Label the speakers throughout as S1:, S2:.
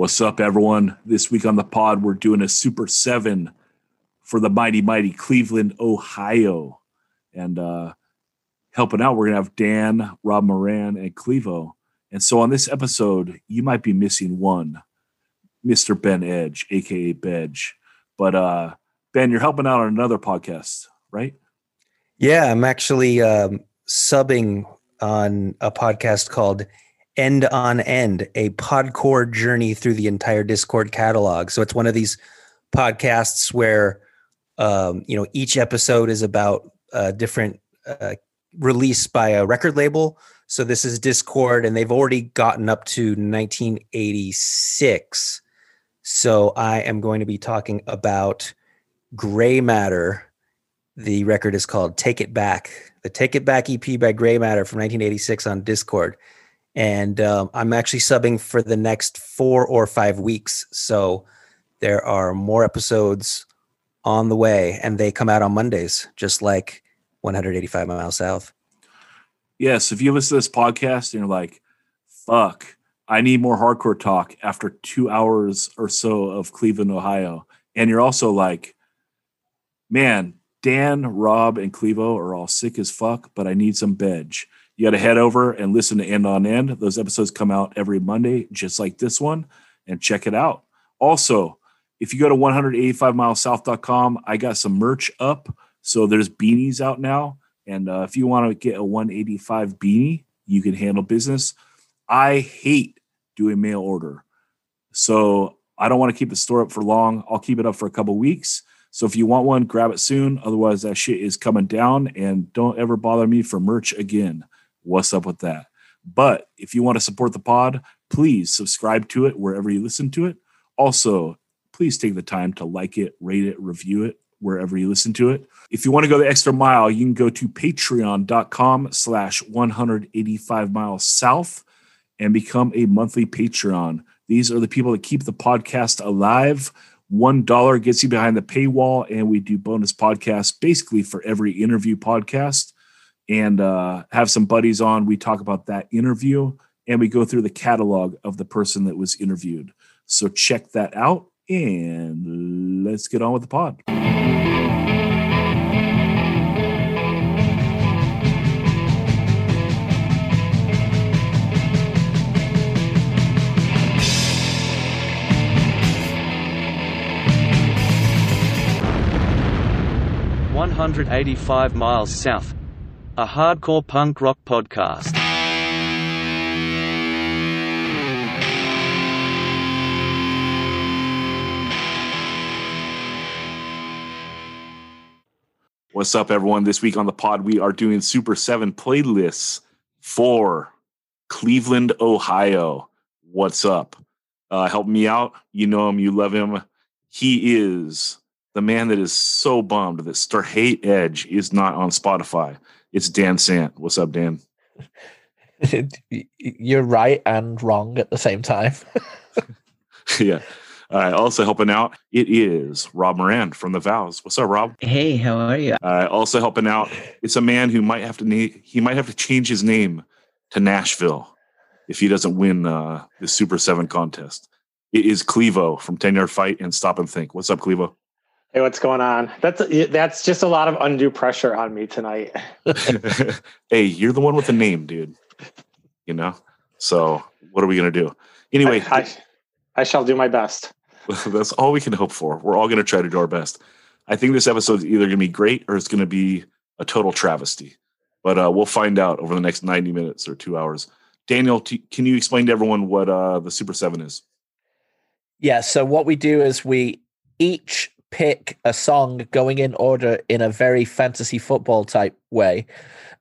S1: What's up, everyone? This week on the pod, we're doing a Super 7 for the mighty, mighty Cleveland, Ohio. And uh, helping out, we're going to have Dan, Rob Moran, and Clevo. And so on this episode, you might be missing one, Mr. Ben Edge, aka Bedge. But uh, Ben, you're helping out on another podcast, right?
S2: Yeah, I'm actually um, subbing on a podcast called End on End, a podcore journey through the entire Dischord catalog. So it's one of these podcasts where um, you know each episode is about a different uh, release by a record label. So this is Dischord, and they've already gotten up to 1986. So I am going to be talking about Gray Matter. The record is called Take It Back. The Take It Back EP by Gray Matter from 1986 on Dischord and um, I'm actually subbing for the next four or five weeks. So there are more episodes on the way, and they come out on Mondays, just like 185 miles south.
S1: Yes, if you listen to this podcast and you're like, "Fuck, I need more hardcore talk," after two hours or so of Cleveland, Ohio, and you're also like, "Man, Dan, Rob, and Clevo are all sick as fuck, but I need some bedge." You got to head over and listen to End on End. Those episodes come out every Monday, just like this one, and check it out. Also, if you go to 185milessouth.com, I got some merch up. So there's beanies out now. And uh, if you want to get a 185 beanie, you can handle business. I hate doing mail order. So I don't want to keep the store up for long. I'll keep it up for a couple weeks. So if you want one, grab it soon. Otherwise, that shit is coming down. And don't ever bother me for merch again what's up with that? But if you want to support the pod, please subscribe to it wherever you listen to it. Also, please take the time to like it, rate it, review it wherever you listen to it. If you want to go the extra mile, you can go to patreon.com slash 185 miles south and become a monthly Patreon. These are the people that keep the podcast alive. One dollar gets you behind the paywall, and we do bonus podcasts basically for every interview podcast and uh, have some buddies on. We talk about that interview and we go through the catalog of the person that was interviewed. So check that out and let's get on with the pod.
S3: One hundred eighty-five miles south a hardcore punk rock podcast.
S1: What's up, everyone? This week on the pod, we are doing Super 7 playlists for Cleveland, Ohio. What's up? Uh, help me out. You know him, you love him. He is the man that is so bummed that Star Hate Edge is not on Spotify. It's Dan Sant. What's up, Dan?
S4: You're right and wrong at the same time.
S1: yeah. All right. Also helping out, it is Rob Moran from the Vows. What's up, Rob?
S5: Hey, how are you?
S1: Uh, also helping out, it's a man who might have to need, he might have to change his name to Nashville if he doesn't win uh, the Super Seven contest. It is Clevo from Ten Yard Fight and Stop and Think. What's up, Clevo?
S6: Hey, what's going on? That's that's just a lot of undue pressure on me tonight.
S1: hey, you're the one with the name, dude. You know. So what are we gonna do? Anyway,
S6: I, I, I shall do my best.
S1: that's all we can hope for. We're all gonna try to do our best. I think this episode is either gonna be great or it's gonna be a total travesty. But uh, we'll find out over the next 90 minutes or two hours. Daniel, t- can you explain to everyone what uh, the Super Seven is?
S4: Yeah. So what we do is we each pick a song going in order in a very fantasy football type way.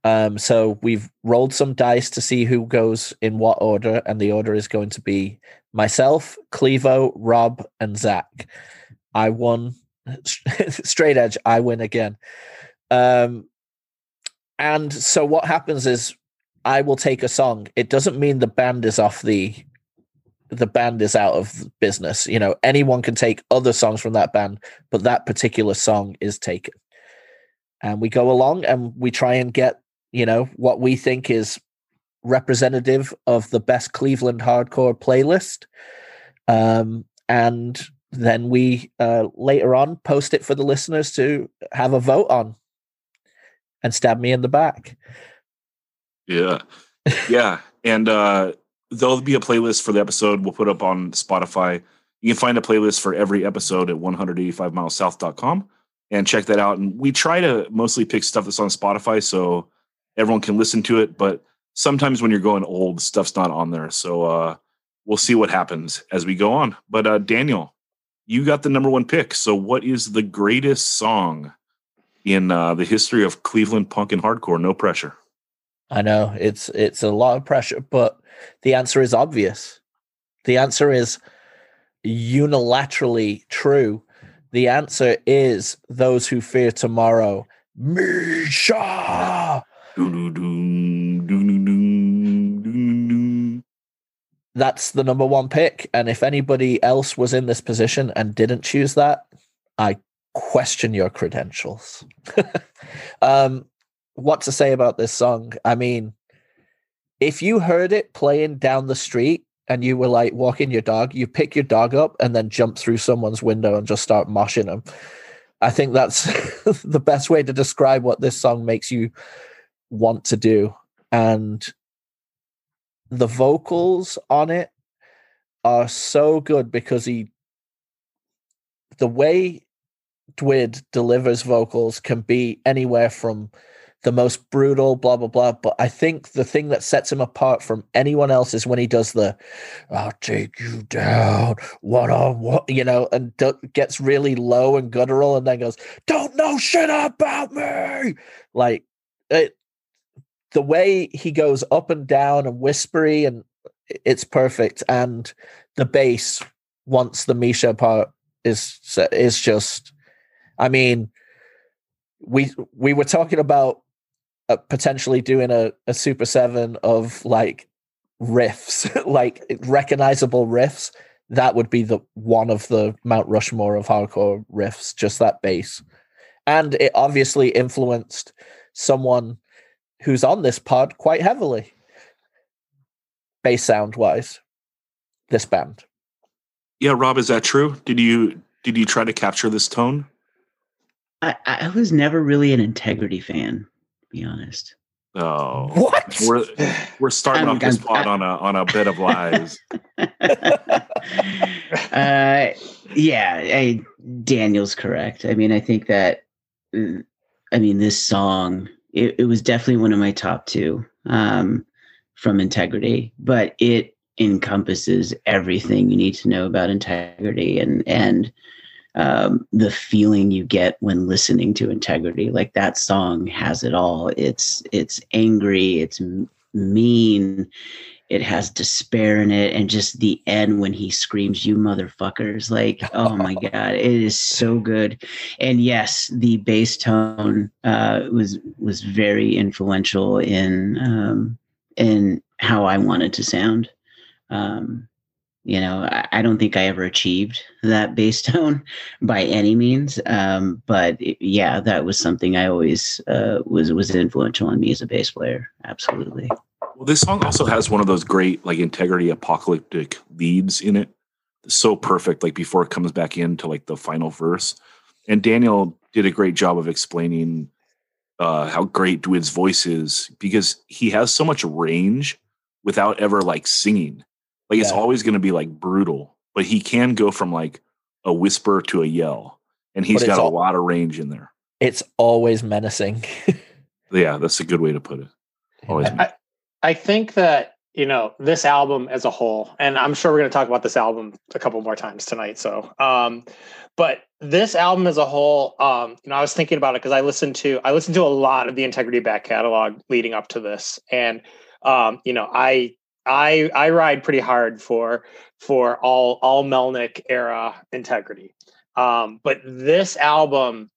S4: Um, so we've rolled some dice to see who goes in what order, and the order is going to be myself, Clevo, Rob, and Zach. I won straight edge. I win again. Um, and so what happens is I will take a song. It doesn't mean the band is off the the band is out of business. You know, anyone can take other songs from that band, but that particular song is taken. And we go along and we try and get, you know, what we think is representative of the best Cleveland hardcore playlist. Um, and then we uh, later on post it for the listeners to have a vote on and stab me in the back.
S1: Yeah. Yeah. and uh there'll be a playlist for the episode we'll put up on Spotify. You can find a playlist for every episode at 185milessouth.com and check that out. And we try to mostly pick stuff that's on Spotify so everyone can listen to it, but sometimes when you're going old, stuff's not on there. So uh we'll see what happens as we go on. But uh Daniel, you got the number one pick. So what is the greatest song in uh, the history of Cleveland punk and hardcore? No pressure.
S4: I know it's it's a lot of pressure, but the answer is obvious. The answer is unilaterally true. The answer is those who fear tomorrow. Micha. That's the number one pick. And if anybody else was in this position and didn't choose that, I question your credentials. um, what to say about this song? I mean, if you heard it playing down the street and you were like walking your dog, you pick your dog up and then jump through someone's window and just start moshing them. I think that's the best way to describe what this song makes you want to do. And the vocals on it are so good because he, the way Dwid delivers vocals can be anywhere from the most brutal, blah blah blah. But I think the thing that sets him apart from anyone else is when he does the "I'll take you down one on one," you know, and gets really low and guttural, and then goes, "Don't know shit about me." Like it, the way he goes up and down and whispery, and it's perfect. And the bass, once the Micha part is is just, I mean, we we were talking about Uh, potentially doing a, a super seven of like riffs, like recognizable riffs, that would be the one of the Mount Rushmore of hardcore riffs, just that bass. And it obviously influenced someone who's on this pod quite heavily, bass sound wise. This band.
S1: Yeah, Rob, is that true? Did you did you try to capture this tone?
S5: I, I was never really an integrity fan be honest.
S1: Oh,
S4: what?
S1: We're we're starting
S5: I'm-
S1: off this
S5: I'm-
S1: pod
S5: I-
S1: on a on a bed of lies.
S5: uh, yeah, I, Daniel's correct. I mean, I think that, uh, I mean, this song, it, it was definitely one of my top two um, from Integrity, but it encompasses everything you need to know about integrity and and um, the feeling you get when listening to integrity like that song has it all. It's it's angry it's mean it has despair in it and just the end when he screams you motherfuckers like oh my god it is so good. And yes the bass tone uh was was very influential in um in how i wanted to sound. Um you know I, don't think i ever achieved that bass tone by any means um but yeah that was something i always uh was was influential on me as a bass player absolutely
S1: Well, this song also has one of those great like integrity apocalyptic leads in it. So perfect, like before it comes back into like the final verse. And Daniel did a great job of explaining uh, how great Dwid's voice is because he has so much range without ever like singing. Like it's always going to be like brutal, but he can go from like a whisper to a yell, and he's
S4: But it's
S1: got a
S4: all-
S1: lot of range in there.
S4: It's always menacing.
S1: Yeah, that's a good way to put it. Always.
S6: I, I think that you know this album as a whole, and I'm sure we're going to talk about this album a couple more times tonight. So, um, but this album as a whole, um, you know, I was thinking about it because I listened to I listened to a lot of the Integrity back catalog leading up to this, and um, you know, I I I ride pretty hard for for all all Melnick era Integrity, um, but this album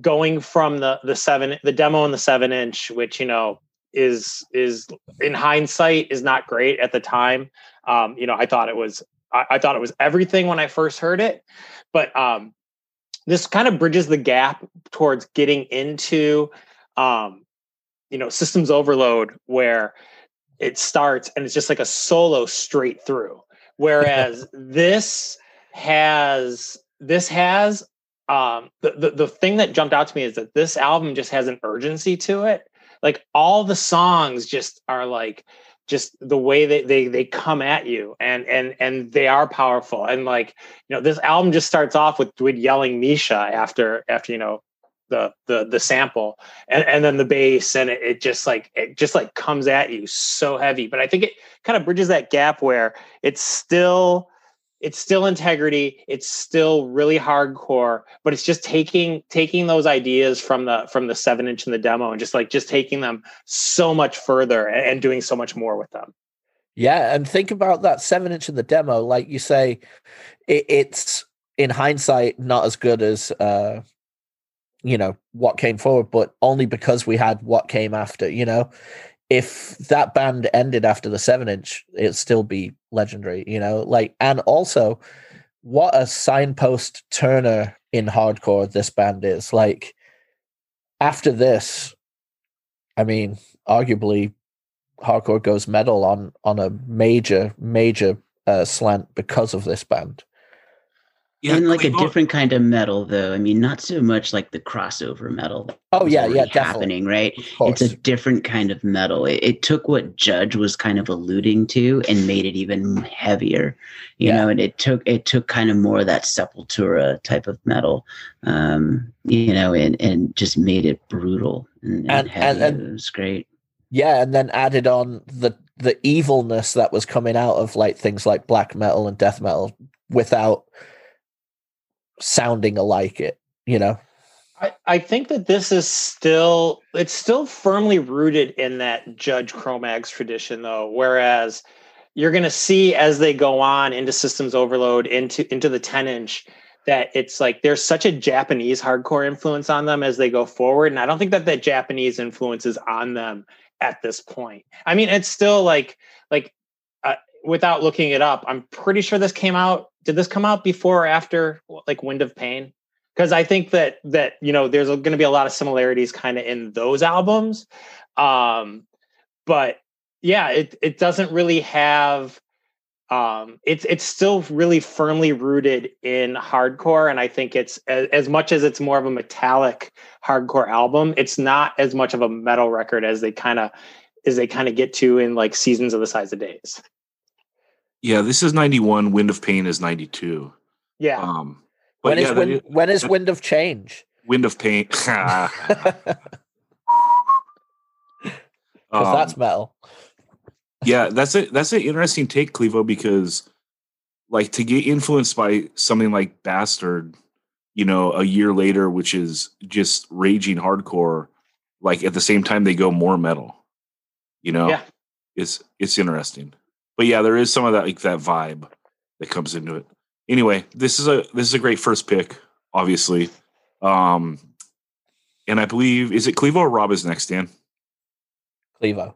S6: going from the the seven the demo and the seven inch which you know is is in hindsight is not great at the time. Um you know i thought it was I, I thought it was everything when i first heard it. But um this kind of bridges the gap towards getting into um you know systems overload where it starts and it's just like a solo straight through Whereas this has this has um the, the the thing that jumped out to me is that this album just has an urgency to it. Like all the songs just are like just the way that they they come at you and and and they are powerful and like you know this album just starts off with with yelling Micha after after you know the the the sample. And, and then the bass and it, it just like it just like comes at you so heavy. But i think it kind of bridges that gap where it's still it's still integrity it's still really hardcore but it's just taking taking those ideas from the from the seven inch in the demo and just like just taking them so much further and, and doing so much more with them.
S4: Yeah, and think about that seven inch in the demo. Like you say, it, it's in hindsight not as good as uh, you know what came forward, but only because we had what came after. You know, if that band ended after the seven inch, it'd still be legendary. You know, like and also what a signpost turner in hardcore this band is. Like after this, I mean, arguably hardcore goes metal on on a major major uh, slant because of this band.
S5: And like a different kind of metal, though. I mean, not so much like the crossover metal.
S4: Oh yeah, yeah, definitely.
S5: happening, right? It's a different kind of metal. It, it took what Judge was kind of alluding to and made it even heavier, you
S4: Yeah.
S5: know. And it took it took kind of more of that Sepultura type of metal, um, you know, and and just made it brutal and, and,
S4: And-
S5: heavy.
S4: and- and-
S5: it was great.
S4: yeah, and then added on the the evilness that was coming out of like things like black metal and death metal without sounding alike it. You know.
S6: I, I think that this is still it's still firmly rooted in that Judge Cro-Mags tradition though, whereas you're gonna see as they go on into systems overload into into the 10 inch that it's like there's such a Japanese hardcore influence on them as they go forward. And I don't think that that Japanese influence is on them at this point. I mean, it's still like like uh, without looking it up, I'm pretty sure this came out. Did this come out before or after like Wind of Pain? because I think that that you know there's going to be a lot of similarities kind of in those albums, um, but yeah, it it doesn't really have. Um, it's it's still really firmly rooted in hardcore, and I think it's as, as much as it's more of a metallic hardcore album, it's not as much of a metal record as they kind of as they kind of get to in like seasons of the size of days.
S1: Yeah, this is 91. Wind of Pain is 92.
S6: Yeah,
S1: Um, but
S4: When is
S1: yeah,
S4: wind,
S1: is-
S4: when is Wind of Change?
S1: Wind of Pain.
S4: Because
S1: Um,
S4: that's metal.
S1: yeah, that's it. That's an interesting take, Clevo, because like to get influenced by something like Bastard, you know, a year later, which is just raging hardcore, like at the same time they go more metal. You know,
S6: Yeah.
S1: it's it's interesting. But yeah, there is some of that like that vibe that comes into it. Anyway, this is a this is a great first pick, obviously. Um and I believe is it Clevo or Rob is next, Dan?
S4: Clevo.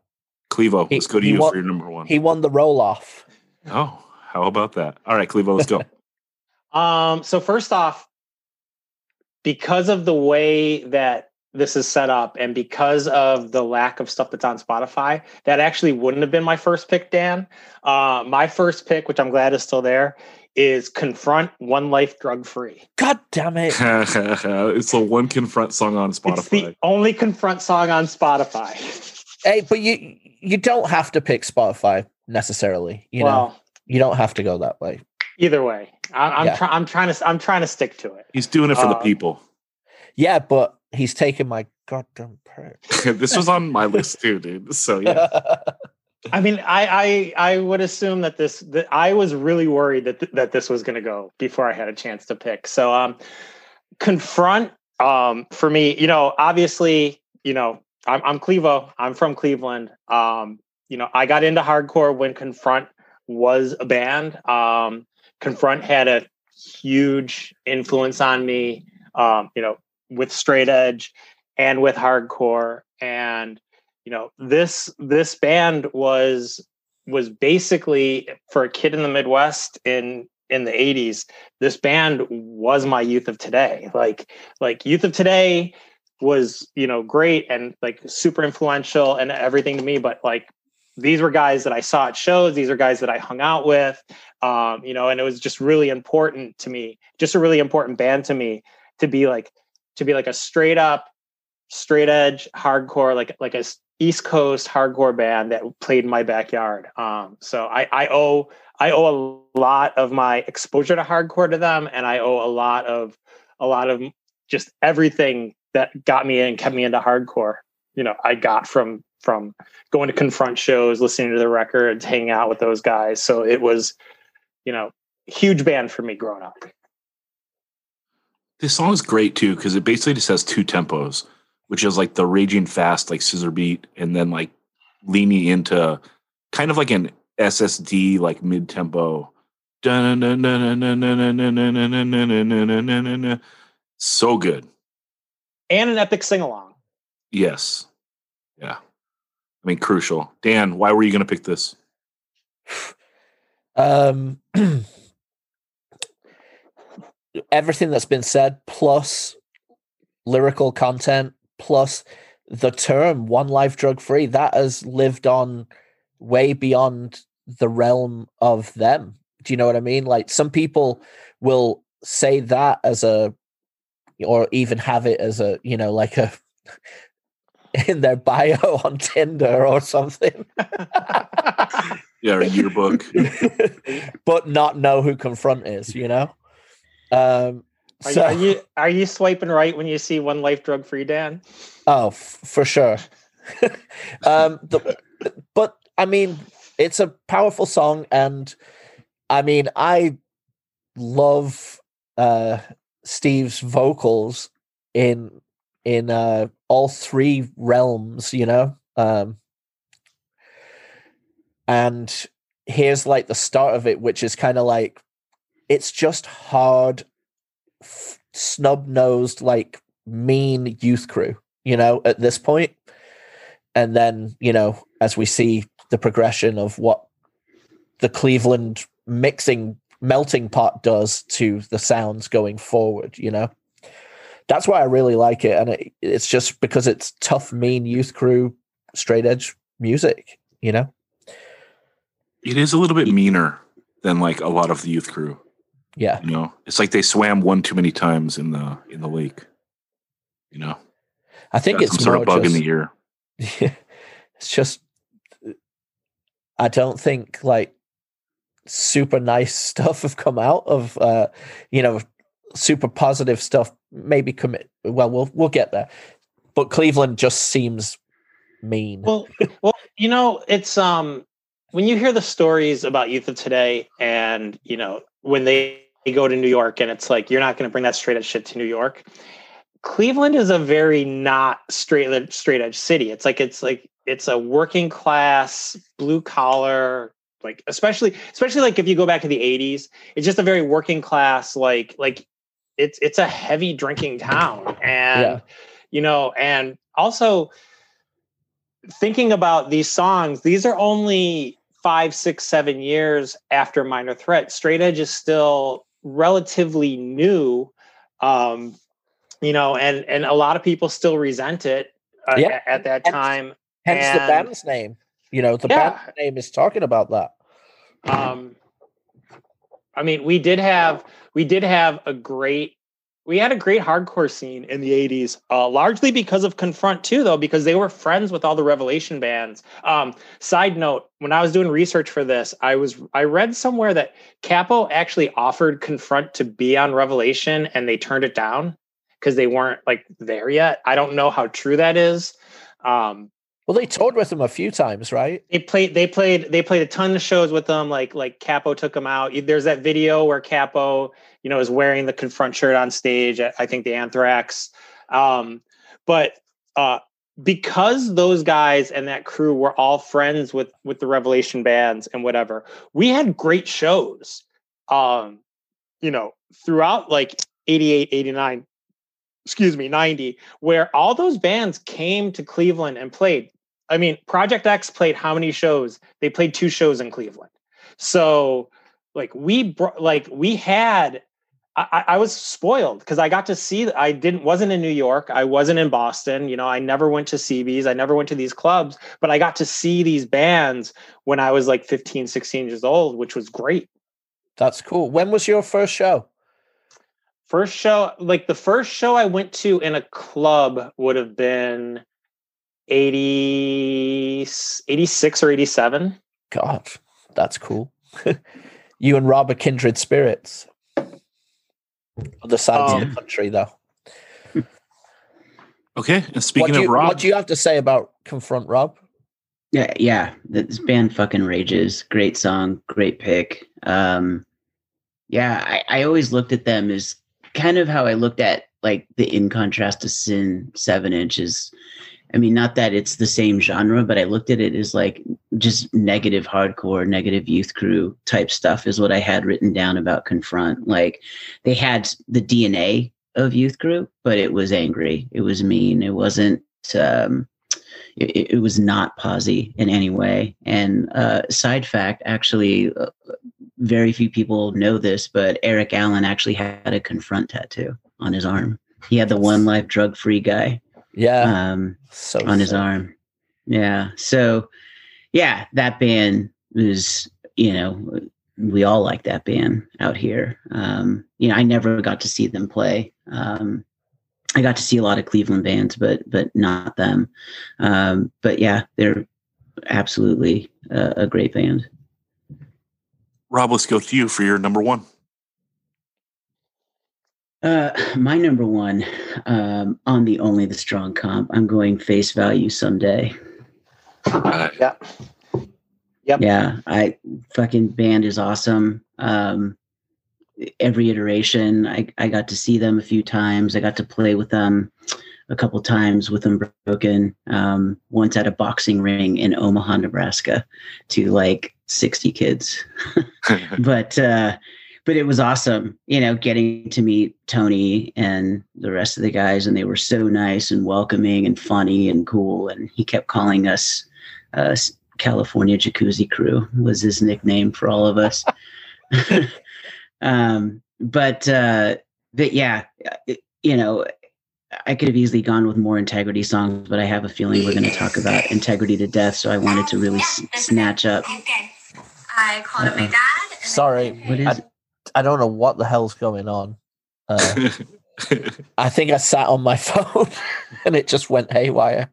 S1: Clevo,
S4: He-
S1: let's go to you
S4: wa-
S1: for your number one.
S4: He won the roll off.
S1: Oh, how about that? All right, Clevo, let's go.
S6: Um, so first off, because of the way that this is set up and because of the lack of stuff that's on Spotify, that actually wouldn't have been my first pick, Dan. Uh, my first pick, which I'm glad is still there, is Confront One Life Drug Free.
S4: God damn it.
S1: it's the one confront song on spotify
S6: It's the
S1: Spotify.
S6: only Confront song on Spotify.
S4: Hey, but you you don't have to pick Spotify necessarily. You know, you don't have to go that way.
S6: either way, I, I'm
S4: Yeah.
S6: trying. I'm trying to. I'm trying to stick to it.
S1: He's doing it for the
S6: Uh,
S1: people.
S4: Yeah, but he's taking my goddamn pick.
S1: this was on my list too, dude. So yeah.
S6: I mean, I I I would assume that this that I was really worried that th- that this was going to go before I had a chance to pick. So um, confront um for me, you know, obviously, you know, I'm I'm Clevo. I'm from Cleveland. Um, you know, I got into hardcore when Confront was a band. Um, Confront had a huge influence on me. Um, you know, with straight edge and with hardcore and you know this this band was was basically for a kid in the midwest in in the 80s this band was my youth of today. Like like youth of today was you know great and like super influential and everything to me but like these were guys that i saw at shows these are guys that i hung out with Um, you know, and it was just really important to me, just a really important band to me to be like to be like a straight up, straight edge hardcore, like like a East Coast hardcore band that played in my backyard. Um, so I, I owe I owe a lot of my exposure to hardcore to them, and I owe a lot of a lot of just everything that got me in, kept me into hardcore. You know, I got from from going to confront shows, listening to the records, hanging out with those guys. So it was, you know, huge band for me growing up.
S1: This song is great too because it basically just has two tempos, which is like the raging fast, like scissor beat, and then like leaning into kind of like an SSD, like mid tempo. So good.
S6: And an epic sing along.
S1: Yes. Yeah. I mean, crucial. Dan, why were you going to pick this?
S4: Um, everything that's been said, plus lyrical content, plus the term one life drug free, that has lived on way beyond the realm of them. Do you know what I mean? Like some people will say that as a, or even have it as a, you know, like a, in their bio on Tinder or something.
S1: Yeah, or yearbook.
S4: but not know who confront is, you know? Um
S6: Are,
S4: so,
S6: you, are you are you swiping right when you see one life drug free, Dan?
S4: oh f- for sure. um the, but I mean it's a powerful song and I mean I love uh Steve's vocals in in uh all three realms, you know? Um and here's like the start of it which is kind of like it's just hard f- snub-nosed like mean youth crew you know at this point. And then you know as we see the progression of what the cleveland mixing melting pot does to the sounds going forward you know? That's why i really like it and it, it's just because it's tough mean youth crew straight edge music you know?
S1: It is a little bit meaner than like a lot of the youth crew.
S4: Yeah
S1: You know, it's like they swam one too many times in the in the lake. You know,
S4: i think
S1: Got
S4: it's
S1: some sort
S4: more
S1: of bug
S4: just,
S1: in the ear.
S4: it's just I don't think like super nice stuff have come out of uh you know super positive stuff maybe commit well we'll we'll get there but Cleveland just seems mean
S6: Well, well, you know, it's um when you hear the stories about youth of today, and you know when they, they go to New York, and it's like you're not going to bring that straight edge shit to New York. Cleveland is a very not straight straight edge city. It's like it's like it's a working class, blue collar, like especially especially like if you go back to the 80s, it's just a very working class, like like it's it's a heavy drinking town. And
S4: Yeah.
S6: you know, and also thinking about these songs, these are only five, six, seven years after Minor Threat. Straight Edge is still relatively new, um, you know, and and a lot of people still resent it uh,
S4: Yeah.
S6: at, at that
S4: Hence-
S6: time.
S4: hence the
S6: and-
S4: band's name you know the
S6: Yeah.
S4: name is talking about that
S6: um i mean we did have we did have a great we had a great hardcore scene in the 80s uh, largely because of confront too though because they were friends with all the revelation bands. Um, side note when i was doing research for this i was i read somewhere that Cappo actually offered confront to be on revelation and they turned it down because they weren't like there yet. I don't know how true that is. Um,
S4: well they toured with them a few times right?
S6: They played they played they played a ton of shows with them like like Cappo took them out. There's that video where Cappo you know is wearing the confront shirt on stage i think the anthrax. Um but uh because those guys and that crew were all friends with with the revelation bands and whatever we had great shows um you know throughout like 88 89 excuse me 90 where all those bands came to cleveland and played I mean, Project X played how many shows? They played two shows in Cleveland. So, like we brought, like we had, I, I was spoiled because I got to see. I didn't wasn't in New York. I wasn't in Boston. You know, I never went to CBs. I never went to these clubs, but I got to see these bands when I was like 15, 16 years old, which was great.
S4: That's cool. When was your first show?
S6: First show, like the first show I went to in a club would have been 80, 86 or 87.
S4: God, that's cool. you and Rob are kindred spirits. Other sides of
S6: Um,
S4: the country, though.
S1: Okay. And
S4: What
S1: speaking
S4: do,
S1: of
S4: you,
S1: Rob,
S4: what do you have to say about Confront Rob?
S5: Yeah, yeah. This band fucking rages. Great song, great pick. Um, yeah, I, I always looked at them as kind of how I looked at like the In Contrast to Sin seven inches. I mean, not that it's the same genre, but I looked at it as like just negative hardcore, negative youth crew type stuff is what I had written down about Confront. Like they had the DNA of youth crew, but it was angry. It was mean. It wasn't um it, it was not posy in any way. And uh, side fact, actually, uh, very few people know this, but Eric Allen actually had a confront tattoo on his arm. He had the one life drug free guy
S4: Yeah,
S5: um,
S4: so
S5: on his arm. Yeah. So, yeah, that band was, you know, we all like that band out here. Um, you know, I never got to see them play. Um, I got to see a lot of Cleveland bands, but but not them. Um, but yeah, they're absolutely a, a great band.
S1: Rob, let's go to you for your number one.
S5: Uh, my number one um, on the only the strong comp. I'm going face value someday.
S1: Uh,
S6: Yeah. Yep.
S5: Yeah, I fucking band is awesome. Um, every iteration, I I got to see them a few times. I got to play with them a couple times with them broken. Um, once at a boxing ring in Omaha, Nebraska, to like sixty kids. but uh, but it was awesome, you know, getting to meet Tony and the rest of the guys, and they were so nice and welcoming and funny and cool. And he kept calling us uh, California Jacuzzi Crew was his nickname for all of us. um, but uh, but yeah, it- you know, I could have easily gone with more integrity songs, but I have a feeling we're going to talk about integrity to death, so I wanted to really s- snatch up.
S7: I called up my dad.
S4: Sorry,
S5: What is?
S4: I, I don't know what the hell's going on. Uh, I think I sat on my phone and it just went haywire.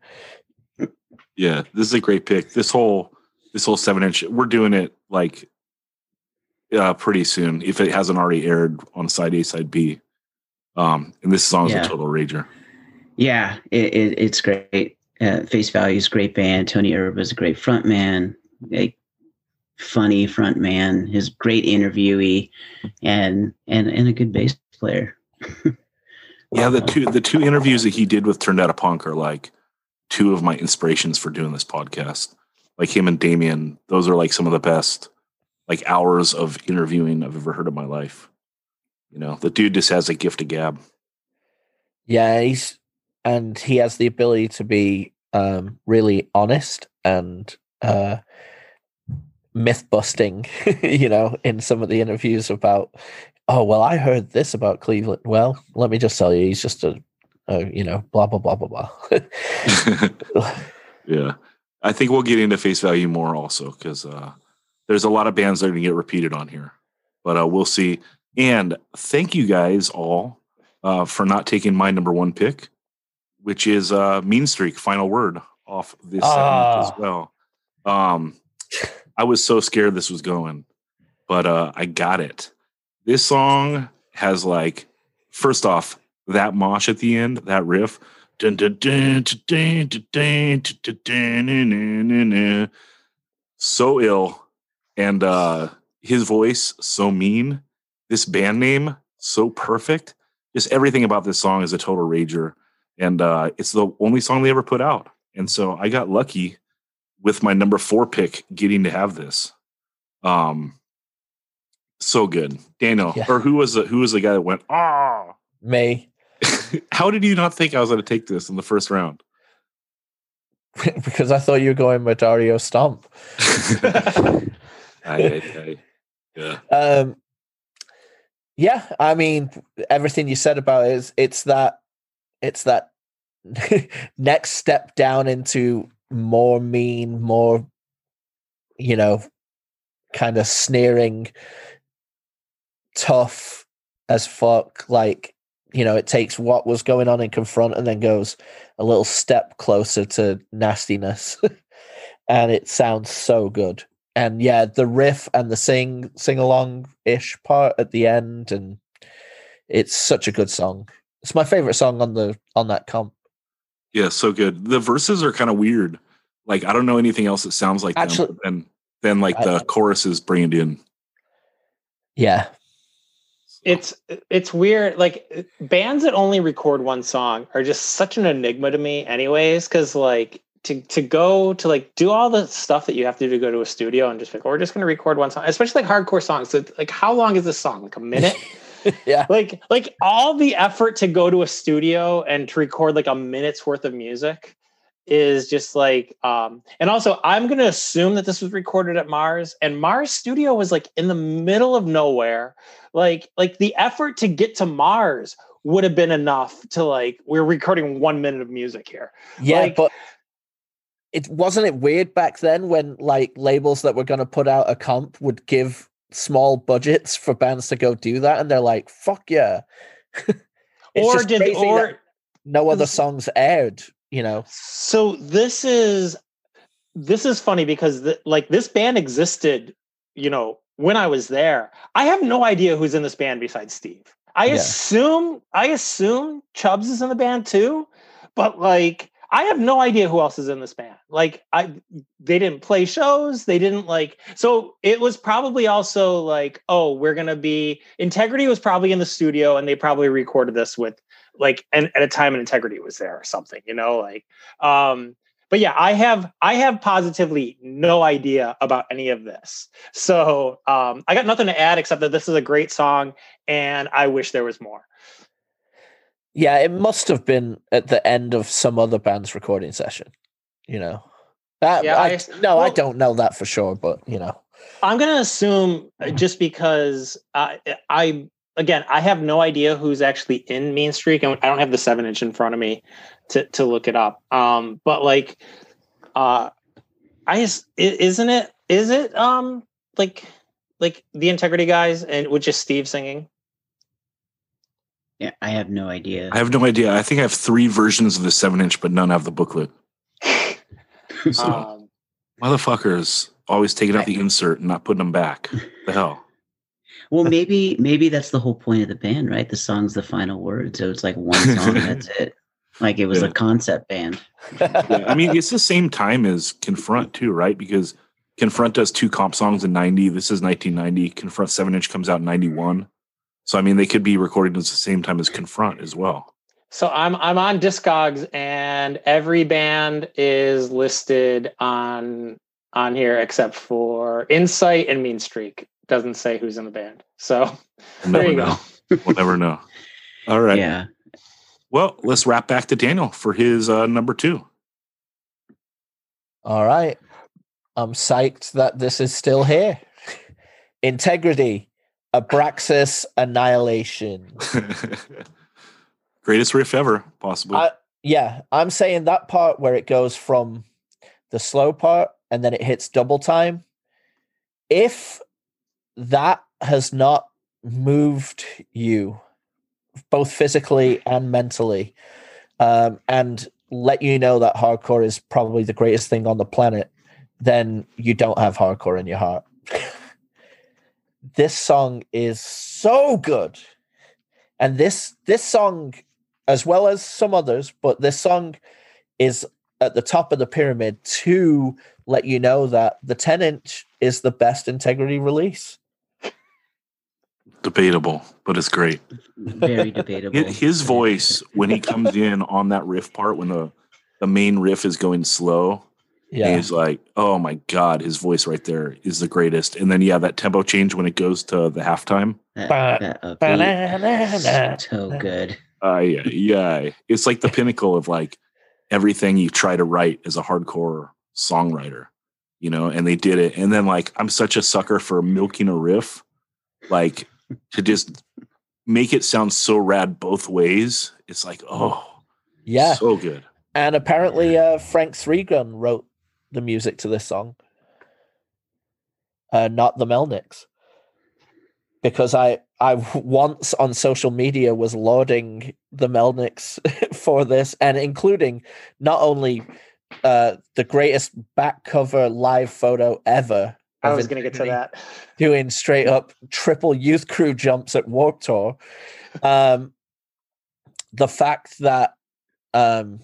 S1: yeah, this is a great pick. This whole this whole seven inch, we're doing it like uh pretty soon if it hasn't already aired on side A, side B. Um, and this song is
S5: Yeah.
S1: a total rager.
S5: Yeah, it, it, it's great. Uh, Face Value is great band. Tony Erb is a great front man, a funny front man. His great interviewee, and and and a good bass player.
S1: Yeah, the two the two interviews that he did with Turned Out a Punk are like two of my inspirations for doing this podcast. Like him and Damian, those are like some of the best like hours of interviewing I've ever heard in my life. You know, the dude just has a gift of gab.
S4: Yeah, he's and he has the ability to be um, really honest and uh, myth busting. you know, in some of the interviews about, oh well, I heard this about Cleveland. Well, let me just tell you, he's just a, a you know, blah blah blah blah blah.
S1: yeah. I think we'll get into face value more also because uh, there's a lot of bands that are going to get repeated on here, but uh, we'll see. And thank you guys all uh, for not taking my number one pick, which is uh, Mean Streak Final Word off this segment as
S4: Ah.
S1: well. Um, I was so scared this was going, but uh, I got it. This song has like, first off, that mosh at the end, that riff. So ill. And uh, his voice, so mean. This band name, so perfect. Just everything about this song is a total rager. And uh, it's the only song they ever put out. And so I got lucky with my number four pick getting to have this. Um, so good, Daniel.
S4: Yeah.
S1: Or who was the who was the guy that went? Ah,
S4: Me,
S1: how did you not think I was going to take this in the first round?
S4: because I thought you were going with Dario Stomp.
S1: I, I, I, yeah,
S4: Um, yeah, I mean, everything you said about it is it's that it's that next step down into more mean, more you know, kind of sneering tough as fuck. Like, you know, it takes what was going on in Confront and then goes a little step closer to nastiness. and it sounds so good. And yeah, the riff and the sing sing along ish part at the end, and it's such a good song. It's my favorite song on the on that comp.
S1: Yeah, so good. The verses are kind of weird. Like I don't know anything else that sounds like
S4: Actually-
S1: them. And then like the
S4: I-
S1: choruses bring it in.
S4: Yeah,
S6: it's it's weird like bands that only record one song are just such an enigma to me anyways because like to to go to like do all the stuff that you have to do to go to a studio and just like we're just going to record one song especially like hardcore songs so like how long is this song like a minute
S4: yeah.
S6: like like all the effort to go to a studio and to record like a minute's worth of music is just like um and also i'm going to assume that this was recorded at mars and mars studio was like in the middle of nowhere like like the effort to get to mars would have been enough to like we're recording one minute of music here
S4: Yeah,
S6: Like-
S4: but it wasn't it weird back then when like labels that were going to put out a comp would give small budgets for bands to go do that, and they're like, "Fuck yeah!"
S6: Or did or
S4: no other songs aired? You know,
S6: so this is this is funny because the, like this band existed you know when i was there i have no idea who's in this band besides steve i
S4: Yeah.
S6: assume i assume chubbs is in the band too but like i have no idea who else is in this band. Like i they didn't play shows they didn't like so it was probably also like oh we're gonna be integrity was probably in the studio and they probably recorded this with like and at a time when integrity was there or something you know like um but yeah i have i have positively no idea about any of this. So um i got nothing to add except that this is a great song and i wish there was more
S4: yeah, it must have been at the end of some other band's recording session. You know, that
S6: Yeah,
S4: I,
S6: I-
S4: no, I don't know that for sure, but you know,
S6: i'm gonna assume uh, just because i i again i have no idea who's actually in mean streak and i don't have the seven inch in front of me to to look it up. Um but like uh i just isn't it is it um like like the integrity guys and with just steve singing
S5: Yeah, I have no idea.
S1: I have no idea. I think I have three versions of the seven inch, but none have the booklet. So
S6: um
S1: motherfuckers always taking out the insert and not putting them back. The hell.
S5: Well, maybe maybe that's the whole point of the band, right? The song's the final word, so it's like one song. that's it. Like it was
S1: Yeah.
S5: a concept band.
S1: Yeah, I mean, it's the same time as Confront too, right? Because Confront does two comp songs in '90. This is 1990. Confront seven inch comes out in '91. So I mean, they could be recorded at the same time as Confront as well.
S6: So I'm I'm on Discogs and every band is listed on on here except for Insight and Mean Streak. Doesn't say who's in the band. So
S1: We'll
S6: there
S1: never
S6: you
S1: know.
S6: go.
S1: We'll never know. All right.
S5: Yeah.
S1: Well, let's wrap back to Daniel for his uh, number two.
S4: All right. I'm psyched that this is still here. Integrity, Abraxas Annihilation.
S1: Greatest riff ever, possibly.
S4: I- Yeah, I'm saying that part where it goes from the slow part and then it hits double time. If that has not moved you, both physically and mentally, um, and let you know that hardcore is probably the greatest thing on the planet, then you don't have hardcore in your heart. this song is so good. And this this song as well as some others, but this song is at the top of the pyramid to let you know that the 10 inch is the best integrity release.
S1: Debatable, but it's great.
S5: Very debatable.
S1: His voice when he comes in on that riff part when the the main riff is going slow,
S4: Yeah.
S1: he's like, "Oh my god!" His voice right there is the greatest. And then yeah, that tempo change when it goes to the halftime.
S5: That, that upbeat, so good.
S1: Uh, yeah, yeah, it's like the pinnacle of like everything you try to write as a hardcore songwriter, you know. And they did it. And then like I'm such a sucker for milking a riff, like to just make it sound so rad both ways. It's like oh
S4: Yeah.
S1: so good.
S4: And apparently uh Frank Threegun wrote the music to this song. Uh not the Melnicks. because I I once on social media was lauding the Melnicks for this and including not only uh, the greatest back cover live photo ever.
S6: I was going to get to that.
S4: Doing straight up triple youth crew jumps at Warp Tour. Um, the fact that um,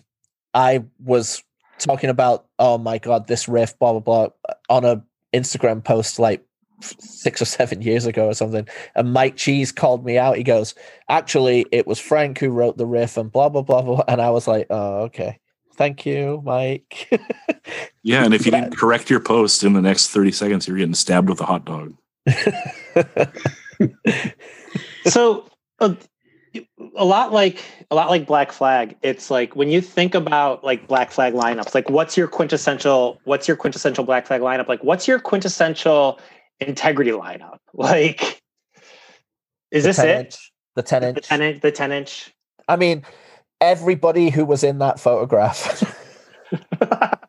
S4: I was talking about, oh my god, this riff, blah blah blah, on a Instagram post like six or seven years ago or something. And Mike Cheese called me out. He goes, actually, it was Frank who wrote the riff and blah blah blah blah. And I was like, oh okay, thank you, Mike.
S1: Yeah, and if you didn't correct your post in the next 30 seconds, you're getting stabbed with a hot dog.
S6: so uh, a lot like a lot like black flag it's like when you think about like black flag lineups like what's your quintessential what's your quintessential black flag lineup like what's your quintessential integrity lineup like is
S4: The
S6: this
S4: 10
S6: it
S4: inch- The 10 inch the
S6: 10 inch the 10 inch
S4: I mean, everybody who was in that photograph.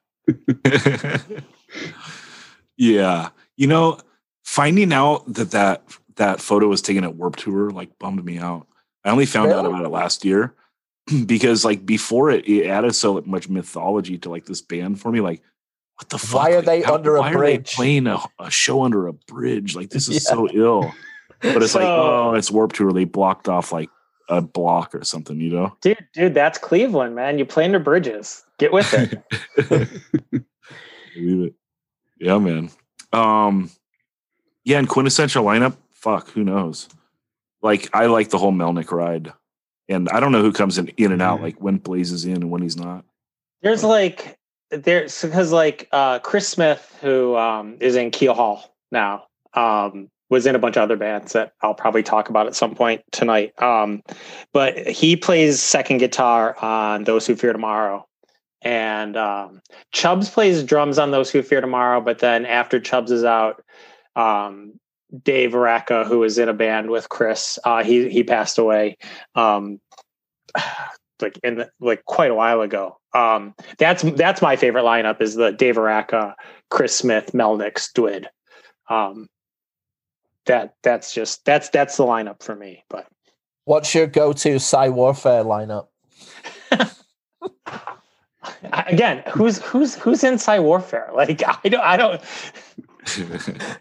S1: yeah. You know, finding out that that, that photo was taken at Warp Tour like bummed me out. I only found out about it last year because like before it, it added so much mythology to like this band for me. Like, what the fuck?
S4: Why are
S1: Like,
S4: they
S1: how-
S4: under a
S1: why are they
S4: bridge?
S1: playing a, a show under a bridge? Like, this is
S4: Yeah.
S1: so ill. But it's like, oh, it's Warp Tour. They blocked off like a block or something, you know?
S6: dude dude that's cleveland man you play under bridges get with it
S1: Believe it. Yeah, man. Um, yeah, and quintessential lineup. Fuck, who knows? Like, I like the whole Melnick ride, and I don't know who comes in in and out.
S5: Mhm.
S1: Like when Blaze is in and when he's not.
S6: There's like there's because like uh Chris Smith, who um is in Keelhaul now, um, was in a bunch of other bands that I'll probably talk about at some point tonight. Um, but he plays second guitar on Those Who Fear Tomorrow. And um Chubbs plays drums on Those Who Fear Tomorrow, but then after Chubbs is out, um Dave Araka, who was in a band with Chris, uh, he he passed away. Um, like in the, like quite a while ago. Um, that's that's my favorite lineup is the Dave Araka, Chris Smith, Melnick, Dwid. Um, that that's just that's that's the lineup for me. But
S4: What's your go-to Psy Warfare lineup?
S6: Again, who's who's who's in Psy Warfare? Like I don't I don't.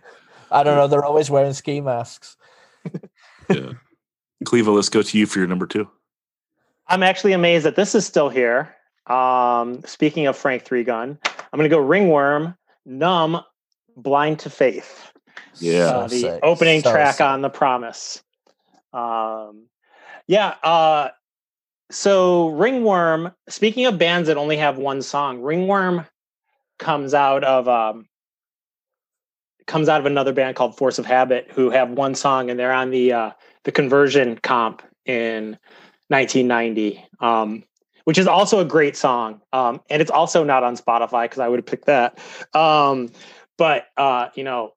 S4: I don't know. They're always wearing ski masks.
S1: yeah. Clevo, let's go to you for your number two.
S6: I'm actually amazed that this is still here. Um, speaking of Frank Three Gun, I'm going to go Ringworm, Numb, Blind to Faith.
S1: Yeah.
S6: uh,
S4: So
S6: the
S4: sick.
S6: opening
S4: So
S6: track
S4: sick.
S6: on the promise um yeah uh so ringworm speaking of bands that only have one song ringworm comes out of um comes out of another band called force of habit who have one song and they're on the uh the conversion comp in 1990 um which is also a great song um and it's also not on spotify because i would have picked that um but uh you know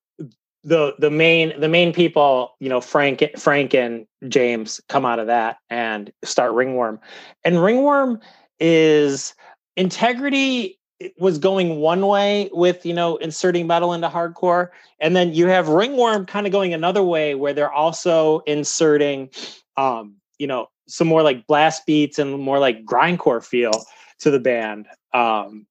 S6: the the main the main people you know frank frank and james come out of that and start ringworm. And ringworm is integrity was going one way with you know inserting metal into hardcore and then you have ringworm kind of going another way where they're also inserting um you know some more like blast beats and more like grindcore feel to the band um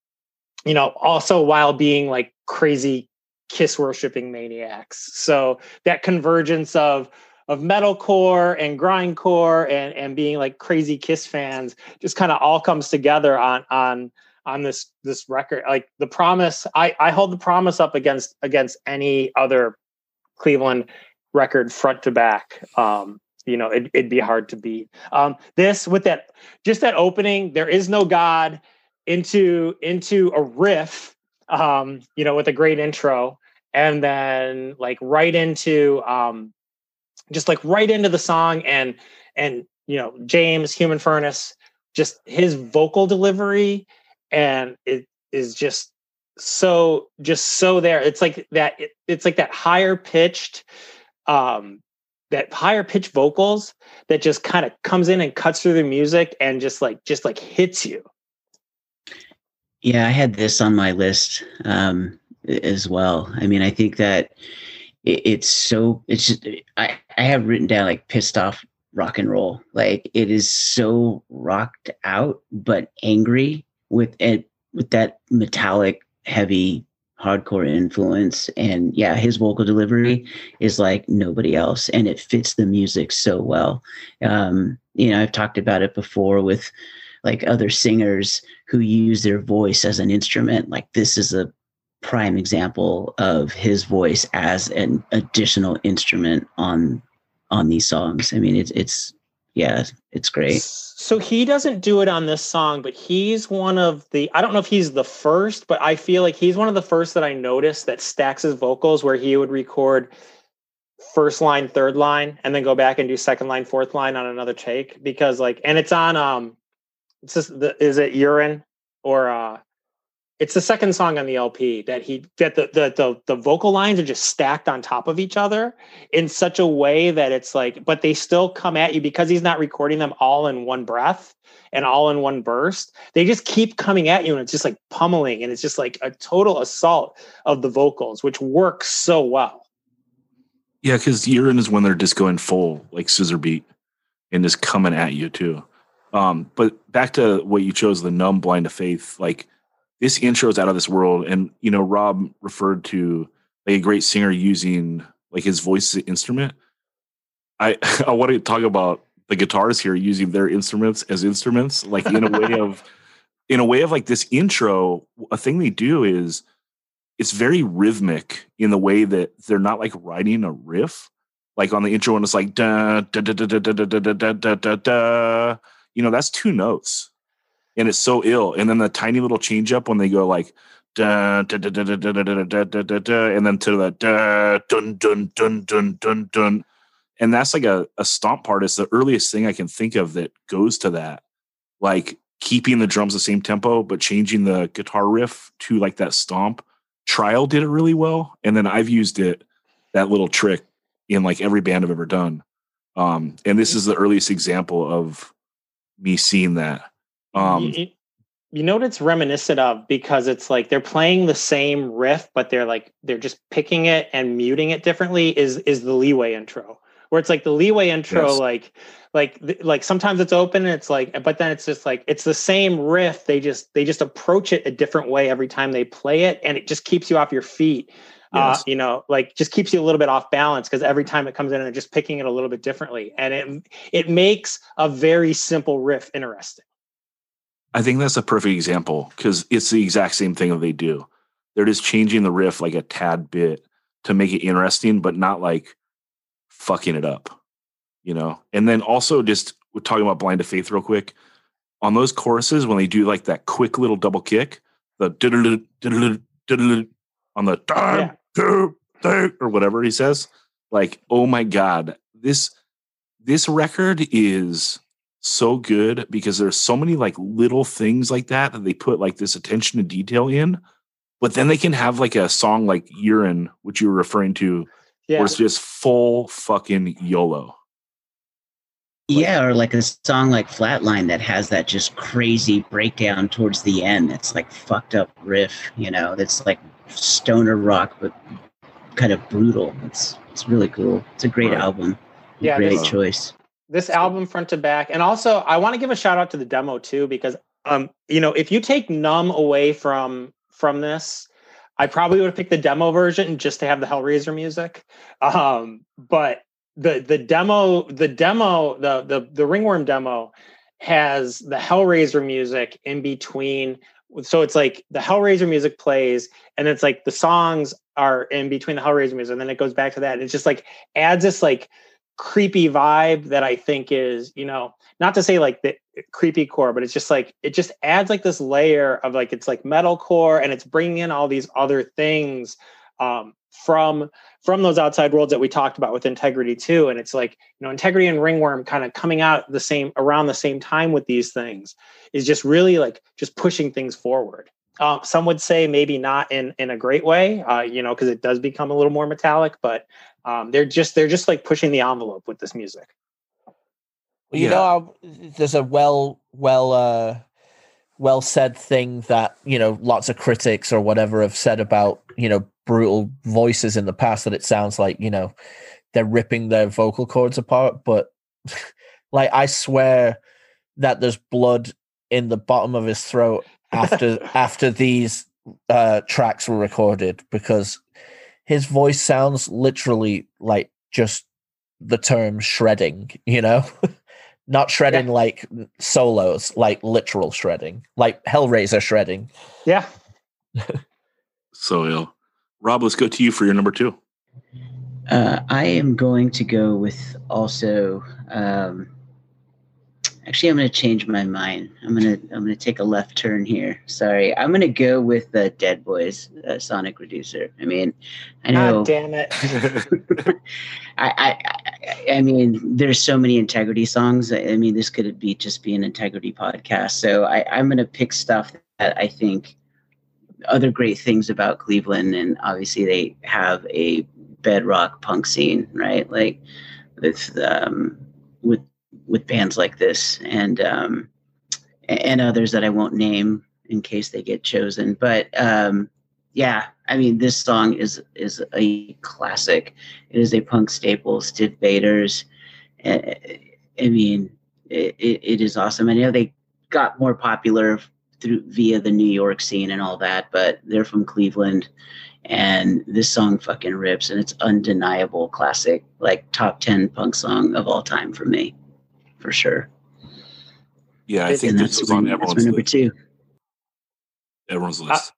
S6: you know also while being like crazy kiss worshipping maniacs. So that convergence of of metalcore and grindcore and and being like crazy kiss fans just kind of all comes together on on on this this record like the promise i i hold the promise up against against any other cleveland record front to back. Um you know it, it'd be hard to beat. Um this with that just that opening there is no god into into a riff um you know with a great intro. And then like right into um just like right into the song and and you know james human furnace just his vocal delivery and it is just so just so there it's like that it, it's like that higher pitched um that higher pitched vocals that just kind of comes in and cuts through the music and just like just like hits you
S5: Yeah, I had this on my list um, as well. I mean, I think that it, it's so it's just I I have written down like pissed off rock and roll. Like it is so rocked out but angry with it with that metallic heavy hardcore influence. And yeah his vocal delivery is like nobody else and it fits the music so well. Um you know i've talked about it before with like other singers who use their voice as an instrument. Like this is a prime example of his voice as an additional instrument on on these songs. I mean it's it's yeah it's great
S6: So he doesn't do it on this song, but he's one of the I don't know if he's the first, but I feel like he's one of the first that I noticed that stacks his vocals where he would record first line, third line, and then go back and do second line, fourth line on another take. Because like and it's on um it's just the is it urine or uh it's the second song on the LP that he that the, the the the vocal lines are just stacked on top of each other in such a way that it's like, but they still come at you because he's not recording them all in one breath and all in one burst. They just keep coming at you, and it's just like pummeling, and it's just like a total assault of the vocals, which works so well.
S1: Yeah, because urine is when they're just going full like scissor beat and just coming at you too. Um, but back to what you chose, the numb blind to faith, like this intro is out of this world. And you know, Rob referred to like a great singer using like his voice as an instrument. I I want to talk about the guitars here using their instruments as instruments, like in a way of in a way of like this intro, a thing they do is it's very rhythmic in the way that they're not like writing a riff. Like on the intro, and it's like da da da da da da da da da da da. You know, that's two notes, and it's so ill. And then the tiny little change up when they go like da da da da da da da da da da da and then to the da dun dun dun dun dun dun, and that's like a a stomp part. It's the earliest thing I can think of that goes to that, like keeping the drums the same tempo but changing the guitar riff to like that stomp. Trial did it really well, and then I've used it that little trick in like every band I've ever done. Um, and this is the earliest example of me seeing that. Um,
S6: you, you know what it's reminiscent of because it's like they're playing the same riff, but they're like they're just picking it and muting it differently. Is is the leeway intro where it's like the leeway intro,
S1: Yes.
S6: like like like sometimes it's open and it's like, but then it's just like it's the same riff. They just they just approach it a different way every time they play it, and it just keeps you off your feet. Uh, you know, like just keeps you a little bit off balance because every time it comes in and they're just picking it a little bit differently, and it it makes a very simple riff interesting.
S1: I think that's a perfect example because it's the exact same thing that they do. They're just changing the riff like a tad bit to make it interesting, but not like fucking it up, you know? And then also just we're talking about blind to faith real quick. On those choruses, when they do like that quick little double kick, the diddle- diddle- diddle- on the
S6: Yeah.
S1: two, three, or whatever he says, like, oh my God, this this record is so good because there's so many like little things like that that they put like this attention to detail in. But then they can have like a song like Urine, which you were referring to,
S6: Yeah,
S1: where it's just full fucking YOLO.
S5: Yeah, or like a song like Flatline that has that just crazy breakdown towards the end. That's like fucked up riff, you know. That's like stoner rock, but kind of brutal. It's it's really cool. It's a great
S1: Right.
S5: album.
S6: Yeah,
S5: great
S6: this-
S5: choice.
S6: This album front to back. And also i want to give a shout out to the demo too because um you know if you take numb away from from this i probably would have picked the demo version just to have the hellraiser music. Um but the the demo the demo the the the ringworm demo has the hellraiser music in between. So it's like the hellraiser music plays and it's like the songs are in between the hellraiser music and then it goes back to that. And it's just like adds this like creepy vibe that I think is, you know, not to say like the creepy core, but it's just like it just adds like this layer of like it's like metal core and it's bringing in all these other things um, from from those outside worlds that we talked about with Integrity too. And it's like you know, Integrity and Ringworm kind of coming out the same around the same time with these things is just really like just pushing things forward. Um, some would say maybe not in in a great way, uh, you know, because it does become a little more metallic, but um, they're just they're just like pushing the envelope with this music.
S4: Well, you
S1: Yeah.
S4: know, how there's a well, well, uh, well said thing that you know lots of critics or whatever have said about you know brutal voices in the past that it sounds like you know they're ripping their vocal cords apart. But like I swear that there's blood in the bottom of his throat after after these uh, tracks were recorded because his voice sounds literally like just the term shredding, you know? Not shredding
S6: Yeah.
S4: like solos, like literal shredding, like Hellraiser shredding.
S6: Yeah.
S1: So ill. Rob, let's go to you for your number two.
S5: Uh, I am going to go with also. Um, actually, I'm going to change my mind. I'm going to I'm going to take a left turn here. Sorry, I'm going to go with the Dead Boys uh, Sonic Reducer. I mean, I know.
S6: God damn it.
S5: I, I, I, I mean, there's so many integrity songs. I mean, this could be just be an integrity podcast. So I, I'm going to pick stuff that I think other great things about Cleveland, and obviously they have a bedrock punk scene, right? Like with um, with with bands like this, and um, and others that I won't name in case they get chosen. But um, yeah, I mean, this song is is a classic. It is a punk staple. Stiv Bators. Uh, I mean, it, it is awesome. I know they got more popular through via the New York scene and all that, but they're from Cleveland, and this song fucking rips, and it's undeniable classic, like top ten punk song of all time for me, for sure.
S1: Yeah, I think
S5: and
S1: this
S5: that's
S1: was
S5: my,
S1: on
S5: that's
S1: everyone's
S5: number
S1: list.
S5: two.
S1: Everyone's list.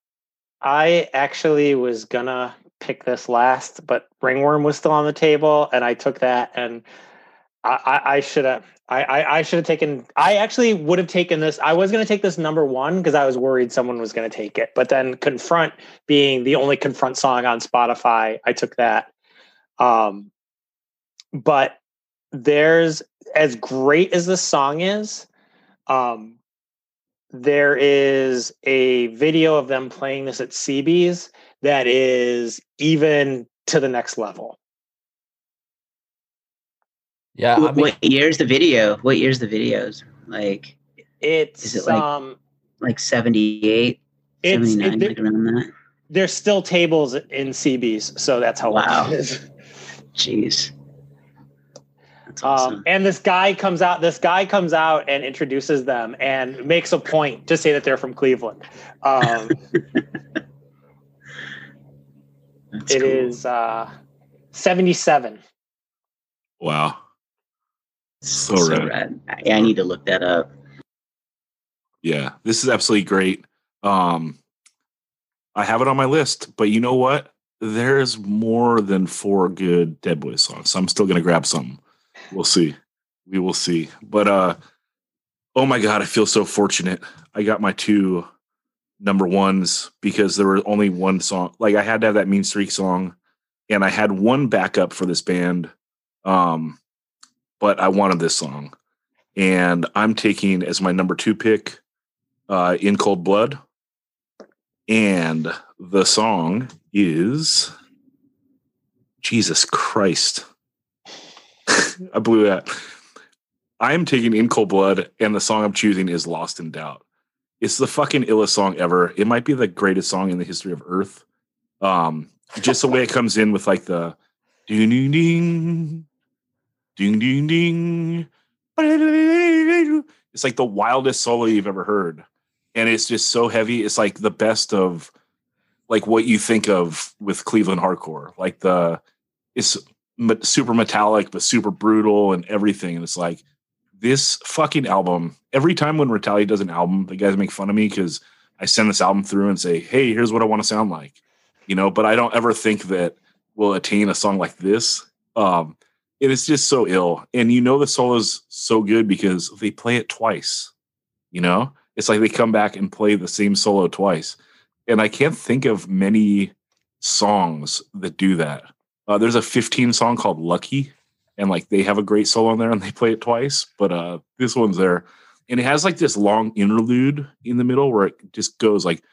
S6: I actually was gonna pick this last, but Ringworm was still on the table, and I took that, and I, I, I should have. I, I, I should have taken. I actually would have taken this. I was going to take this number one because I was worried someone was going to take it. But then confront being the only confront song on Spotify, I took that. Um, but there's as great as this song is, um, there is a video of them playing this at CB's that is even to the next level.
S4: Yeah, I
S5: what,
S4: mean,
S5: what year's the video? What year's the videos? Like
S6: It's
S5: Is it like-
S6: um
S5: like 78, 79,
S6: it,
S5: like around that.
S6: there's still tables in CB's, so that's how
S5: Wow.
S6: long it is.
S5: Jeez. That's awesome.
S6: Um, and this guy comes out. This guy comes out and introduces them and makes a point to say that they're from Cleveland. Um,
S5: That's
S6: it
S5: cool.
S6: is uh, 77.
S1: wow. So
S5: so
S1: rad.
S5: rad. I, I need to look that up.
S1: Yeah, this is absolutely great. Um, I have it on my list, but you know what? There's more than four good Dead Boy songs. So I'm still gonna grab some. We'll see. We will see. But uh, oh my god, I feel so fortunate. I got my two number ones because there were only one song. Like I had to have that Mean Streak song, and I had one backup for this band. Um, but I wanted this song, and I'm taking as my number two pick uh, in cold blood and the song is jesus christ i blew that. I'm taking in cold blood and the song i'm choosing is lost in doubt. It's the fucking illest song ever. It might be the greatest song in the history of earth. Um just the way it comes in with like the ding ding ding ding ding ding. It's like the wildest solo you've ever heard. And it's just so heavy. It's like the best of like what you think of with cleveland hardcore. Like the it's super metallic but super brutal and everything. And it's like this fucking album every time when retaliate does an album the guys make fun of me because i send this album through and say hey here's what i want to sound like you know? But i don't ever think that we'll attain a song like this. Um and it's just so ill. And you know the solo's so good because they play it twice you know? It's like they come back and play the same solo twice. And i can't think of many songs that do that uh, there's a 15 song called lucky and like they have a great solo on there and they play it twice but uh this one's there and it has like this long interlude in the middle where it just goes like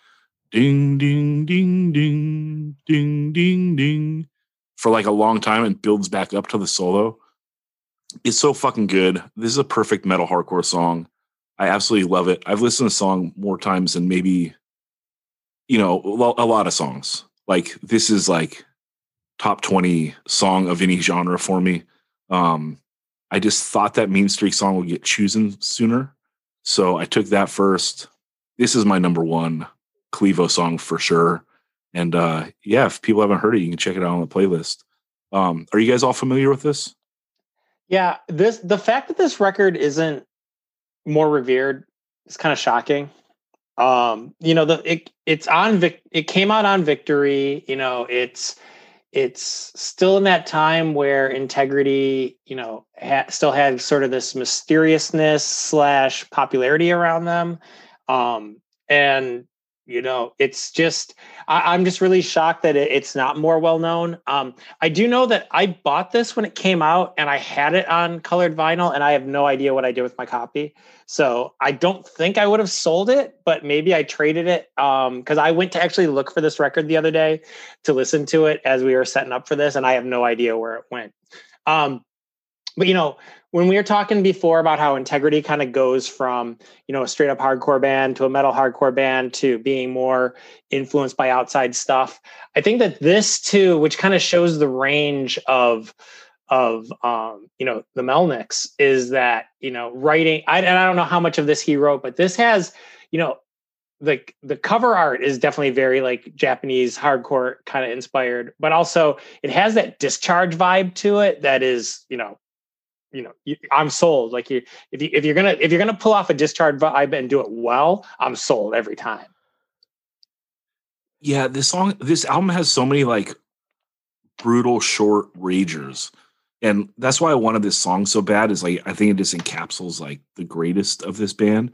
S1: ding ding ding ding ding ding ding for like a long time and builds back up to the solo it's so fucking good this is a perfect metal hardcore song I absolutely love it. I've listened to the song more times than maybe, you know, a lot of songs. like this is like top 20 song of any genre for me. Um, I just thought that Mean Streak song would get chosen sooner. So I took that first. This is my number one Clevo song for sure. And uh yeah, if people haven't heard it, you can check it out on the playlist. Um, are you guys all familiar with this?
S6: Yeah, this the fact that this record isn't more revered is kind of shocking. Um, you know, the it it's on Vic it came out on Victory, you know, it's it's still in that time where integrity, you know, ha- still had sort of this mysteriousness slash popularity around them. Um, and you know it's just I, am just really shocked that it, it's not more well known um, i do know that i bought this when it came out and i had it on colored vinyl and i have no idea what i did with my copy. So i don't think i would have sold it but maybe i traded it because um, i went to actually look for this record the other day to listen to it as we were setting up for this and i have no idea where it went. Um, but you know when we were talking before about how integrity kind of goes from you know a straight up hardcore band to a metal hardcore band to being more influenced by outside stuff i think that this too which kind of shows the range of of um you know the melnicks is that you know writing I, and i don't know how much of this he wrote but this has you know the the cover art is definitely very like Japanese hardcore kind of inspired, but also it has that discharge vibe to it that is, you know, you know you, i'm sold. Like you if you if you're gonna if you're gonna pull off a discharge vibe and do it well i'm sold every time.
S1: Yeah this song this album has so many like brutal short ragers and that's why i wanted this song so bad is like i think it just encapsulates like the greatest of this band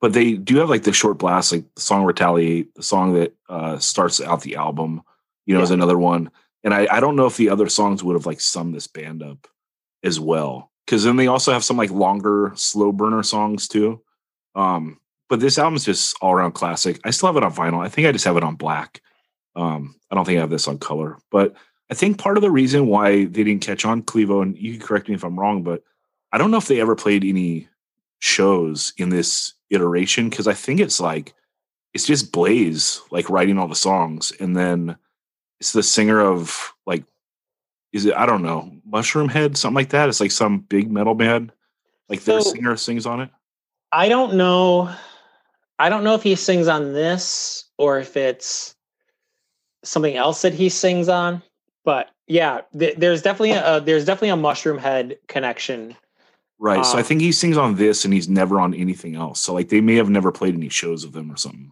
S1: but they do have like the short blast like the song retaliate the song that uh starts out the album you know yeah. is another one and I, I don't know if the other songs would have like summed this band up as well because then they also have some like longer slow burner songs too. Um but this album's just all around classic. I still have it on vinyl. I think i just have it on black. Um i don't think i have this on color. But i think part of the reason why they didn't catch on clevo and you can correct me if i'm wrong but i don't know if they ever played any shows in this iteration because i think it's like it's just blaze like writing all the songs and then it's the singer of like is it I don't know Mushroomhead something like that. It's like some big metal band. Like so, their singer sings on it.
S6: I don't know. I don't know if he sings on this or if it's something else that he sings on. But yeah, th- there's definitely a there's definitely a Mushroomhead connection.
S1: Right. Um, so I um, think he sings on this and he's never on anything else. So like they may have never played any shows of them or something.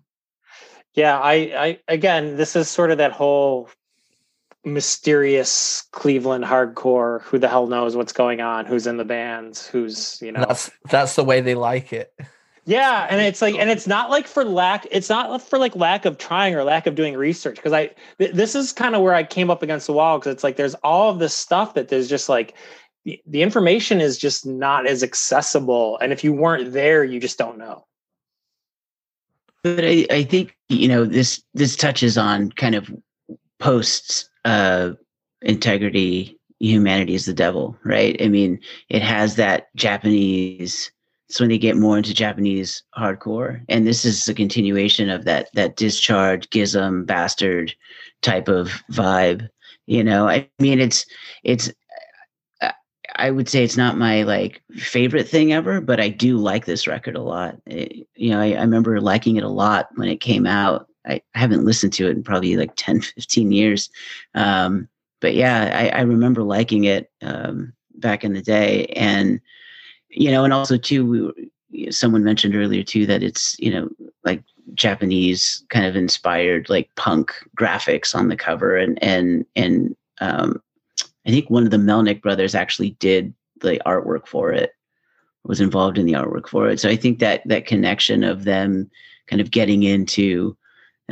S6: Yeah, I I again, this is sort of that whole mysterious Cleveland hardcore. Who the hell knows what's going on? Who's in the bands? Who's you know?
S4: That's that's the way they like it.
S6: Yeah, and it's like, and it's not like for lack. It's not for like lack of trying or lack of doing research. Because I, th- this is kind of where I came up against the wall. Because it's like there's all of this stuff that there's just like the, the information is just not as accessible, and if you weren't there, you just don't know.
S5: But I, I think you know this. This touches on kind of posts uh, integrity, humanity is the devil, right? I mean, it has that Japanese. It's when they get more into Japanese hardcore, and this is a continuation of that that discharge, GISM, bastard type of vibe. You know, I mean, it's it's. I would say it's not my like favorite thing ever, but I do like this record a lot. It, you know, I, I remember liking it a lot when it came out I, haven't listened to it in probably like 10, 15 years. Um, but yeah, I, I, remember liking it um, back in the day. And, you know, and also too, we, someone mentioned earlier too, that it's, you know, like Japanese kind of inspired like punk graphics on the cover. And, and, and um, I think one of the Melnick brothers actually did the artwork for it was involved in the artwork for it. So I think that that connection of them kind of getting into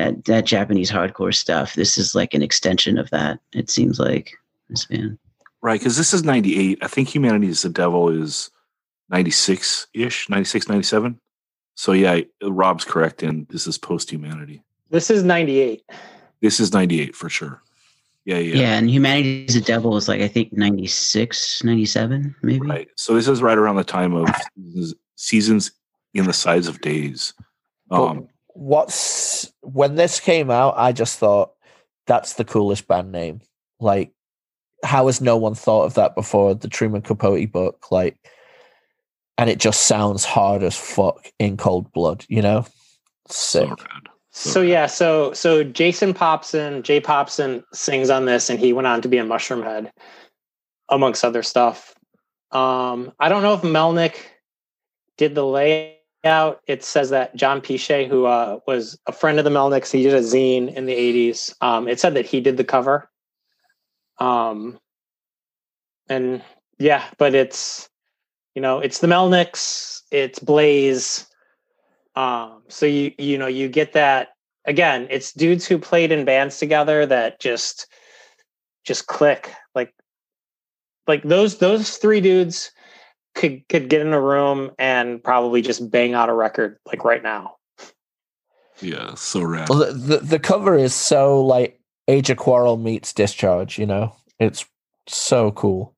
S5: that that Japanese hardcore stuff. This is like an extension of that. It seems like this band.
S1: Right, because this is 98. I think Humanity is the Devil is 96 ish, 96, 97. So yeah, Rob's correct. And this is post humanity.
S6: This is 98.
S1: This is 98 for sure. Yeah, yeah.
S5: Yeah, and Humanity is the Devil is like, I think 96, 97, maybe.
S1: Right. So this is right around the time of seasons in the size of days. Um,
S4: what's when this came out, I just thought that's the coolest band name. Like, how has no one thought of that before? The Truman Capote book, like, and it just sounds hard as fuck in cold blood, you know? Sick.
S1: So rad.
S6: So yeah, so so Jason Popson, Jay Popson sings on this, and he went on to be in Mushroomhead, amongst other stuff. Um, I don't know if Melnick did the layout. It says that John Pichet, who uh, was a friend of the Melnicks, he did a zine in the '80s. Um, it said that he did the cover. Um, and yeah, but it's you know it's the Melnicks, it's Blaze. Um, so you you know you get that again. It's dudes who played in bands together that just just click like like those those three dudes could could get in a room and probably just bang out a record like right now.
S1: Yeah, so rad.
S4: Well, the, the the cover is so like Age of Quarrel meets Discharge. You know, it's so cool.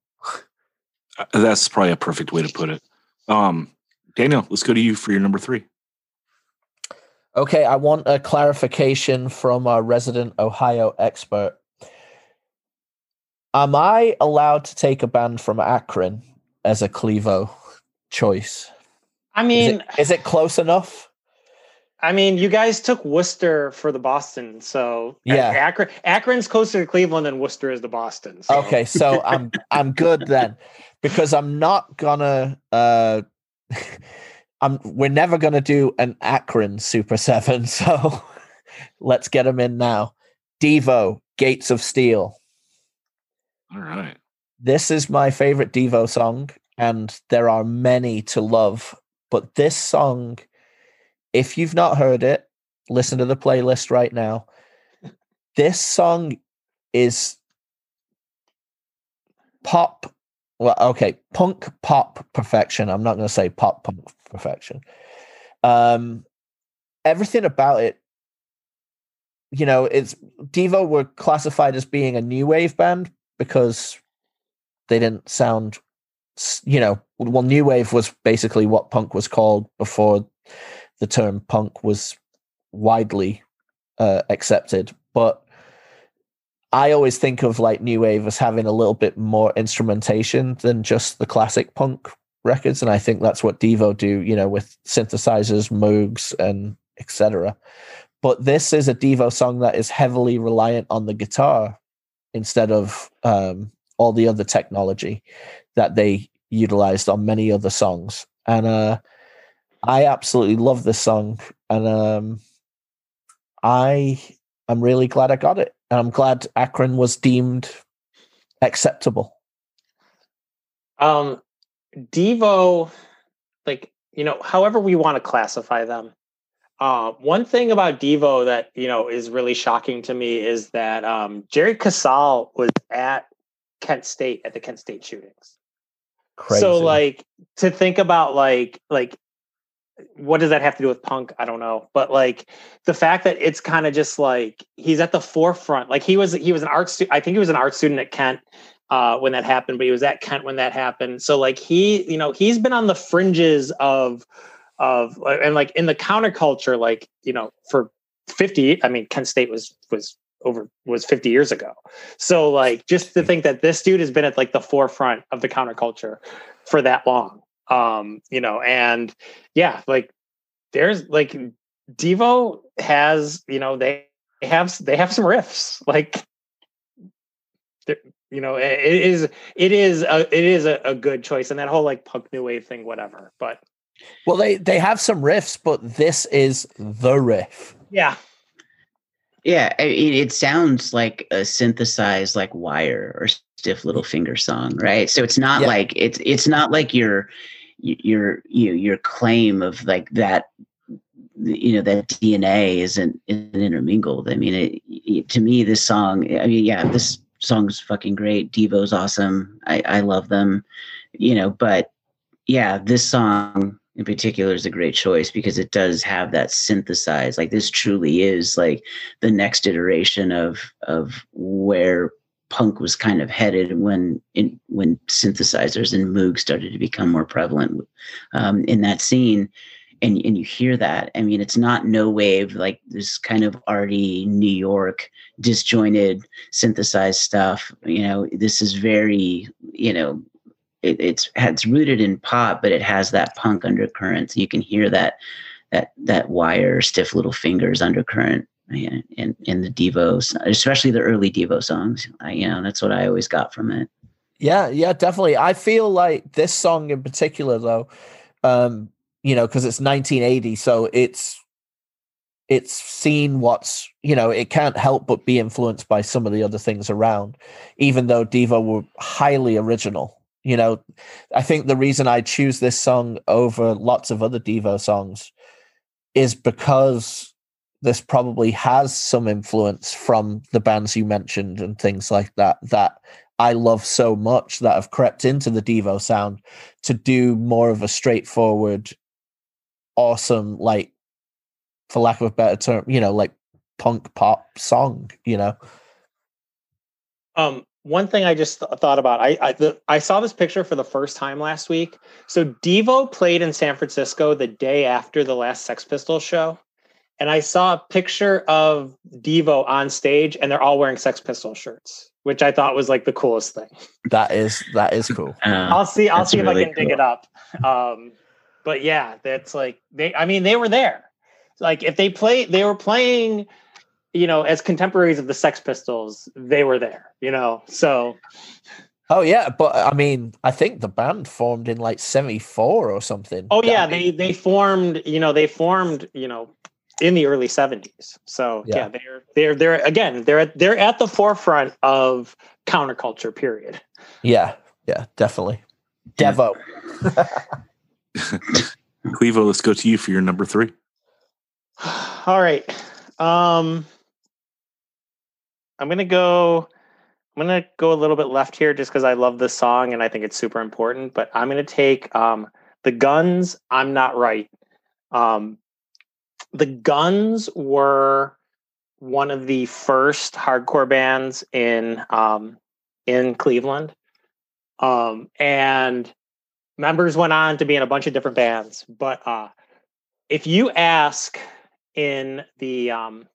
S1: Uh, That's probably a perfect way to put it. Um, Daniel, let's go to you for your number three.
S4: Okay, I want a clarification from our resident Ohio expert. Am I allowed to take a band from Akron as a Clevo choice?
S6: I
S4: Is
S6: mean,
S4: it, is it close enough?
S6: I mean, you guys took Worcester for the Boston, so
S4: Yeah.
S6: Akron Akron's closer to Cleveland than Worcester is to Boston. So.
S4: Okay, so I'm I'm good then because I'm not gonna uh I'm we're never gonna do an Akron Super 7, so let's get them in now. Devo, Gates of Steel.
S1: All right.
S4: This is my favorite Devo song, and there are many to love. But this song, if you've not heard it, listen to the playlist right now. This song is pop. Well, okay, punk pop perfection. I'm not going to say pop punk perfection. Um, everything about it, you know, it's Devo were classified as being a new wave band because they didn't sound, you know, well, new wave was basically what punk was called before the term punk was widely uh, accepted. But I always think of like new wave as having a little bit more instrumentation than just the classic punk records, and I think that's what Devo do, you know, with synthesizers, Moogs, and etc. But this is a Devo song that is heavily reliant on the guitar instead of um, all the other technology that they utilized on many other songs. And uh, I absolutely love this song, and um, I am really glad I got it. And I'm glad Akron was deemed acceptable.
S6: Um, Devo, like you know, however we want to classify them. Uh, one thing about Devo that you know is really shocking to me is that um, Jerry Casale was at Kent State at the Kent State shootings.
S4: Crazy.
S6: So like to think about like like what does that have to do with punk? I don't know. But like the fact that it's kind of just like he's at the forefront. Like he was he was an art student. I think he was an art student at Kent uh, when that happened, but he was at Kent when that happened. So like he, you know, he's been on the fringes of of and like in the counterculture, like, you know, for 50, I mean, Kent State was was over was 50 years ago. So like just to think that this dude has been at like the forefront of the counterculture for that long. Um, you know, and yeah, like there's like Devo has, you know, they have they have some riffs. Like you know, it it is it is a it is a, a good choice. And that whole like punk new wave thing, whatever. But
S4: well, they they have some riffs, but this is the riff.
S6: yeah,
S5: Yeah, it, it sounds like a synthesized like wire or stiff little finger song, right? So it's not
S4: Yeah.
S5: like it's it's not like your your you your claim of like that you know that DNA isn't isn't intermingled. I mean, it, it, to me, this song. I mean, yeah, this song's fucking great. Devo's awesome. I I love them, you know. But yeah, this song in particular is a great choice because it does have that synthesized. Like this truly is like the next iteration of of where punk was kind of headed when in when synthesizers and Moog started to become more prevalent um, in that scene. and and you hear that. I mean, it's not no wave like this kind of arty New York disjointed synthesized stuff. You know, this is very you know it, it's it's rooted in pop, but it has that punk undercurrent. You can hear that that that wire stiff little fingers undercurrent in in the Devos, especially the early Devo songs. I, you know, that's what I always got from it.
S4: Yeah, yeah, definitely. I feel like this song in particular, though, um, you know, because it's 1980, so it's it's seen what's you know it can't help but be influenced by some of the other things around even though devo were highly original you know i think the reason i choose this song over lots of other devo songs is because this probably has some influence from the bands you mentioned and things like that that I love so much that have crept into the Devo sound to do more of a straightforward, awesome, like, for lack of a better term, you know, like punk pop song, you know.
S6: Um, one thing I just th- thought about, I I, the, I saw this picture for the first time last week. So Devo played in San Francisco the day after the last Sex Pistols show, and I saw a picture of Devo on stage, and they're all wearing Sex Pistols shirts, which I thought was like the coolest thing.
S4: That is that is cool.
S5: Uh,
S6: I'll see. I'll
S5: that's
S6: see if I
S5: really
S6: can dig it up. Um, but yeah, that's like they. I mean, they were there. Like if they play, they were playing. You know, as contemporaries of the Sex Pistols, they were there. You know, so
S4: Oh yeah, but I mean, I think the band formed in like '74 or something.
S6: oh yeah,
S4: I
S6: they
S4: mean,
S6: they formed. You know, they formed. You know, in the early '70s. So
S4: Yeah.
S6: yeah, they're they're they're again they're at, they're at the forefront of counterculture. Period.
S4: yeah, yeah, definitely. Devo.
S1: Clevo, let's go to you for your number three.
S6: All right. Um I'm gonna go I'm gonna go a little bit left here just because I love this song and I think it's super important, but I'm gonna take um the guns, I'm not right. Um the guns were one of the first hardcore bands in um in Cleveland. Um and members went on to be in a bunch of different bands, but uh if you ask in the um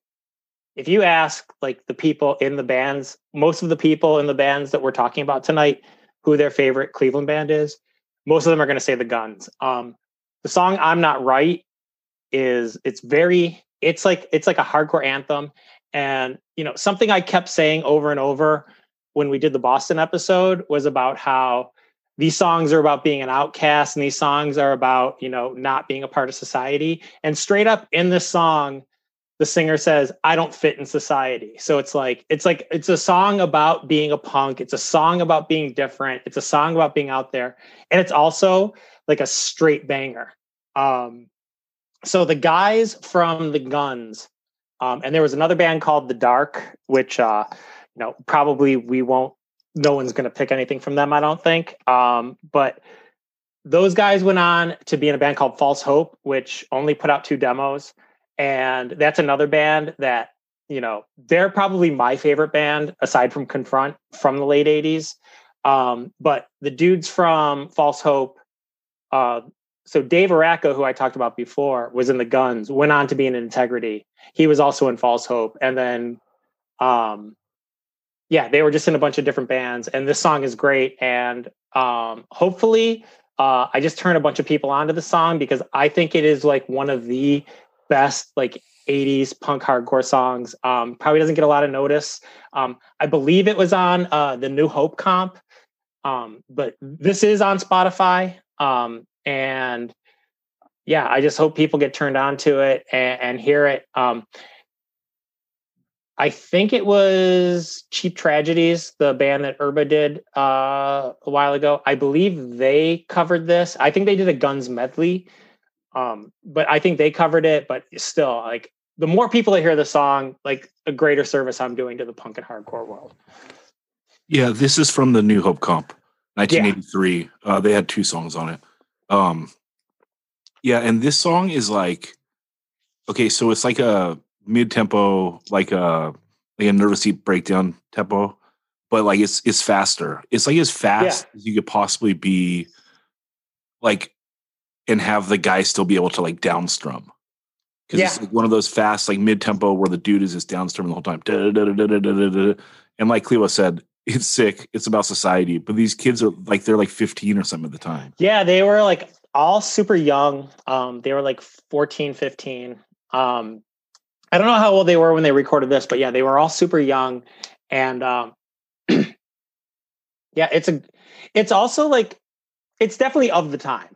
S6: if you ask like the people in the bands most of the people in the bands that we're talking about tonight who their favorite cleveland band is most of them are going to say the guns. Um the song i'm not right is it's very it's like it's like a hardcore anthem. And you know something i kept saying over and over when we did the boston episode was about how these songs are about being an outcast and these songs are about you know not being a part of society. And straight up in this song the singer says i don't fit in society. So it's like it's like it's a song about being a punk. It's a song about being different. It's a song about being out there. And it's also like a straight banger. Um so the guys from the guns um and there was another band called the dark which uh you know probably we won't no one's going to pick anything from them i don't think. Um but those guys went on to be in a band called false hope which only put out two demos and that's another band that you know they're probably my favorite band aside from confront from the late 80s um, but the dudes from false hope uh, so dave aracco who i talked about before was in the guns went on to be in integrity. He was also in false hope. And then um, yeah they were just in a bunch of different bands. And this song is great. And um, hopefully uh, i just turn a bunch of people onto the song because i think it is like one of the best like 80s punk hardcore songs. Um probably doesn't get a lot of notice. Um i believe it was on uh the new hope comp. Um but this is on spotify. Um and yeah i just hope people get turned on to it and, and hear it. Um i think it was cheap tragedies the band that urba did uh a while ago. I believe they covered this. I think they did a guns medley um but i think they covered it but still like the more people that hear the song like a greater service i'm doing to the punk and hardcore world
S1: Yeah, this is from the New Hope Comp, 1983. Uh, they had two songs on it. Um, yeah, and this song is like, okay, so it's like a mid tempo, like a like a nervous beat breakdown tempo, but like it's it's faster. It's like as fast as you could possibly be. Like, and have the guy still be able to like downstrum. Because it's like one of those fast, like mid tempo where the dude is just downstrum the whole time. And like Cleo said, it's sick. It's about society. But these kids are like they're like 15 or something at the time.
S6: Yeah, they were like all super young. Um, they were like 14, 15. Um, I don't know how old they were when they recorded this, but yeah, they were all super young. And um, yeah, it's a it's also like it's definitely of the time.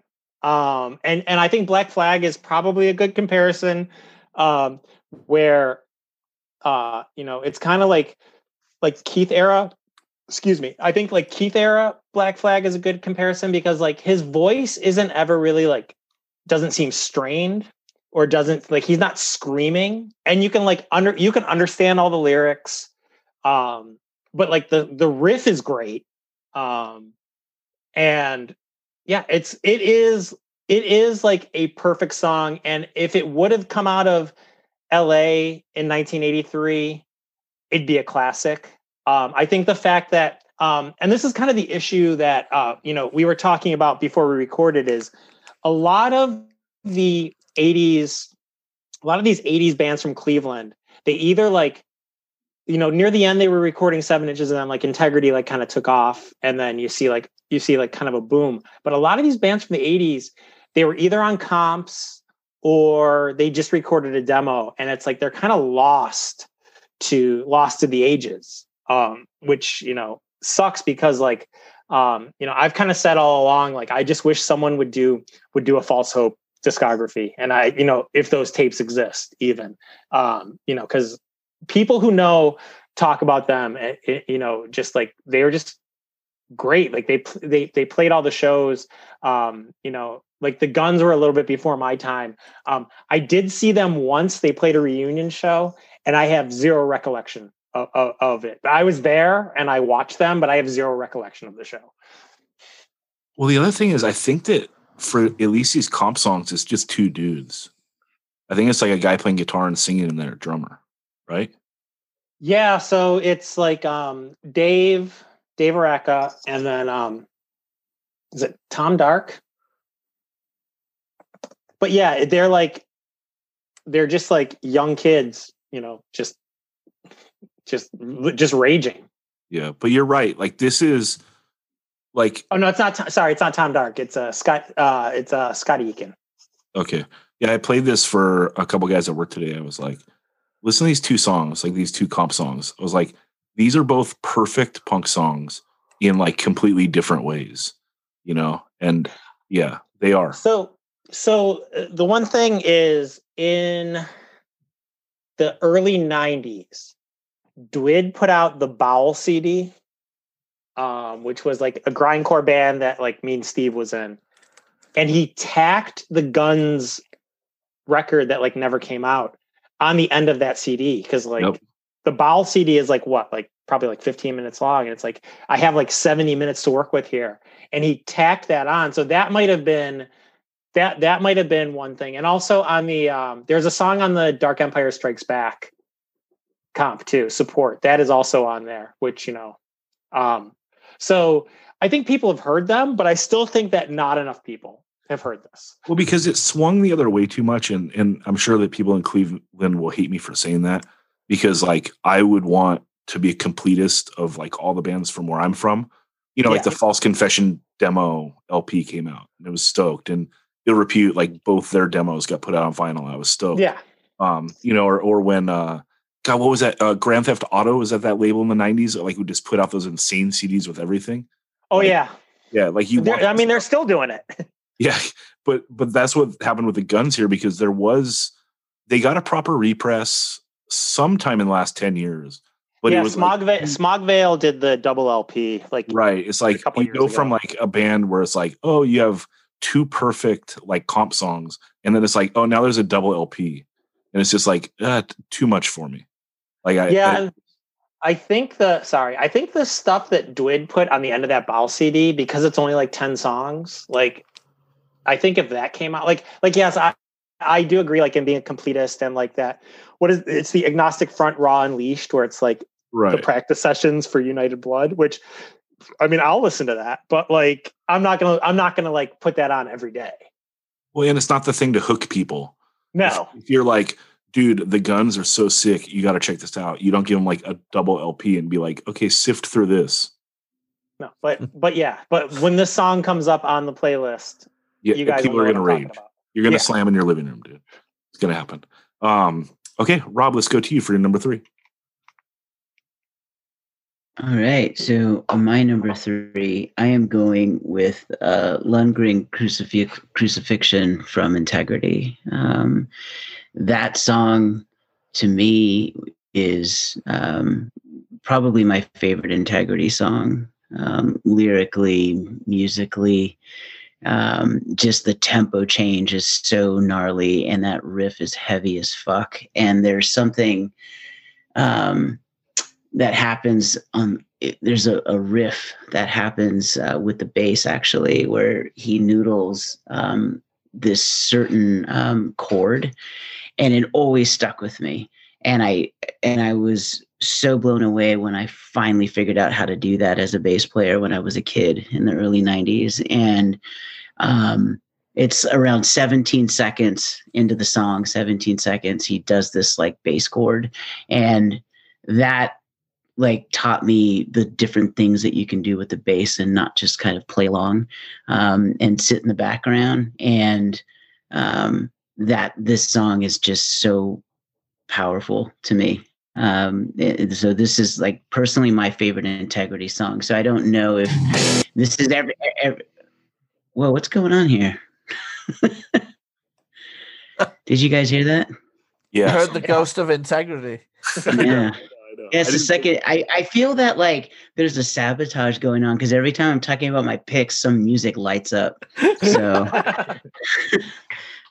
S6: Um, and and I think Black Flag is probably a good comparison um, where uh, you know, it's kind of like like Keith era excuse me i think like keith era black flag is a good comparison because like his voice isn't ever really like doesn't seem strained or doesn't like he's not screaming. And you can like under you can understand all the lyrics um but like the the riff is great um and yeah it's it is it is like a perfect song and if it would have come out of la in 1983 it'd be a classic. Um, I think the fact that, um, and this is kind of the issue that uh, you know we were talking about before we recorded, is a lot of the '80s, a lot of these '80s bands from Cleveland, they either like, you know, near the end they were recording seven inches, and then like Integrity like kind of took off, and then you see like you see like kind of a boom. But a lot of these bands from the '80s, they were either on comps or they just recorded a demo, and it's like they're kind of lost to lost to the ages um, which you know sucks because like um, you know I've kind of said all along like I just wish someone would do would do a false hope discography and I you know if those tapes exist even um, you know because people who know talk about them eh, eh, you know just like they were just great. Like they they they played all the shows um you know like the guns were a little bit before my time. Um i did see them once. They played a reunion show and i have zero recollection of, of, of it. I was there and i watched them but i have zero recollection of the show.
S1: Well, the other thing is, I think that for these comp songs, it's just two dudes. I think it's like a guy playing guitar and singing and then a drummer, right?
S6: yeah so it's like um dave dave Araka, and then um is it tom dark but yeah they're like they're just like young kids you know just just just raging
S1: Yeah, but you're right. Like this is like
S6: oh no it's not Tom- sorry it's not tom dark it's uh scott uh it's uh scott eakin
S1: okay. Yeah, I played this for a couple guys at work today. I was like, listen to these two songs, like these two comp songs. I was like, these are both perfect punk songs in like completely different ways, you know? And yeah, they are.
S6: So, so uh, the one thing is in the early '90s, Dwid put out the Bowel CD, um, which was like a grindcore band that like me and Steve was in, and he tacked the Guns record that like never came out on the end of that CD because like
S1: Yep.
S6: the Bowel CD is like what like probably like 15 minutes long, and it's like I have like 70 minutes to work with here, and he tacked that on. So that might have been that that might have been one thing and also on the um there's a song on the dark empire strikes back comp too support that is also on there which you know um so i think people have heard them but i still think that not enough people have heard this
S1: Well, because it swung the other way too much, and and I'm sure that people in Cleveland will hate me for saying that because like I would want to be a completist of like all the bands from where I'm from. You know, like the False Confession demo LP came out, and it was stoked, and Ill Repute, like both their demos got put out on vinyl. I was stoked.
S6: yeah
S1: Um, you know, or or when uh God, what was that? Uh, Grand Theft Audio was that that label in the '90s? Like, who just put out those insane CDs with everything?
S6: oh
S1: Like,
S6: yeah
S1: Yeah, like you.
S6: I mean they're still doing it
S1: yeah, but but that's what happened with the guns here because there was they got a proper repress sometime in the last ten years, but
S6: yeah
S1: it like-
S6: Smog Veil smogvale did the double lp like
S1: right. It's like you go
S6: ago.
S1: from like a band where it's like, oh, you have two perfect like comp songs, and then it's like, oh, now there's a double LP, and it's just like uh, too much for me. Like I,
S6: yeah
S1: I-
S6: I think the sorry, I think the stuff that Dwid put on the end of that Bowel CD because it's only like ten songs. Like, I think if that came out, like, like yes, I I do agree, like in being a completist and like that. What is it's the agnostic front raw unleashed, where it's like the practice sessions for United Blood, which I mean I'll listen to that, but like I'm not gonna I'm not gonna like put that on every day.
S1: Well, and it's not the thing to hook people.
S6: No.
S1: If you're like, dude, the guns are so sick, you got to check this out. You don't give them like a double LP and be like, okay, sift through this.
S6: No. But but yeah, but when this song comes up on the playlist,
S1: Yeah,
S6: you guys
S1: people are gonna
S6: what I'm talking
S1: rage. You're gonna
S6: Yeah.
S1: slam in your living room, dude. It's gonna happen. Um, okay, Rob, let's go to you for your number three.
S5: All right. So on my number three, I am going with uh, Lundgren Crucifix, Crucifixion from Integrity. Um, that song to me is um, probably my favorite Integrity song. Um, lyrically, musically, um, just the tempo change is so gnarly, and that riff is heavy as fuck. And there's something. Um, that happens on it, there's a, a riff that happens uh, with the bass actually where he noodles um, this certain um, chord and it always stuck with me and i and i was so blown away when i finally figured out how to do that as a bass player when i was a kid in the early 90s and um, it's around 17 seconds into the song 17 seconds he does this like bass chord. And that like taught me the different things that you can do with the bass and not just kind of play along um, and sit in the background. And um, that this song is just so powerful to me um, it- so this is like personally my favorite integrity song so i don't know if this is every, every whoa what's going on here did you guys hear that yeah
S4: I
S1: Yeah,
S4: heard the ghost of integrity.
S5: yeah
S1: I know.
S5: Yes,
S1: I
S5: the second. I, I feel that like there's a sabotage going on because every time I'm talking about my picks, some music lights up. So,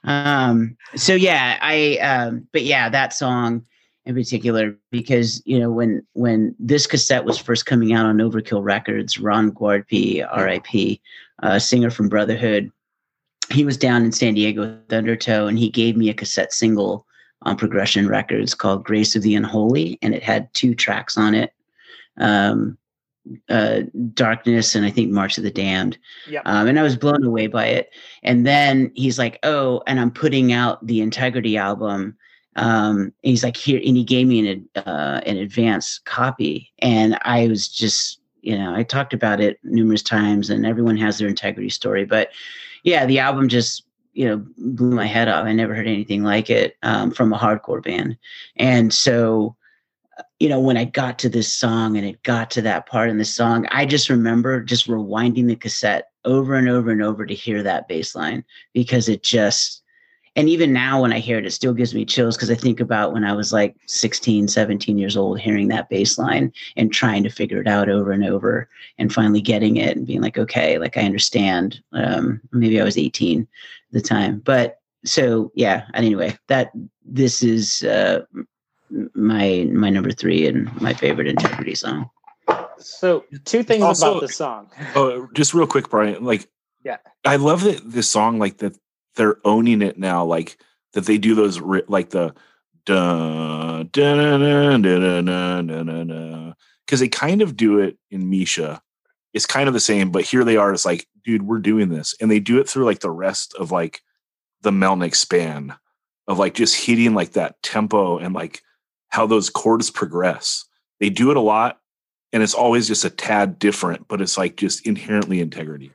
S5: um, so yeah, I, um, but yeah, that song in particular because you know when when this cassette was first coming out on Overkill Records, Ron Guardipee, R.I.P., uh, singer from Brotherhood, he was down in San Diego with Undertow, and he gave me a cassette single on Progression Records called Grace of the Unholy, and it had two tracks on it. Um, uh, Darkness and I think March of the Damned.
S6: Yep.
S5: Um, and I was blown away by it. And then he's like, "Oh, and I'm putting out the Integrity album." Um, he's like, "Here," and he gave me an uh, an advance copy, and I was just, you know, I talked about it numerous times, and everyone has their Integrity story, but yeah, the album just you know blew my head off. I never heard anything like it um, from a hardcore band, and so you know when I got to this song and it got to that part in the song, I just remember just rewinding the cassette over and over and over to hear that bass line because it just and even now when I hear it, it still gives me chills because I think about when I was like 16, 17 years old, hearing that bass line and trying to figure it out over and over and finally getting it and being like, okay, like I understand. Um, maybe I was 18 at the time. But so yeah, anyway, that this is uh my my number three and my favorite integrity song.
S6: so two things
S1: Also-
S6: about the song.
S1: Oh, just real quick, Brian. Like,
S6: Yeah.
S1: I love that this song, like that they're owning it now. Like that they do those like the because they kind of do it in Micha. It's kind of the same, but here they are. It's like, dude, we're doing this, and they do it through like the rest of like the Melnick span of like just hitting like that tempo and like how those chords progress. They do it a lot, and it's always just a tad different, but it's like just inherently integrity.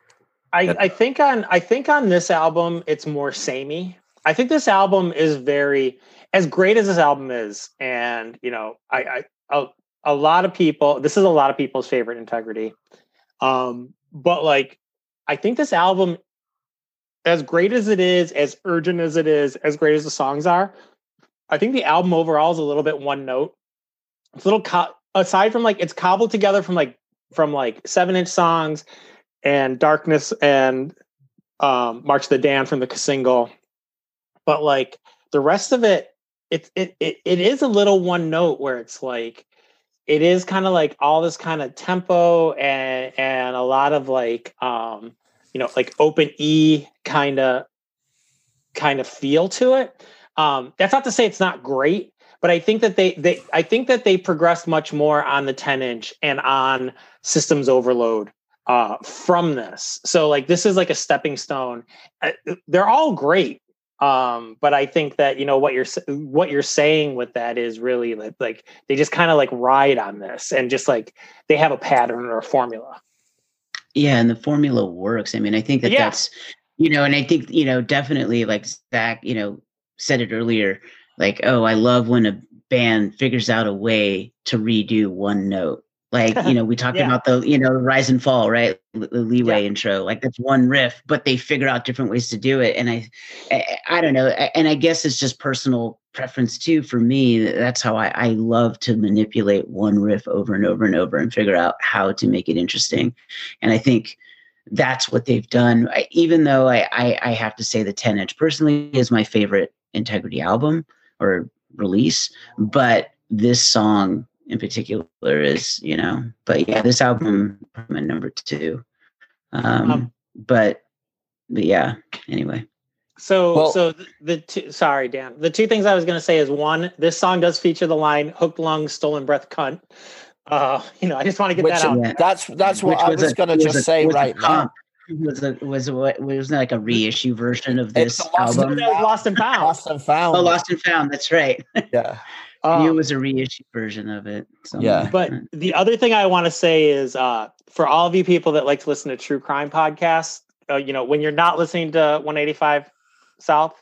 S6: I, I think on I think on this album it's more samey. I think this album is very as great as this album is, and you know, I, I a, a lot of people this is a lot of people's favorite integrity. Um, but like I think this album, as great as it is, as urgent as it is, as great as the songs are, I think the album overall is a little bit one note. It's a little co- aside from like it's cobbled together from like from like seven inch songs and darkness and um march the Damned from the single. But like the rest of it it it it, it is a little one note where it's like it is kind of like all this kind of tempo and and a lot of like um you know like open e kind of kind of feel to it. Um that's not to say it's not great but i think that they they i think that they progressed much more on the 10 inch and on systems overload uh, from this. So like this is like a stepping stone. Uh, they're all great, um, but I think that you know what you're what you're saying with that is really like, like they just kind of like ride on this and just like they have a pattern or a formula.
S5: Yeah, and the formula works. I mean, I think that
S6: Yeah.
S5: that's you know, and I think you know definitely like Zach, you know, said it earlier. Like, oh, I love when a band figures out a way to redo one note. Like, you know, we talked
S6: Yeah.
S5: about the you know rise and fall, right? The leeway
S6: Yeah.
S5: intro. Like that's one riff, but they figure out different ways to do it. And I, I, I don't know. And I guess it's just personal preference too. For me, that's how I, I love to manipulate one riff over and over and over and figure out how to make it interesting. And I think that's what they've done. I, even though I, I, I have to say the 10 inch personally is my favorite Integrity album or release, but this song in particular is, you know, but yeah, this album my number two. Um,
S6: Um,
S5: but but yeah, anyway.
S6: So,
S4: Well-
S6: so the, the two, sorry, Dan. The two things I was going to say is one, this song does feature the line "hooked lung, stolen breath, cunt." Uh, you know, I just want to get
S4: Which
S6: that out.
S5: Yeah.
S4: that's that's what
S5: Which
S4: I was
S5: a-
S4: going to just
S5: a-
S4: say right now.
S5: comp. Was a was a what was like a reissue version of this
S4: a lost
S5: album?
S4: and
S6: That Lost and Found.
S4: Lost and found.
S5: Oh, Lost and Found. That's right.
S4: Yeah.
S5: I knew it
S6: Um,
S5: was a reissue version of it.
S4: Yeah.
S6: But the other thing I want to say is uh, for all of you people that like to listen to true crime podcasts, uh, you know, when you're not listening to 185 South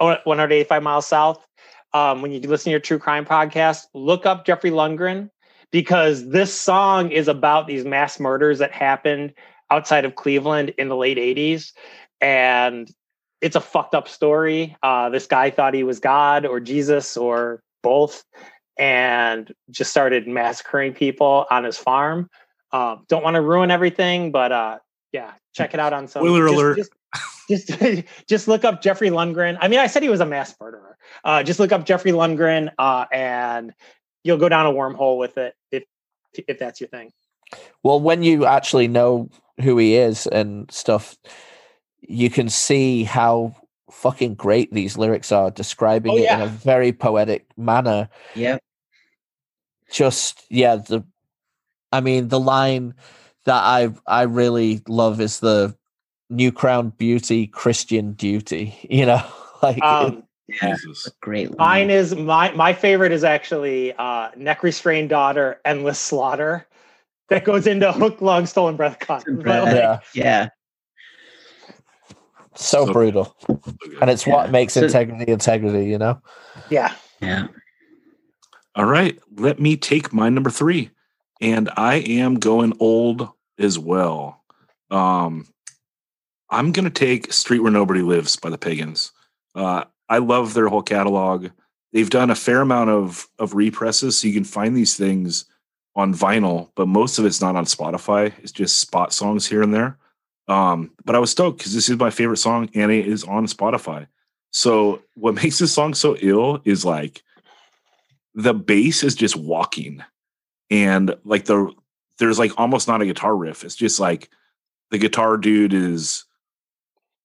S6: or 185 miles south, um, when you listen to your true crime podcast, look up Jeffrey Lundgren because this song is about these mass murders that happened outside of Cleveland in the late 80s. And it's a fucked up story. Uh, this guy thought he was God or Jesus or both and just started massacring people on his farm. Um, don't want to ruin everything, but uh, yeah, check it out on some.
S1: Spoiler
S6: just-
S1: alert.
S6: Just, just, just look up Jeffrey Lundgren. I mean, I said he was a mass murderer. Uh, just look up Jeffrey Lundgren, uh, and you'll go down a wormhole with it if if that's your thing.
S4: Well, when you actually know who he is and stuff, you can see how fucking great these lyrics are, describing
S6: Oh,
S4: it in a very poetic manner.
S5: Yeah.
S4: Just yeah, the I mean the line that I I really love is the new crown beauty, Christian duty. You know, like it-
S6: Um,
S5: Yeah.
S1: Jesus.
S5: Great. line.
S6: mine is my my favorite is actually uh, neck restrained daughter, endless slaughter. That goes into hook, lung, stolen breath, cut.
S5: Breath.
S6: Like,
S4: yeah,
S5: Yeah.
S4: So
S1: So-
S4: brutal,
S1: So
S4: and it's what makes
S5: So-
S4: integrity integrity. You know.
S6: yeah.
S5: Yeah.
S1: All right, let me take my number three, and I am going old as well. Um, I'm gonna take "Street Where Nobody Lives" by the Pagans. Uh, I love their whole catalog. They've done a fair amount of of represses, so you can find these things on vinyl, but most of it's not on Spotify. It's just spot songs here and there. Um, but I was stoked because this is my favorite song, and it is on Spotify. So what makes this song so ill is like the bass is just walking and like the there's like almost not a guitar riff it's just like the guitar dude is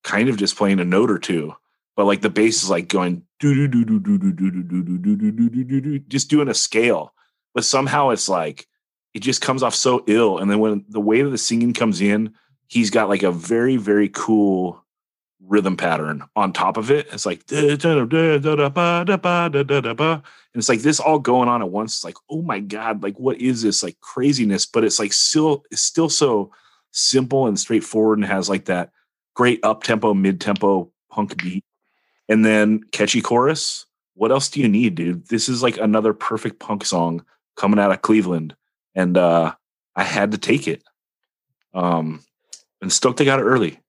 S1: kind of just playing a note or two but like the bass is like going do do do do do do do do do do do do do do just doing a scale but somehow it's like it just comes off so ill and then when the way that the singing comes in he's got like a very very cool rhythm pattern on top of it it's like da, da, da, da, da, ba, da, ba, da, da, da, ba. And it's like this all going on at once. It's like, oh my God, like what is this like craziness? But it's like still, it's still so simple and straightforward and has like that great up tempo, mid tempo punk beat. And then catchy chorus. What else do you need, dude? This is like another perfect punk song coming out of Cleveland. And uh I had to take it. Um and stoked I got it early.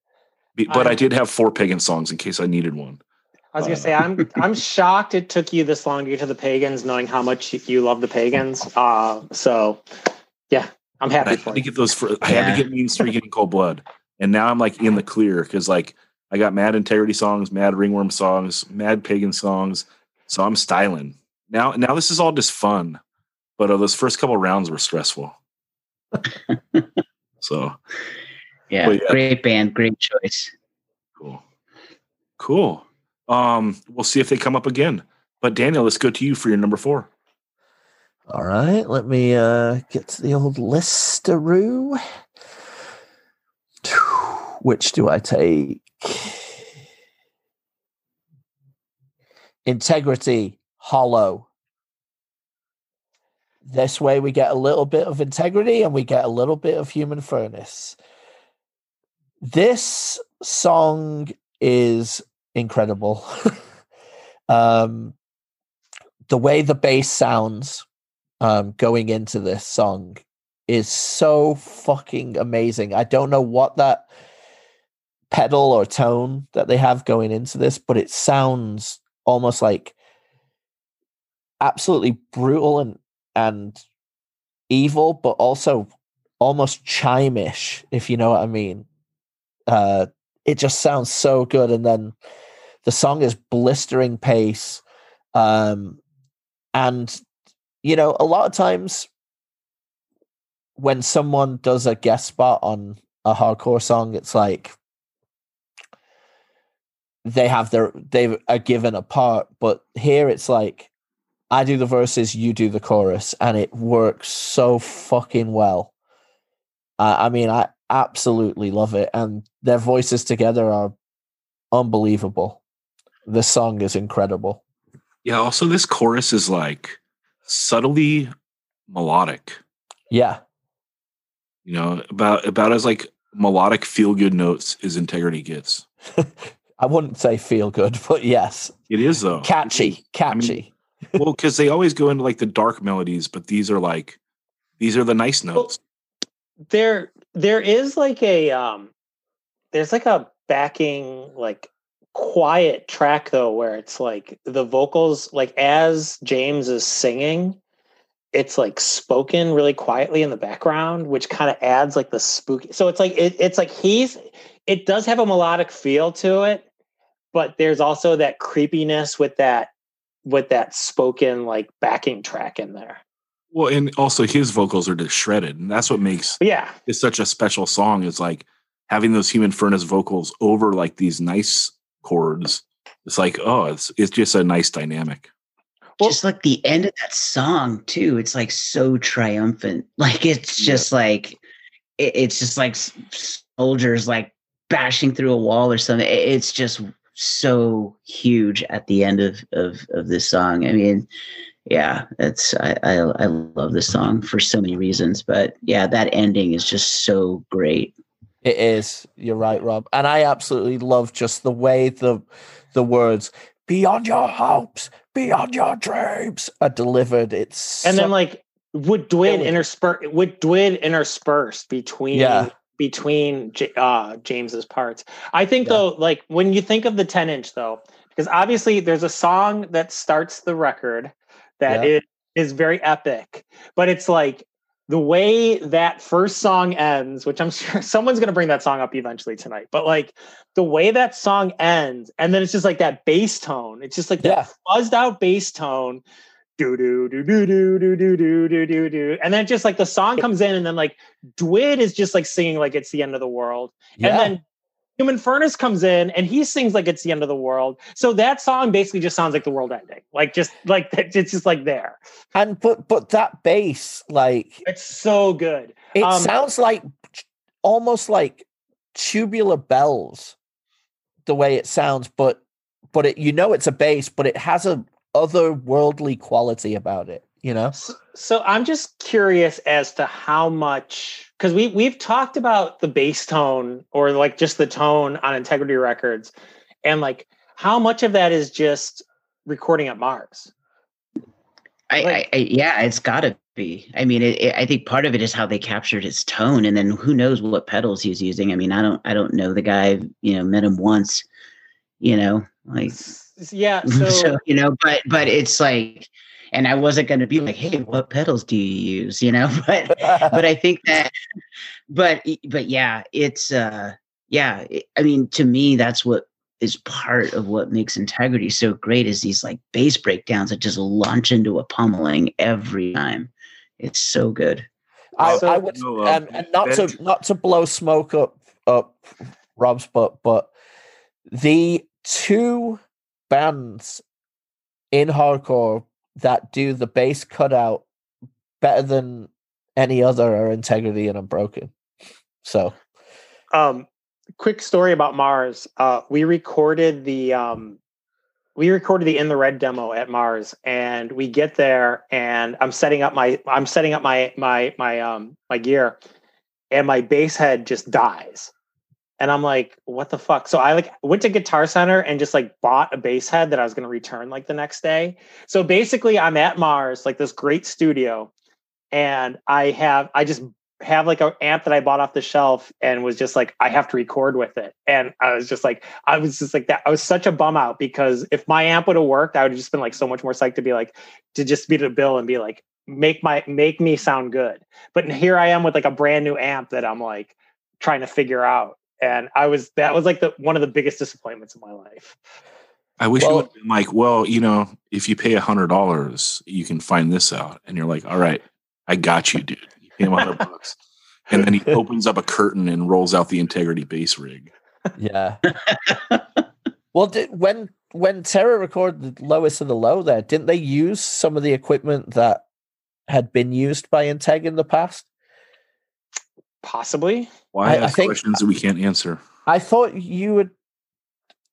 S1: But I
S6: I-
S1: did have four pagan songs in case I needed one.
S6: I was gonna say I'm I'm shocked it took you this long to get to the pagans, knowing how much you, you love the pagans. Uh, so yeah, I'm
S1: I
S6: happy
S1: had
S6: for
S1: to get those for I had to get Mean Streak and Cold Blood. And now I'm like in the clear because like I got mad integrity songs, mad ringworm songs, mad pagan songs. So I'm styling. Now now this is all just fun. But uh, those first couple rounds were stressful. so
S5: Yeah.
S1: Yeah.
S5: Great band. Great choice.
S1: cool. Cool. Um, we'll see if they come up again. But Daniel, let's go to you for your number four.
S4: All right, let me uh get to the old listeroo. which do I take? Integrity, hollow. This way, we get a little bit of integrity and we get a little bit of human furnace. This song is incredible. um, the way the bass sounds um, going into this song is so fucking amazing. I don't know what that pedal or tone that they have going into this, but it sounds almost like absolutely brutal and and evil, but also almost chimish, if you know what I mean. Uh, it just sounds so good, and then the song is blistering pace, um, and you know, a lot of times when someone does a guest spot on a hardcore song, it's like they have their they are given a part, but here it's like I do the verses, you do the chorus, and it works so fucking well. Uh, I mean, I absolutely love it, and their voices together are unbelievable. The song is incredible.
S1: Yeah. Also, this chorus is like subtly melodic.
S4: Yeah,
S1: You know, about about as like melodic feel good notes as integrity gets.
S4: I wouldn't say feel good, but yes,
S1: It is though
S4: catchy, catchy.
S1: well, because they always go into like the dark melodies, but these are like these are the nice notes.
S6: there there is like a um there's like a backing like quiet track though where it's like the vocals like as James is singing it's like spoken really quietly in the background which kind of adds like the spooky so it's like it, it's like he's it does have a melodic feel to it but there's also that creepiness with that with that spoken like backing track in there
S1: Well, and also his vocals are just shredded, and that's what makes
S6: yeah
S1: it such a special song. Is like having those human furnace vocals over like these nice chords. It's like oh, it's it's just a nice dynamic.
S6: Well-
S5: just like the end of that song too it's like so triumphant like it's just like it, it's just like soldiers like bashing through a wall or something It- it's just so huge at the end of of of this song i mean yeah it's I, I i love this song for so many reasons but yeah that ending is just so great
S4: It is. You're right, Rob. And I absolutely love just the way the the words "beyond your hopes, beyond your dreams" are delivered. It's
S6: and
S4: so-
S6: then like would Dwid
S4: Really?
S6: intersperse would Dwid intersperse between
S4: Yeah.
S6: between J- uh James's parts. I think
S4: Yeah.
S6: though, like when you think of the 10 inch though, because obviously there's a song that starts the record that
S4: Yeah.
S6: is is very epic, but it's like the way that first song ends, which I'm sure someone's gonna bring that song up eventually tonight, but like the way that song ends, and then it's just like that bass tone. It's just like
S4: Yeah.
S6: that fuzzed out bass tone. Do do do do do do do do do do do, and then just like the song comes in, and then like Dwid is just like singing like it's the end of the world,
S4: yeah.
S6: and then Human Furnace comes in and he sings like it's the end of the world. So that song basically just sounds like the world ending, like just like that. It's just like there.
S4: and but but that bass, like
S6: It's so good.
S4: it
S6: Um,
S4: sounds like almost like tubular bells, the way it sounds. But but it you know it's a bass, but it has a otherworldly quality about it. You know.
S6: So, so I'm just curious as to how much because we we've talked about the bass tone or like just the tone on Integrity Records, and like how much of that is just recording at Mars.
S5: I,
S6: Like-
S5: I, I yeah, it's got to be. I mean, it, it, I think part of it is how they captured his tone, and then who knows what pedals he's using. I mean, I don't, I don't know the guy. You know, met him once. You know, like
S6: Yeah.
S5: so,
S6: So
S5: you know, but but it's like, and I wasn't going to be like, hey, what pedals do you use? You know, but but I think that, but but yeah, it's uh yeah. it- I mean, to me, that's what is part of what makes integrity so great is these like bass breakdowns that just launch into a pummeling every time. It's so good.
S4: I,
S6: So-
S4: I would,
S1: No, um,
S4: and, and not to not to blow smoke up up Rob's butt, but the two bands in hardcore that do the bass cutout better than any other are Integrity and Unbroken. So
S6: um quick story about Mars. Uh, we recorded the um, we recorded the in the red demo at Mars, and we get there, and I'm setting up my I'm setting up my my my um my gear, and my bass head just dies, and I'm like, what the fuck? So I like went to Guitar Center and just like bought a bass head that I was going to return like the next day. So basically, I'm at Mars, like this great studio, and I have I just have like an amp that I bought off the shelf and was just like, I have to record with it. And I was just like, I was just like that. I was such a bum out because if my amp would have worked, I would have just been like so much more psyched to be like, to just be the bill and be like, make my, make me sound good. But here I am with like a brand new amp that I'm like trying to figure out. And I was, that was like the, one of the biggest disappointments of my life.
S1: I wish
S4: Well-
S1: you would have been like, well, you know, if you pay a hundred dollars, you can find this out. And you're like, all right, I got you, dude. You pay him a hundred bucks. And then he opens up a curtain and rolls out the integrity base rig.
S4: Yeah. well, did, when when Terra recorded the Lowest and the Low, there didn't they use some of the equipment that had been used by Integ in the past?
S6: Possibly.
S1: Why
S4: I- I
S1: ask
S4: think-
S1: questions that we can't answer?
S4: I thought you had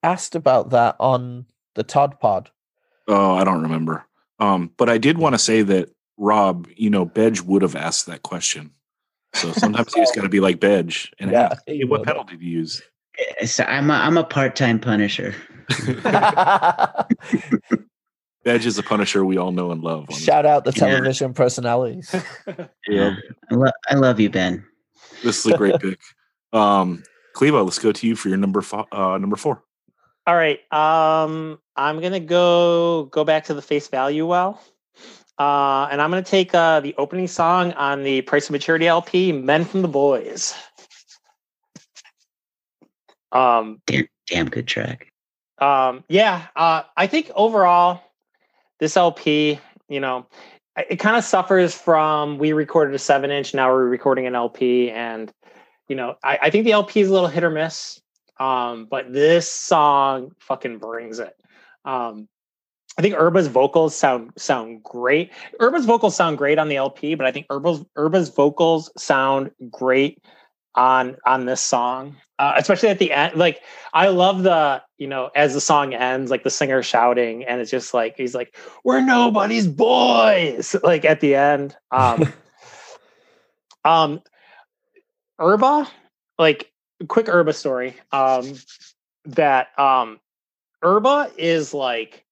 S4: asked about that on the Todd Pod.
S1: Oh, I don't remember. Um, but I did want to say that Rob, you know, Bedge would have asked that question. So sometimes you just got to be like Bedge and
S4: Yeah,
S1: ask, hey, what
S4: would.
S1: pedal did you use?
S5: So I'm a, I'm a part time punisher.
S1: Bedge is a punisher we all know and love.
S4: Shout out the
S5: Yeah.
S4: television personalities.
S1: Yeah.
S5: I, lo- I love you, Ben.
S1: This is a great pick. Um, Clevo, let's go to you for your number fo- uh, number four.
S6: All right. Um, I'm gonna go go back to the face value well. Uh, and I'm gonna take uh, the opening song on the Price of Maturity LP, Men from the Boys. Um,
S5: Damn, damn good track.
S6: um, yeah, uh, I think overall, this LP, you know, I- it kind of suffers from we recorded a seven inch, now we're recording an LP, and you know, I, I think the LP is a little hit or miss. Um, but this song fucking brings it. Um, I think Urba's vocals sound sound great. Urba's vocals sound great on the LP, but I think Urba's Urba's vocals sound great on on this song, uh, especially at the end. Like I love the you know as the song ends, like the singer shouting, and it's just like he's like, "We're nobody's boys." Like at the end. Um, um, Urba, like quick Urba story. Um, that um, Urba is like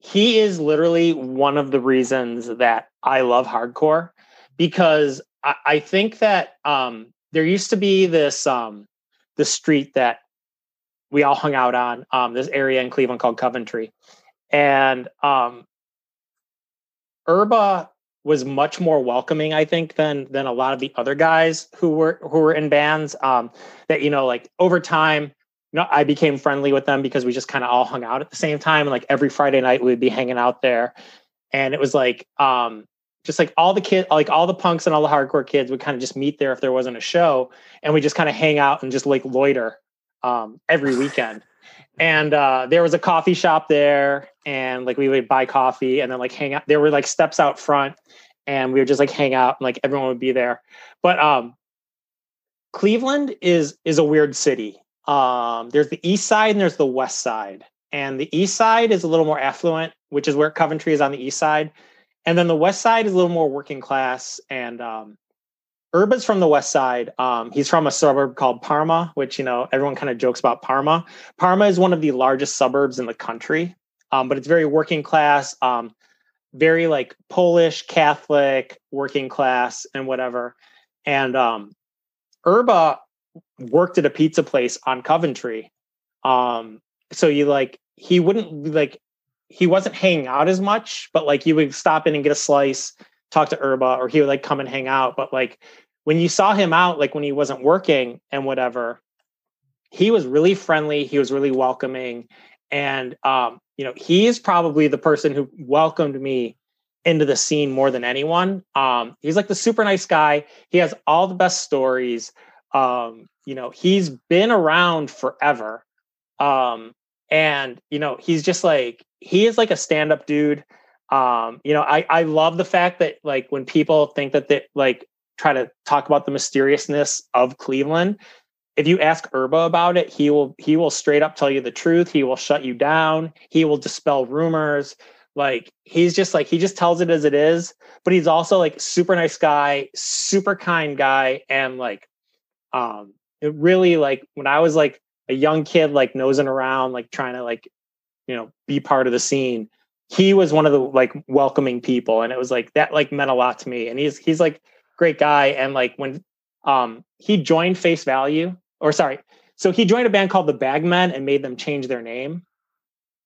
S6: he is literally one of the reasons that I love hardcore because I, I think that um, there used to be this um, the street that we all hung out on um, this area in Cleveland called Coventry, and um, Urba was much more welcoming, I think, than than a lot of the other guys who were who were in bands. Um, that you know, like over time, you know, I became friendly with them because we just kind of all hung out at the same time. And like every Friday night, we'd be hanging out there, and it was like um, just like all the kids, like all the punks and all the hardcore kids would kind of just meet there if there wasn't a show, and we just kind of hang out and just like loiter um, every weekend. And uh, there was a coffee shop there, and like we would buy coffee and then like hang out. There were like steps out front, and we would just like hang out, and like everyone would be there. But um, Cleveland is is a weird city. Um, there's the east side and there's the west side, and the east side is a little more affluent, which is where Coventry is on the east side, and then the west side is a little more working class. And um, Urba's from the west side. Um, he's from a suburb called Parma, which you know everyone kind of jokes about Parma. Parma is one of the largest suburbs in the country, um, but it's very working class, um, very like Polish Catholic working class and whatever. And um, Urba worked at a pizza place on Coventry. Um, so you like he wouldn't like he wasn't hanging out as much, but like you would stop in and get a slice, talk to Urba, or he would like come and hang out. But like when you saw him out, like when he wasn't working and whatever, he was really friendly. He was really welcoming. And um, you know, he is probably the person who welcomed me into the scene more than anyone. Um, he's like the super nice guy. He has all the best stories. Um, you know, he's been around forever. Um, and you know, he's just like he is like a stand-up dude. Um, you know, I I love the fact that like when people think that they like try to talk about the mysteriousness of Cleveland, if you ask Urba about it, he will he will straight up tell you the truth. He will shut you down. He will dispel rumors. Like he's just like he just tells it as it is. But he's also like super nice guy, super kind guy, and like um it really like when I was like a young kid, like nosing around, like trying to like you know be part of the scene. He was one of the like welcoming people, and it was like that like meant a lot to me. And he's he's like great guy, and like when um he joined Face Value, or sorry, so he joined a band called the Bagmen and made them change their name.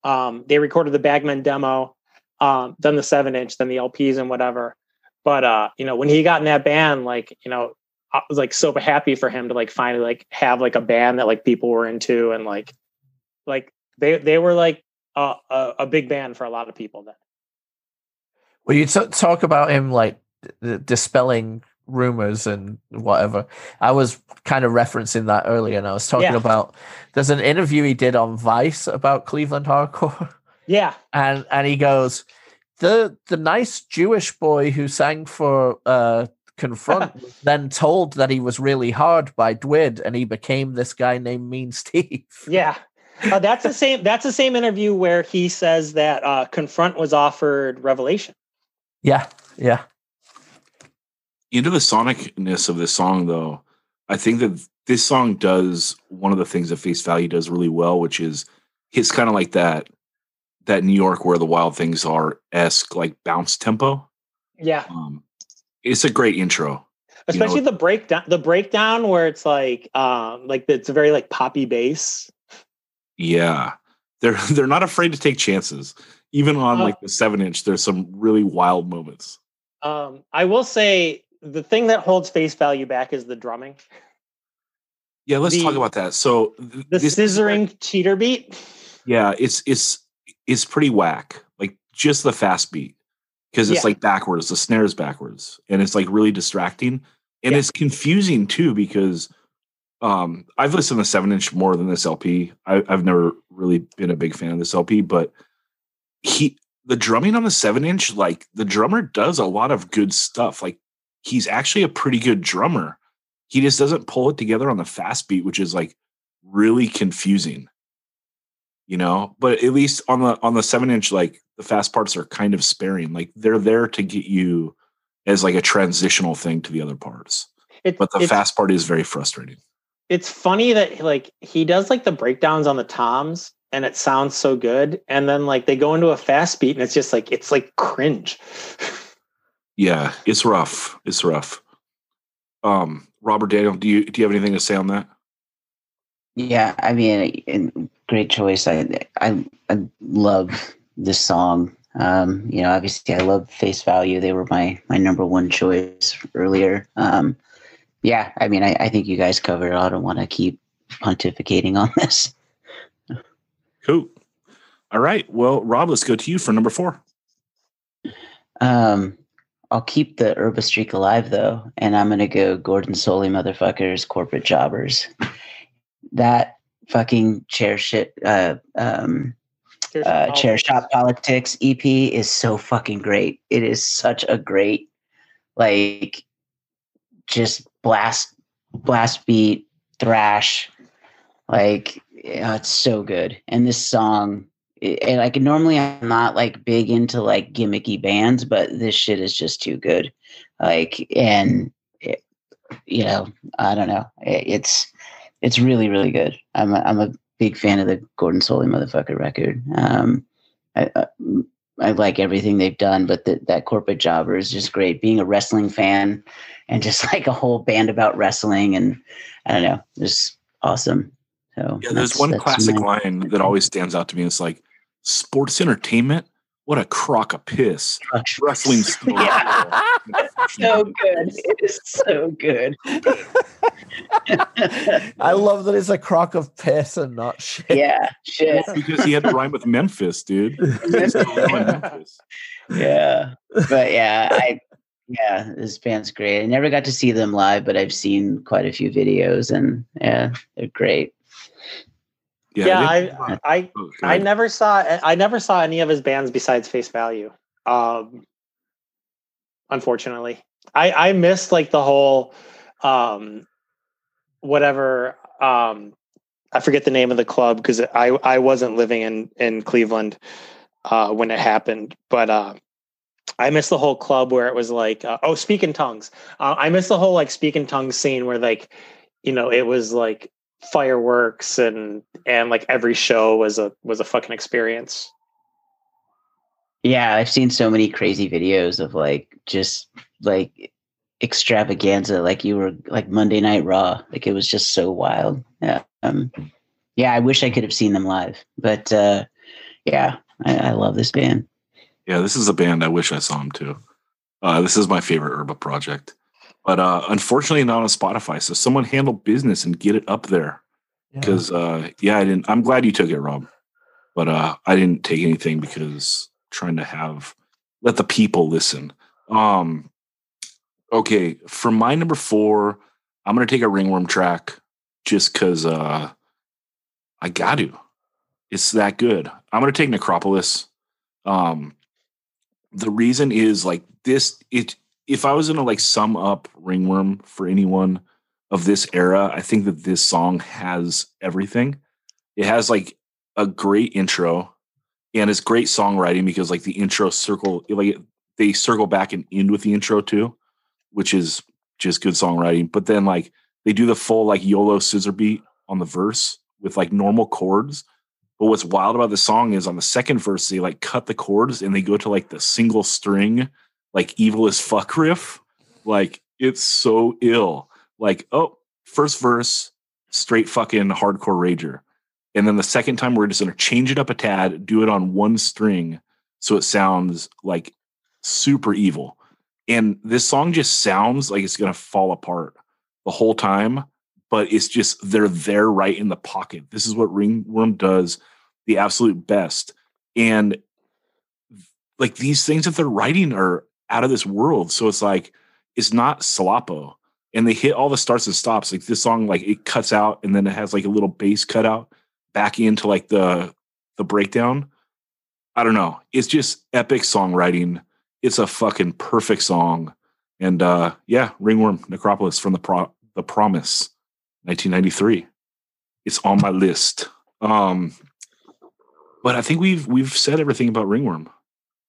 S6: Um, they recorded the Bagmen demo, um, then the seven inch, then the LPs and whatever. But uh, you know, when he got in that band, like you know, I was like so happy for him to like finally like have like a band that like people were into and like like they they were like a a, a big band for a lot of people then.
S4: Well, you t- talk about him like d- dispelling rumors and whatever. I was kind of referencing that earlier, and I was talking
S6: Yeah.
S4: about there's an interview he did on Vice about Cleveland hardcore,
S6: Yeah,
S4: and and he goes, the the nice Jewish boy who sang for uh Confront was then told that he was really hard by Dwid, and he became this guy named Mean Steve.
S6: yeah. Uh, that's the same. That's the same interview where he says that uh, Confront was offered Revelation.
S4: yeah, yeah.
S1: into the sonicness of this song though i think that this song does one of the things that face value does really well which is it's kind of like that that new york where the wild things are esque like bounce tempo
S6: Yeah,
S1: um it's a great intro You know-
S6: especially the breakdown. The breakdown where it's like, um, like it's a very like poppy bass.
S1: yeah they're they're not afraid to take chances even on
S6: Uh,
S1: like the seven inch there's some really wild moments
S6: Um, I will say the thing that holds face value back is the drumming,
S1: yeah let's talk about that so th-
S6: the
S1: this-
S6: scissoring cheater beat.
S1: Yeah, it's it's it's pretty whack. Like just the fast beat because it's
S6: Yeah.
S1: like backwards. The snare's backwards, and it's like really distracting, and
S6: Yeah.
S1: it's confusing too because um I've listened to seven inch more than this LP. I, I've never really been a big fan of this LP, but he the drumming on the seven inch, like the drummer does a lot of good stuff. Like he's actually a pretty good drummer. He just doesn't pull it together on the fast beat, which is like really confusing you know but at least on the on the seven inch like the fast parts are kind of sparing like they're there to get you as like a transitional thing to the other parts.
S6: It,
S1: but the fast part is very frustrating.
S6: It's funny that like he does like the breakdowns on the toms and it sounds so good, and then like they go into a fast beat and it's just like it's like cringe.
S1: yeah it's rough. It's rough. Um robert daniel do you do you have anything to say on that?
S5: Yeah, I mean, great choice. I I I love this song. Um, you know, obviously, I love Face Value. They were my my number one choice earlier. Um, yeah, I mean, I, I think you guys covered it. I don't want to keep pontificating on this.
S1: cool all right well rob let's go to you for number four
S5: Um, I'll keep the Urba streak alive though, and I'm gonna go Gordon Solie motherfuckers, corporate jobbers. That fucking chair shit. Uh, um, Uh, chair
S6: politics.
S5: shop politics ep is so fucking great. It is such a great like just blast blast beat thrash. Like yeah, it's so good. And this song it, and like normally i'm not like big into like gimmicky bands but this shit is just too good. Like and it, you know i don't know. It, it's it's really really good. I'm a, i'm a big fan of the Gordon Solie motherfucker record. Um, I, I, I like everything they've done, but the, that corporate jobber is just great. Being a wrestling fan and just like a whole band about wrestling, and I don't know, just awesome. So
S1: yeah there's one classic
S5: my-
S1: line that always stands out to me it's like sports entertainment what a crock of piss wrestling
S5: Yeah. so good. It is so good.
S4: I love that it's a crock of piss and not shit.
S5: yeah, shit.
S1: because he had to rhyme with memphis dude He's still in Memphis.
S5: yeah but yeah i yeah this band's great i never got to see them live but i've seen quite a few videos and yeah they're great
S6: Yeah,
S1: they-
S6: I I
S1: oh,
S6: I never saw I never saw any of his bands besides Face Value. Um unfortunately. I I missed like the whole um whatever um, I forget the name of the club because I I wasn't living in in Cleveland uh, when it happened, but uh, I missed the whole club where it was like, uh, oh, speak in tongues. Uh, I missed the whole like speak in tongues scene where like, you know, it was like fireworks and and like every show was a was a fucking experience.
S5: Yeah, I've seen so many crazy videos of like just like extravaganza, like you were like Monday Night Raw. Like it was just so wild. Yeah. Um, yeah, I wish I could have seen them live, but uh, yeah, I, I love this band.
S1: Yeah, this is a band I wish I saw him too. Uh, this is my favorite Urba project, but uh, unfortunately not on Spotify. So someone handle business and get it up there. Because uh, yeah, I didn't. I'm glad you took it, Rob, but uh, I didn't take anything because trying to have let the people listen. Um, okay, for my number four, I'm gonna take a ringworm track just because uh, I got to. It's that good. I'm gonna take Necropolis. Um, the reason is like this. It if I was gonna like sum up ringworm for anyone of this era, I think that this song has everything. It has like a great intro and it's great songwriting because like the intro circle like they circle back and end with the intro too, which is just good songwriting. But then like they do the full like YOLO scissor beat on the verse with like normal chords. But what's wild about the song is on the second verse, they like cut the chords and they go to like the single string, like evil as fuck riff. Like it's so ill. Like, oh, first verse, straight fucking hardcore rager. And then the second time we're just gonna change it up a tad, do it on one string so it sounds like super evil. And this song just sounds like it's gonna fall apart the whole time, but it's just they're there right in the pocket. This is what Ringworm does the absolute best. And like these things that they're writing are out of this world. So it's like it's not Salapo. And they hit all the starts and stops. Like this song, like it cuts out and then it has like a little bass cutout back into like the the breakdown. I don't know. It's just epic songwriting. It's a fucking perfect song. And uh yeah, Ringworm Necropolis from the Pro- the Promise, 1993. It's on my list. Um but I think we've we've said everything about Ringworm.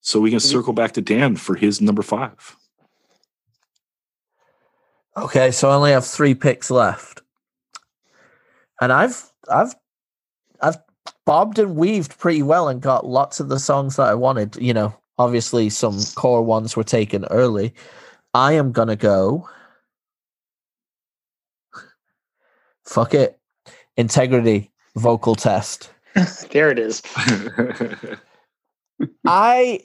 S1: So we can circle back to Dan for his number 5.
S4: Okay, so I only have three picks left, and I've I've I've bobbed and weaved pretty well and got lots of the songs that I wanted. You know, obviously some core ones were taken early. I am gonna go. Fuck it, integrity vocal test.
S6: there it is.
S4: I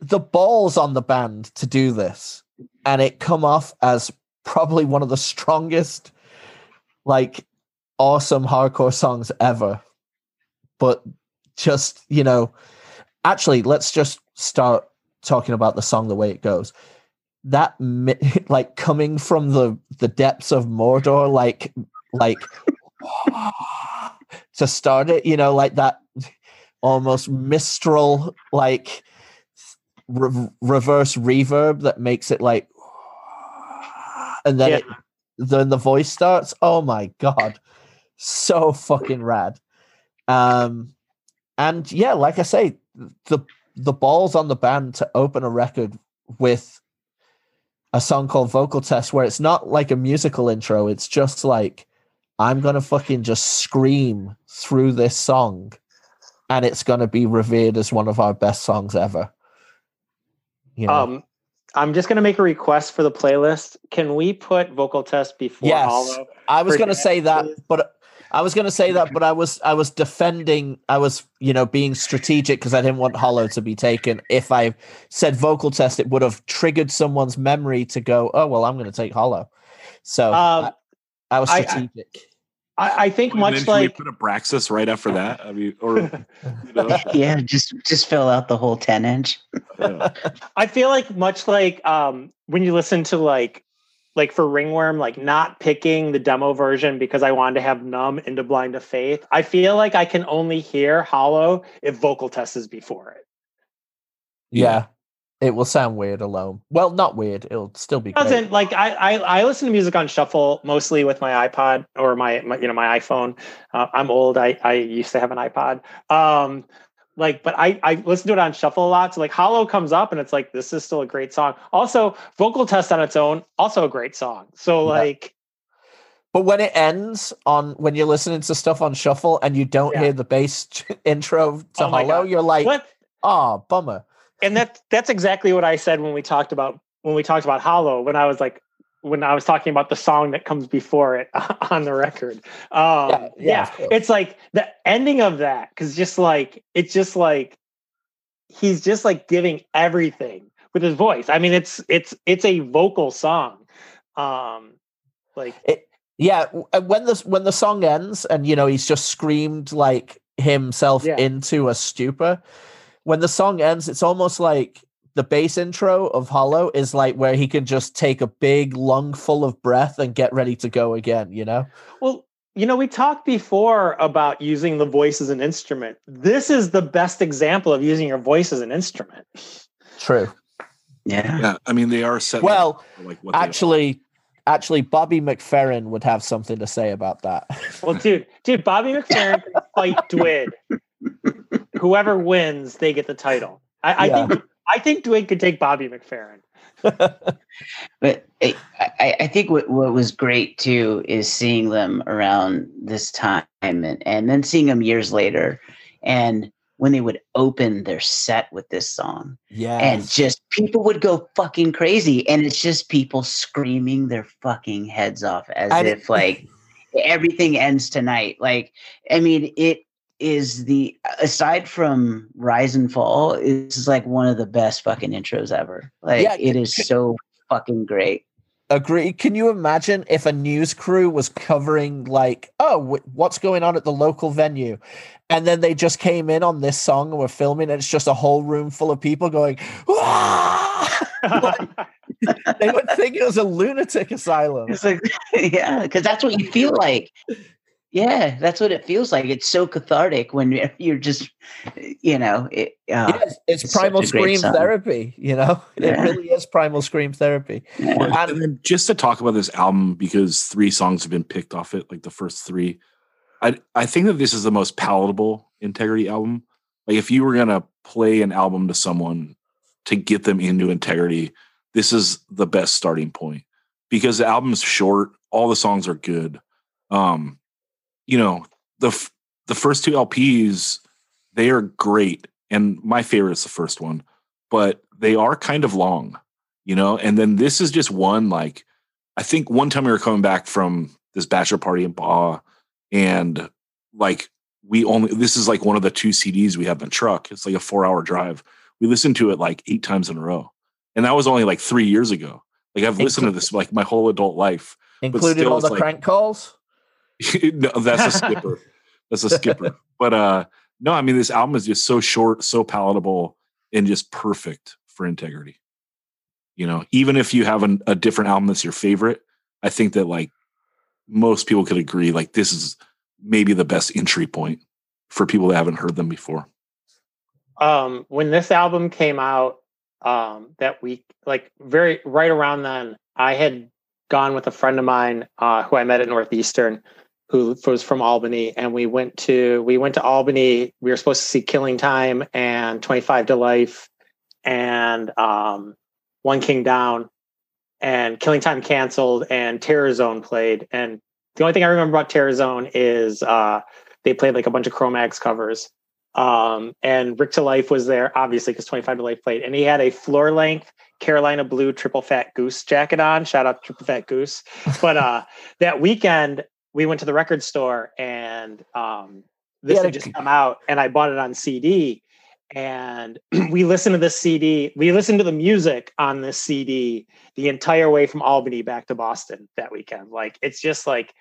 S4: the balls on the band to do this, and it come off as probably one of the strongest, like awesome hardcore songs ever. But just, you know, actually, let's just start talking about the song the way it goes. That like coming from the the depths of Mordor, like like to start it, you know, like that almost mistral like re- reverse reverb that makes it like and then
S6: Yeah.
S4: it, then the voice starts. Oh my god, so fucking rad. Um, and yeah, like I say, the the balls on the band to open a record with a song called Vocal Test, where it's not like a musical intro. It's just like I'm gonna fucking just scream through this song, and it's gonna be revered as one of our best songs ever. You know?
S6: Um, I'm just gonna make a request for the playlist. Can we put vocal test before
S4: Yes.
S6: Hollow?
S4: I was going to say that,
S6: please?
S4: but I was going to say that, but I was I was defending. I was you know being strategic because I didn't want Hollow to be taken. If I said vocal test, it would have triggered someone's memory to go, oh well, I'm going to take Hollow. So
S6: Um,
S4: I, I was
S6: I- I-
S4: strategic.
S6: I, I think
S1: And then
S6: much
S1: should we
S6: like
S1: put a Braxis right after that. I mean, or you know,
S5: yeah, just just fill out the whole 10 inch.
S1: yeah.
S6: I feel like much like um when you listen to like like for Ringworm, like not picking the demo version because I wanted to have numb into blind of faith. I feel like I can only hear hollow if vocal test is before it.
S4: yeah. It will sound weird alone. Well, not weird. It'll still be
S6: It doesn't like I, I I listen to music on shuffle mostly with my I, I listen to music on shuffle mostly with my iPod or my, my you know my iPhone. Uh, I'm old. I I used to have an iPod. Um, like, but I I listen to it on shuffle a lot. So like Hollow comes up and it's like this is still a great song. Also, vocal test on its own, also a great song. So
S4: Yeah.
S6: like
S4: But when it ends on when you're listening to stuff on shuffle and you don't
S6: Yeah.
S4: hear the bass intro to
S6: Oh
S4: Hollow, you're like,
S6: what
S4: ah, bummer.
S6: And that that's exactly what I said when we talked about when we talked about Hollow. When I was like, when I was talking about the song that comes before it on the record. Um,
S4: Yeah,
S6: yeah,
S4: yeah,
S6: it's like the ending of that because just like it's just like he's just like giving everything with his voice. I mean, it's it's it's a vocal song. Um, like
S4: it, Yeah, uh, when the when the song ends and you know he's just screamed like himself
S6: Yeah.
S4: into a stupor. When the song ends, it's almost like the bass intro of Hollow is like where he can just take a big lung full of breath and get ready to go again. You know?
S6: Well, you know, we talked before about using the voice as an instrument. This is the best example of using your voice as an instrument.
S4: True.
S5: Yeah.
S1: Yeah, I mean they are set.
S4: Well,
S1: like what.
S4: Actually, actually, Bobby McFerrin would have something to say about that.
S6: Well, dude, dude, Bobby McFerrin can fight Dwid. Whoever wins, they get the title. I, I
S4: Yeah.
S6: think I think Dwid could take Bobby McFerrin.
S5: But I, I, I think what, what was great too is seeing them around this time and, and then seeing them years later. And when they would open their set with this song,
S4: yeah.
S5: and just people would go fucking crazy. And it's just people screaming their fucking heads off as
S4: And-
S5: if like everything ends tonight. Like, I mean, it is the aside from Rise and Fall, is like one of the best fucking intros ever. Like,
S4: Yeah,
S5: it is so fucking great.
S4: Agree. Can you imagine if a news crew was covering like, oh, wh- what's going on at the local venue, and then they just came in on this song and were filming, and it's just a whole room full of people going, they would think it was a lunatic asylum.
S5: It's like, yeah, because that's what you feel like. Yeah, that's what it feels like. It's so cathartic when you're- you're just, you know, it. Uh,
S4: Yes, it's,
S5: it's
S4: primal scream therapy. You know, it really is primal scream therapy.
S5: yeah.
S1: and then just to talk about this album because three songs have been picked off it, like the first three. I I think that this is the most palatable integrity album. Like if you were gonna play an album to someone to get them into integrity, this is the best starting point because the album's short, all the songs are good. Um, you know, the f- the first two LPs, they are great, and my favorite is the first one, but they are kind of long you know and then this is just one like i think one time we were coming back from this bachelor party in baja and like we only this is like one of the two cds we have in the truck it's like a four hour drive we listened to it like eight times in a row and that was only like three years ago like i've listened to this like my whole adult life
S4: Included all the
S1: like-
S4: crank calls.
S1: no, that's a skipper. that's a skipper. But uh no, I mean this album is just so short, so palatable, and just perfect for integrity. You know, even if you have an, a different album that's your favorite, I think that like most people could agree, like this is maybe the best entry point for people that haven't heard them before.
S6: um, when this album came out um, that week, like very right around then, I had gone with a friend of mine uh, who I met at Northeastern, who was from Albany, and we went to we went to Albany. We were supposed to see Killing Time and Twenty Five to Life, and um, One King Down, and Killing Time canceled, and Terror Zone played. And the only thing I remember about Terror Zone is uh, they played like a bunch of Cro-Mags covers um, and Rick ta Life was there, obviously, because 25 to Life played. And he had a floor length Carolina Blue Triple Fat Goose jacket on. Shout out to Triple Fat Goose. But uh, that weekend, we went to the record store and um, this
S4: Yeah,
S6: had just come out, and I bought it on CD. And we listened to this CD. We listened to the music on this CD the entire way from Albany back to Boston that weekend. Like, it's just like,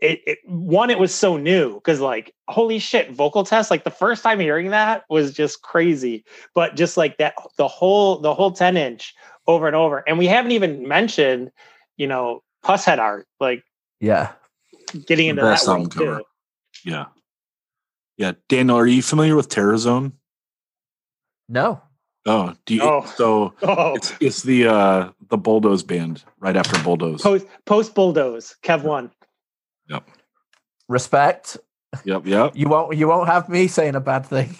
S6: it, it one it was so new because like holy shit vocal test like the first time hearing that was just crazy but just like that the whole the whole 10 inch over and over and we haven't even mentioned you know Pusshead art like
S4: Yeah.
S6: Getting into
S1: Best
S6: that
S1: album cover.
S6: too.
S1: Yeah. Yeah. Daniel, are you familiar with Terror Zone?
S4: No.
S1: Oh, do you,
S6: Oh.
S1: so
S6: Oh,
S1: it's it's the uh the Bulldoze band right after Bulldoze.
S6: post post bulldoze. Kev one. Yep.
S4: Respect.
S1: Yep, yep.
S4: You won't. You won't have me saying a bad thing.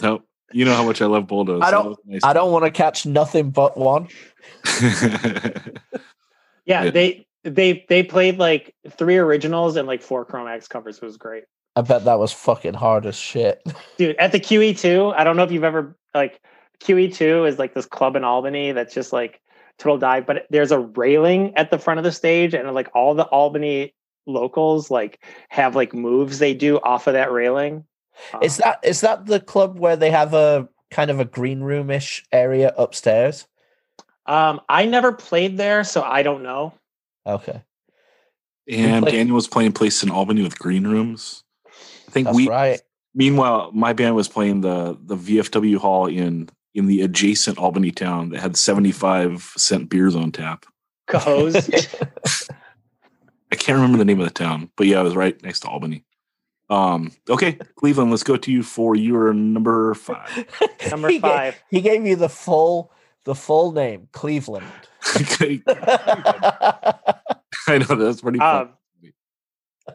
S1: Nope. You know how much I love Bulldoze.
S4: I don't-
S1: nice.
S4: I don't want to catch nothing but one.
S6: Yeah,
S1: Yeah.
S6: they they they played like three originals and like four Cro-Mags covers. It was great.
S4: I bet that was fucking hard as shit.
S6: dude at the qe2 i don't know if you've ever like qe2 is like this club in albany that's just like total dive but there's a railing at the front of the stage and like all the albany locals like have like moves they do off of that railing
S4: Is
S6: Um,
S4: that is that the club where they have a kind of a green room ish area upstairs?
S6: um i never played there so i don't know
S4: Okay,
S1: and
S4: played-
S1: Daniel was playing place in Albany with green rooms. I think
S4: that's
S1: we
S4: right.
S1: meanwhile my band was playing the the VFW hall in in the adjacent Albany town that had 75 cent beers on tap.
S6: Cohoes.
S1: I can't remember the name of the town, but yeah, it was right next to Albany. Um, okay, Cleveland, let's go to you for your number five.
S6: number
S4: He ga-
S6: five
S4: he gave you the full the full name, Cleveland.
S1: I know that's pretty
S6: um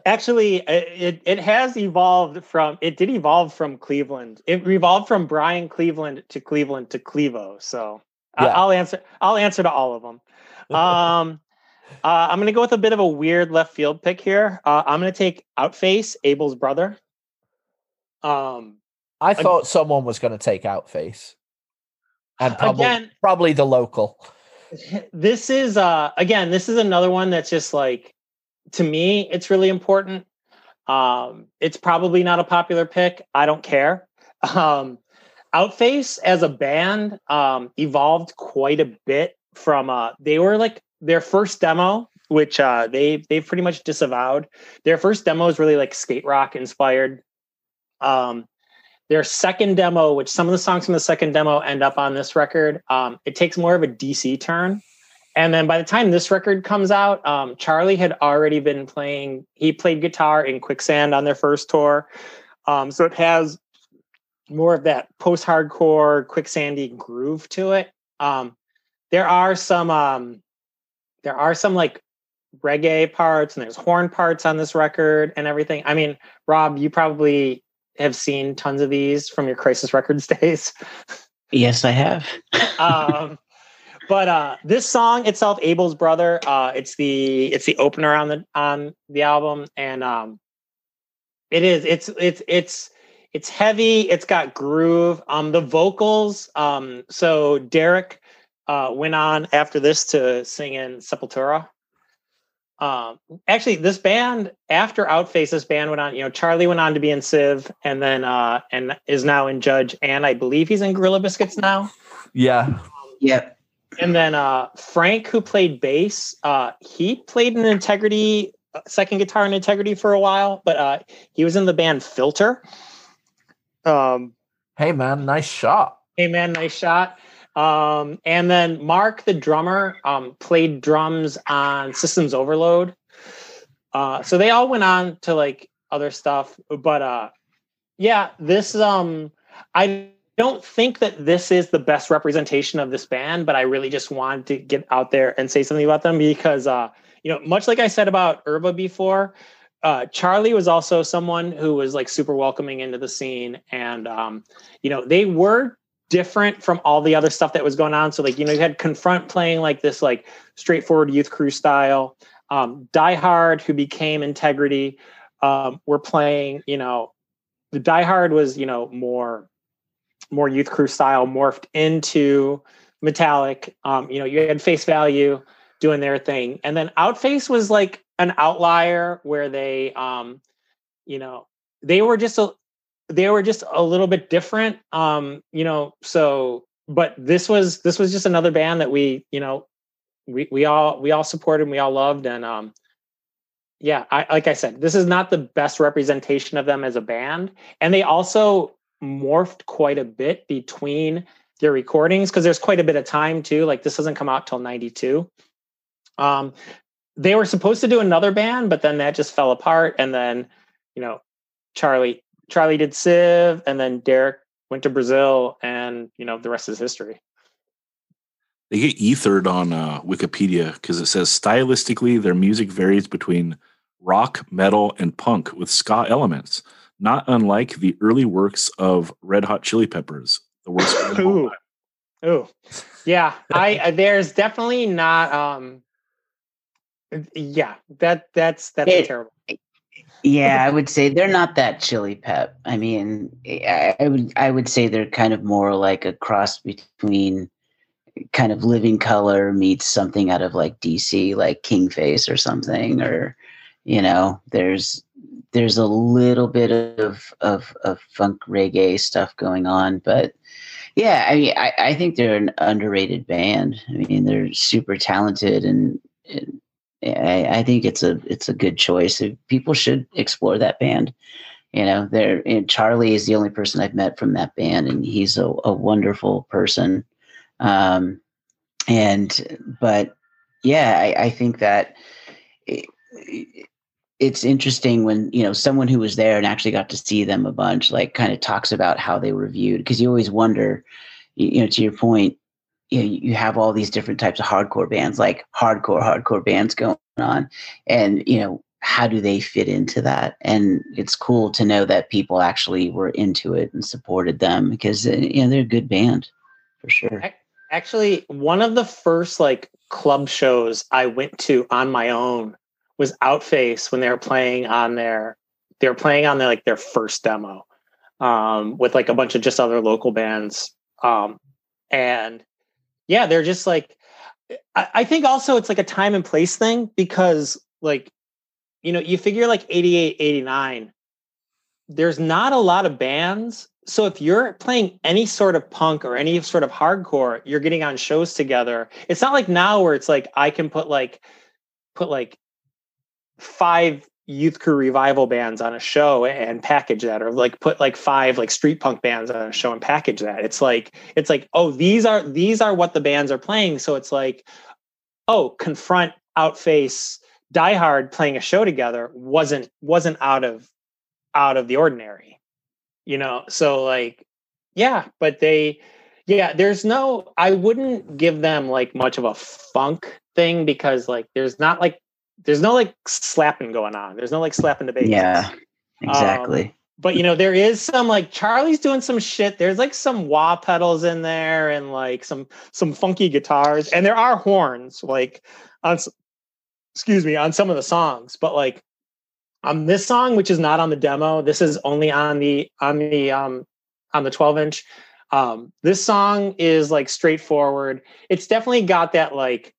S6: actually it it has evolved from it did evolve from cleveland. It evolved from brian cleveland to cleveland to clevo so
S4: Yeah.
S6: i'll answer i'll answer to all of them. Um uh, i'm gonna go with a bit of a weird left field pick here. Uh, i'm gonna take outface abel's brother. Um
S4: I thought someone was going to take Outface, and probably
S6: again
S4: probably the local.
S6: this is uh again this is another one that's just like to me it's really important. Um it's probably not a popular pick. I don't care. Um outface as a band um evolved quite a bit from uh they were like their first demo which uh they they pretty much disavowed. Their first demo is really like skate rock inspired. Um their second demo, which some of the songs from the second demo end up on this record, um, it takes more of a DC turn. And then by the time this record comes out, um, Charlie had already been playing, he played guitar in Quicksand on their first tour. Um, so it has more of that post hardcore, quicksandy groove to it. Um, there are some, um, there are some like reggae parts and there's horn parts on this record and everything. I mean, Rob, you probably have seen tons of these from your Crisis Records days.
S5: Yes, I have.
S6: um, but uh, this song itself, Abel's brother, uh, it's the it's the opener on the on the album, and um, it is it's it's it's it's heavy. It's got groove. Um, the vocals. Um, so Derek uh, went on after this to sing in Sepultura. Um, actually, this band after Outface, this band went on. You know, Charlie went on to be in Civ, and then uh, and is now in Judge, and I believe he's in Gorilla Biscuits now.
S4: Yeah,
S5: Yep.
S6: And then uh, Frank, who played bass, uh, he played in Integrity, uh, second guitar in Integrity for a while, but uh, he was in the band Filter. Um,
S4: hey man, nice shot.
S6: hey man, nice shot. Um, and then Mark, the drummer, um, played drums on Systems Overload. Uh, so they all went on to like other stuff, but uh, yeah, this um, I don't think that this is the best representation of this band, but I really just wanted to get out there and say something about them because uh, you know, much like I said about Urba before, uh, Charlie was also someone who was like super welcoming into the scene, and um, you know, they were different from all the other stuff that was going on. So like, you know, you had Confront playing like this like straightforward youth crew style. Um, Die Hard, who became Integrity, um, were playing, you know, the Die Hard was, you know, more more youth crew style, morphed into metallic. Um, you know, you had face value doing their thing. And then Outface was like an outlier where they um, you know, they were just a they were just a little bit different um you know so but this was this was just another band that we you know we we all we all supported and we all loved and um yeah I, like i said this is not the best representation of them as a band and they also morphed quite a bit between their recordings because there's quite a bit of time too like this doesn't come out till 92 um they were supposed to do another band but then that just fell apart and then you know charlie Charlie did Civ, and then Derek went to Brazil, and you know the rest is history.
S1: They get ethered on uh, Wikipedia because it says stylistically their music varies between rock, metal, and punk with ska elements, not unlike the early works of Red Hot Chili Peppers. The worst. band of all
S6: Ooh. Ooh, yeah. I I- there's definitely not. Um, yeah, that that's that's
S5: It-
S6: terrible.
S5: Yeah, I would say they're not that chili pep. I mean, I, I would I would say they're kind of more like a cross between kind of living color meets something out of like DC, like King Face or something, or you know, there's there's a little bit of of, of funk reggae stuff going on, but yeah, I mean, I, I think they're an underrated band. I mean, they're super talented and, and I, I think it's a it's a good choice. People should explore that band. You know, there and Charlie is the only person I've met from that band, and he's a, a wonderful person. Um, and but yeah, I, I think that it, it's interesting when you know someone who was there and actually got to see them a bunch, like kind of talks about how they were viewed because you always wonder, you, you know, to your point, you know, you have all these different types of hardcore bands, like hardcore, hardcore bands going on. And, you know, how do they fit into that? And it's cool to know that people actually were into it and supported them because, uh, you know, they're a good band for sure.
S6: Actually, one of the first like club shows I went to on my own was Outface when they were playing on their they were playing on their like their first demo um, with like a bunch of just other local bands. Um, and yeah, they're just like I, I think also it's like a time and place thing because like you know you figure like 88 89 there's not a lot of bands so if you're playing any sort of punk or any sort of hardcore you're getting on shows together. It's not like now where it's like i can put like put like five youth crew revival bands on a show and package that or like put like five like street punk bands on a show and package that. It's like it's like oh these are these are what the bands are playing. So it's like oh confront outface die hard playing a show together wasn't wasn't out of out of the ordinary you know? So like yeah but they yeah there's no i wouldn't give them like much of a funk thing because like there's not like there's no like slapping going on. There's no like slapping the bass
S5: Yeah, exactly.
S6: but you know there is some like charlie's doing some shit. There's like some wah pedals in there and like some some funky guitars. And there are horns like on excuse me on some of the songs. But like on this song which is not on the demo this is only on the on the um on the 12 inch um this song is like straightforward. It's definitely got that like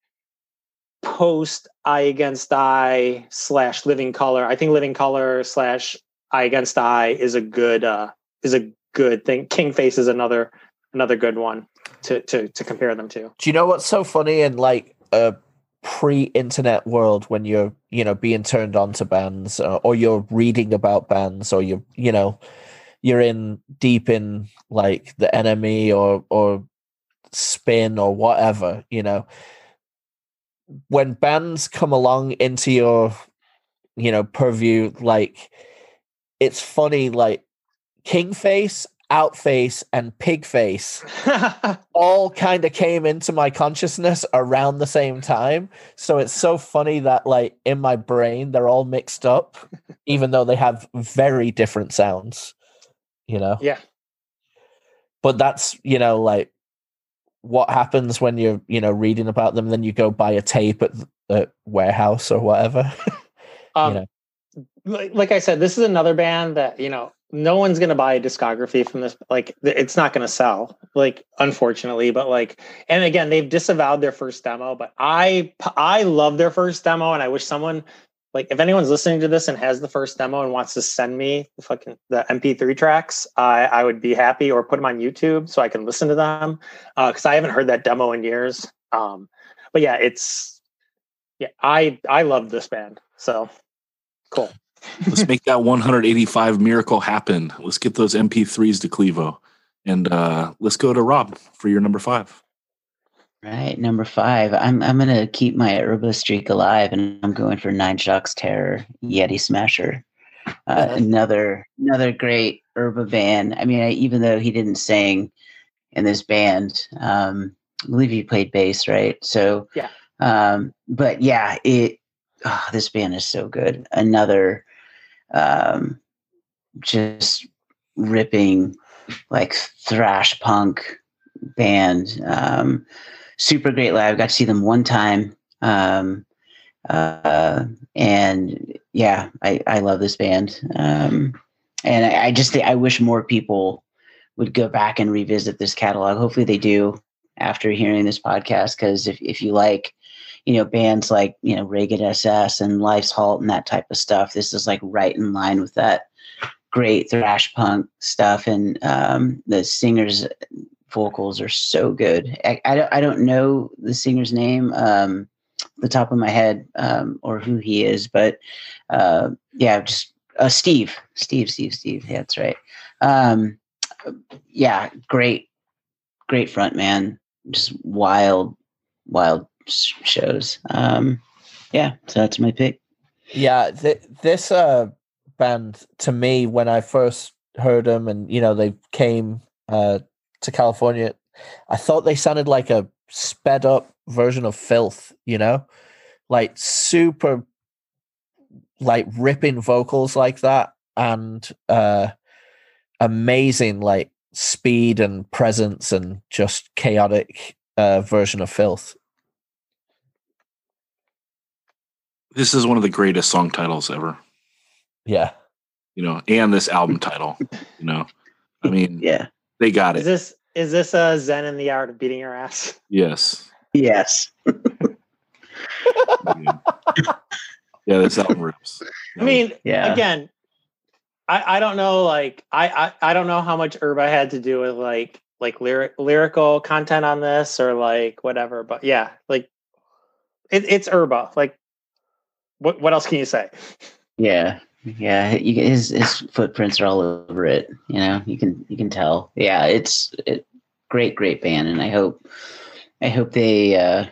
S6: post I Against I slash living color. I think living color slash I Against I is a good uh is a good thing. King face is another another good one to to to compare them to.
S4: Do you know what's so funny in like a pre-internet world when you're you know being turned on to bands uh, or you're reading about bands or you're you know you're in deep in like the enemy or or spin or whatever you know when bands come along into your you know purview like it's funny like kingface outface and pigface all kind of came into my consciousness around the same time. So it's so funny that like in my brain they're all mixed up, even though they have very different sounds. You know?
S6: yeah
S4: But that's, you know, like what happens when you're, you know, reading about them, then you go buy a tape at the warehouse or whatever.
S6: um
S4: know.
S6: like, like i said this is another band that you know no one's going to buy a discography from this like it's not going to sell like unfortunately but like and again they've disavowed their first demo but i i love their first demo and i wish someone like if anyone's listening to this and has the first demo and wants to send me the fucking the mp3 tracks i i would be happy or put them on youtube so i can listen to them because i haven't heard that demo in years um but yeah it's yeah i i love this band so cool
S1: Let's make that 185 miracle happen. Let's get those MP3s to Clevo. And uh, let's go to Rob for your number five.
S5: Right, number five. I'm I'm gonna keep my Urba streak alive, and I'm going for Nine Shocks Terror Yeti Smasher. Uh, another another great Urba band. I mean, I, even though he didn't sing in this band, um, I believe he played bass, right? So
S6: Yeah.
S5: Um, but yeah, it. Oh, this band is so good. Another, um, just ripping, like thrash punk band. Um, super great live. Got to see them one time. Um, uh, and yeah, I, I love this band. Um, and I, I just I wish more people would go back and revisit this catalog. Hopefully they do after hearing this podcast. Because if if you like, you know, bands like you know Ragged SS and Life's Halt and that type of stuff, this is like right in line with that great thrash punk stuff. And um, the singers vocals are so good. I, I don't I don't know the singer's name. Um, the top of my head um, or who he is, but uh, yeah, just uh, Steve, Steve, Steve, Steve. Yeah, that's right. Um, yeah, great, great front man. Just wild, wild shows. Um, yeah, so that's my pick.
S4: Yeah, th- this uh band to me when I first heard them, and you know they came uh to California, I thought they sounded like a sped up version of Filth. You know, like super, like ripping vocals like that, and uh amazing like speed and presence and just chaotic uh version of Filth.
S1: This is one of the greatest song titles ever.
S4: Yeah.
S1: You know, and this album title. You know, I mean,
S5: Yeah.
S1: They got
S6: Is
S1: it.
S6: this is this a Zen in the art of beating your ass?
S1: Yes.
S5: Yes.
S1: Yeah, Yeah, this album rips.
S6: I mean,
S5: Yeah.
S6: again, I, I don't know like I, I I don't know how much Urba had to do with like like lyric lyrical content on this or like whatever, but yeah, like it, it's Urba. Like what what else can you say?
S5: Yeah. Yeah. You, his his footprints are all over it. You know, you can you can tell. Yeah, it's it, great, great band, and I hope I hope they. uh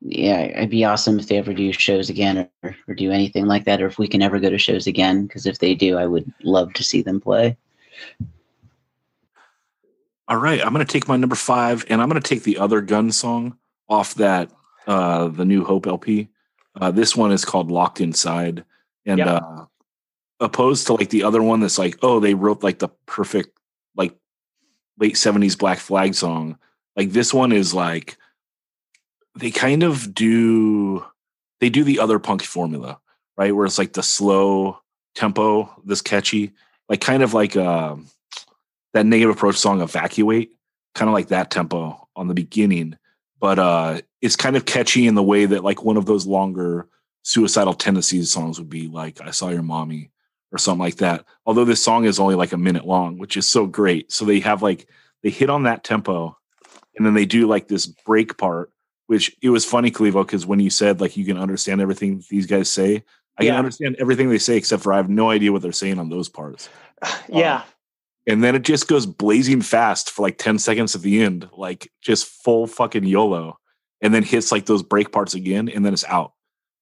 S5: yeah, it'd be awesome if they ever do shows again or, or do anything like that, or if we can ever go to shows again. Because if they do, I would love to see them play.
S1: All right, I'm going to take my number five, and I'm going to take the other gun song off that uh the New Hope LP. Uh, this one is called "Locked Inside," and
S6: Yep.
S1: uh, opposed to like the other one that's like, oh, they wrote like the perfect like late '70s Black Flag song. Like this one is like they kind of do they do the other punk formula, right? Where it's like the slow tempo, this catchy, like kind of like um that negative approach song evacuate kind of like that tempo on the beginning but uh it's kind of catchy in the way that like one of those longer suicidal tendencies songs would be like i saw your mommy or something like that although this song is only like a minute long which is so great so they have like they hit on that tempo and then they do like this break part which it was funny clevo because when you said like you can understand everything these guys say i
S6: Yeah.
S1: can understand everything they say except for i have no idea what they're saying on those parts um,
S6: yeah.
S1: and then it just goes blazing fast for like 10 seconds at the end like just full fucking yolo and then hits like those break parts again and then it's out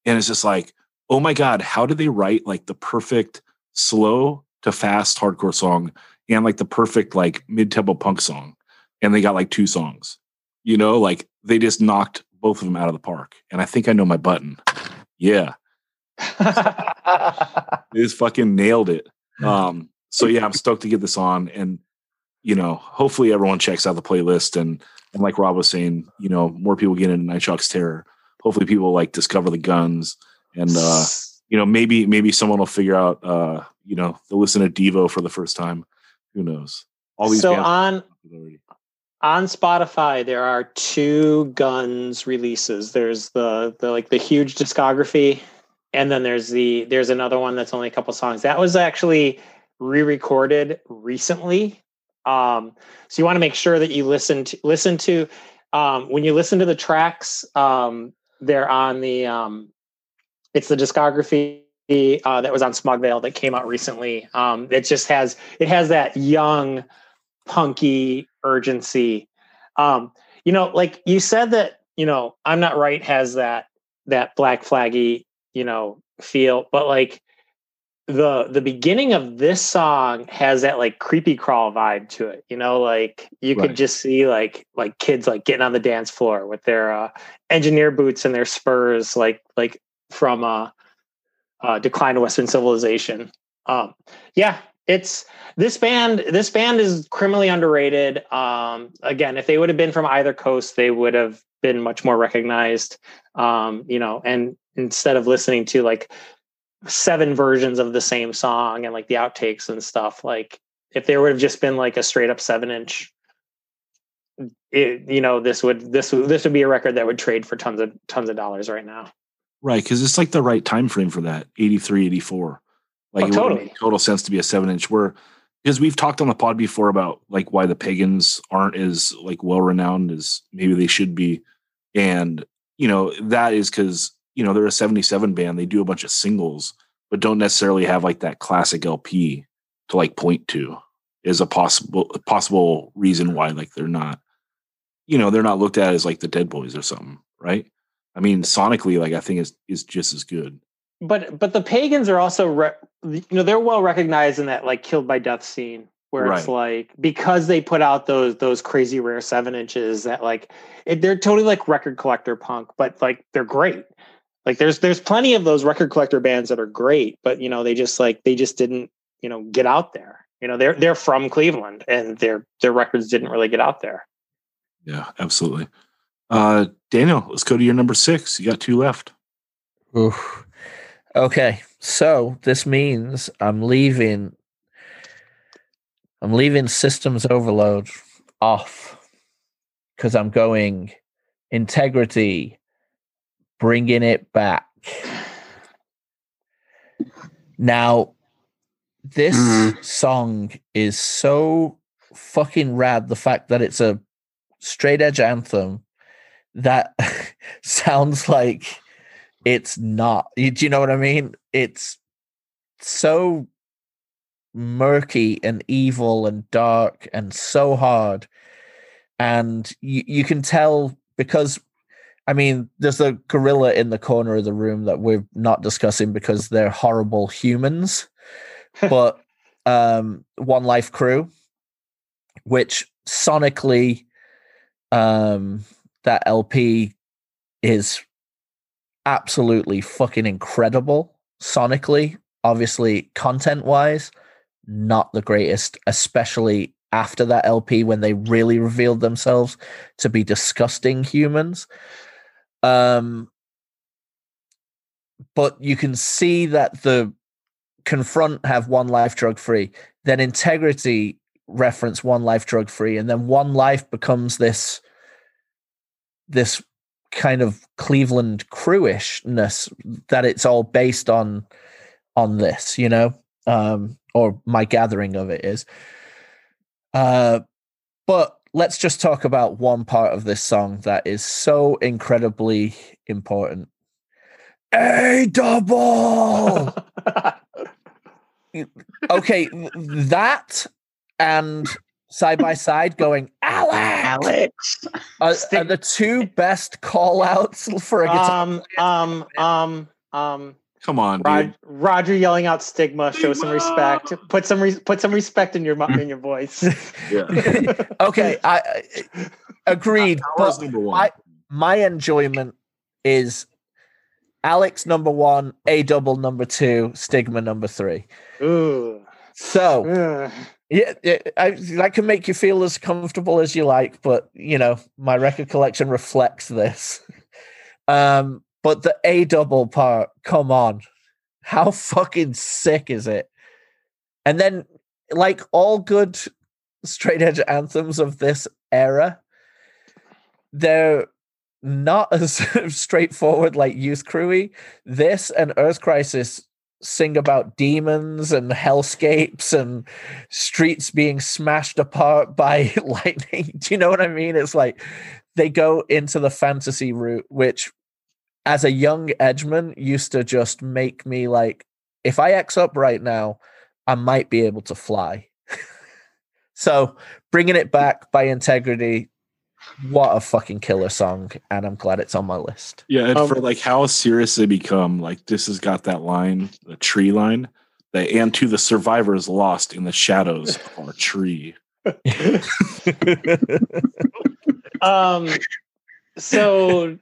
S1: and it's just like oh my god how did they write like the perfect slow to fast hardcore song and like the perfect like mid-tempo punk song and they got like two songs you know like they just knocked both of them out of the park and i think i know my button yeah they just fucking nailed it. Um, so yeah, I'm stoked to get this on, and you know, hopefully everyone checks out the playlist, and and like Rob was saying, you know, more people get into Nine Shocks Terror. Hopefully, people like discover the guns, and uh, you know, maybe maybe someone will figure out, uh, you know, they'll listen to Devo for the first time. Who knows? All these
S6: so on on Spotify, there are two Guns releases. There's the the like the huge discography, and then there's the there's another one that's only a couple songs. That was actually re-recorded recently. Um, so you want to make sure that you listen to listen to um, when you listen to the tracks. Um, they're on the um, it's the discography uh, that was on Smog Veil that came out recently. Um, it just has it has that young punky urgency. Um, you know, like you said that, you know, I'm not right has that that black flaggy, you know, feel, but like the the beginning of this song has that like creepy crawl vibe to it you know like you
S1: Right.
S6: could just see like like kids like getting on the dance floor with their uh engineer boots and their spurs like like from uh uh decline of western civilization. Um yeah it's this band this band is criminally underrated. Um again if they would have been from either coast they would have been much more recognized. Um you know and instead of listening to like seven versions of the same song and like the outtakes and stuff like if there would have just been like a straight up seven inch it, you know this would this this would be a record that would trade for tons of tons of dollars right now
S1: Right, because it's like the right time frame for that 83, 84. Like
S6: Oh,
S1: it would
S6: totally.
S1: make total sense to be a seven inch where because we've talked on the pod before about like why the pagans aren't as like well renowned as maybe they should be. And you know, that is because you know they're a 77 band, they do a bunch of singles, but don't necessarily have like that classic LP to like point to is a possible a possible reason why like they're not, you know, they're not looked at as like the Dead Boys or something, right? I mean, sonically, like I think is is just as good.
S6: but but the pagans are also re- you know they're well recognized in that like killed by death scene where it's like because they put out those those crazy rare seven inches that like it, they're totally like record collector punk but like they're great like there's there's plenty of those record collector bands that are great but you know they just like they just didn't you know get out there you know they're they're from cleveland and their their records didn't really get out there
S1: Yeah, absolutely. Uh, Daniel, let's go to your number six. You got two left.
S4: Oof. Okay, so this means I'm leaving. I'm leaving systems overload off because I'm going integrity, bringing it back. Now, this
S5: Mhm.
S4: song is so fucking rad. The fact that it's a straight edge anthem that sounds like it's not. You- Do you know what I mean? It's so murky and evil and dark and so hard. And you, you can tell because, I mean, there's a gorilla in the corner of the room that we're not discussing because they're horrible humans. but um, One Life Crew, which sonically, um, that LP is absolutely fucking incredible sonically. Obviously, content wise, not the greatest, especially after that LP when they really revealed themselves to be disgusting humans. Um, but you can see that the confront have one life drug free, then integrity reference one life drug free, and then one life becomes this this kind of Cleveland crewishness that it's all based on on this, you know, um, or my gathering of it is. Uh, but let's just talk about one part of this song that is so incredibly important. A double. okay, that and side by side going Alex,
S5: Alex.
S4: are, are the two best call outs for a guitar.
S6: um um um um
S1: Come on,
S6: Rod,
S1: dude.
S6: Roger yelling out stigma, show some respect. Put some re- put some respect in your mu- in your voice.
S1: Yeah.
S4: okay, I, I agreed.
S1: Ours
S4: But
S1: number one.
S4: my my enjoyment is Alex number one, A double number two, Stigma number three.
S6: Ooh.
S4: So
S6: Ugh.
S4: Yeah, yeah I, that can make you feel as comfortable as you like, but you know my record collection reflects this. Um, but the A double part, come on, how fucking sick is it? And then, like all good straight edge anthems of this era, they're not as straightforward like Youth Crewy. This and Earth Crisis sing about demons and hellscapes and streets being smashed apart by lightning. Do you know what I mean? It's like they go into the fantasy route, which as a young edgeman used to just make me like, if I X up right now, I might be able to fly. so bringing it back by integrity. What a fucking killer song, and I'm glad it's on my list.
S1: Yeah, and
S6: Um,
S1: for like how serious they become, like this has got that line, the tree line, The and to the survivors lost in the shadows of our tree.
S6: um so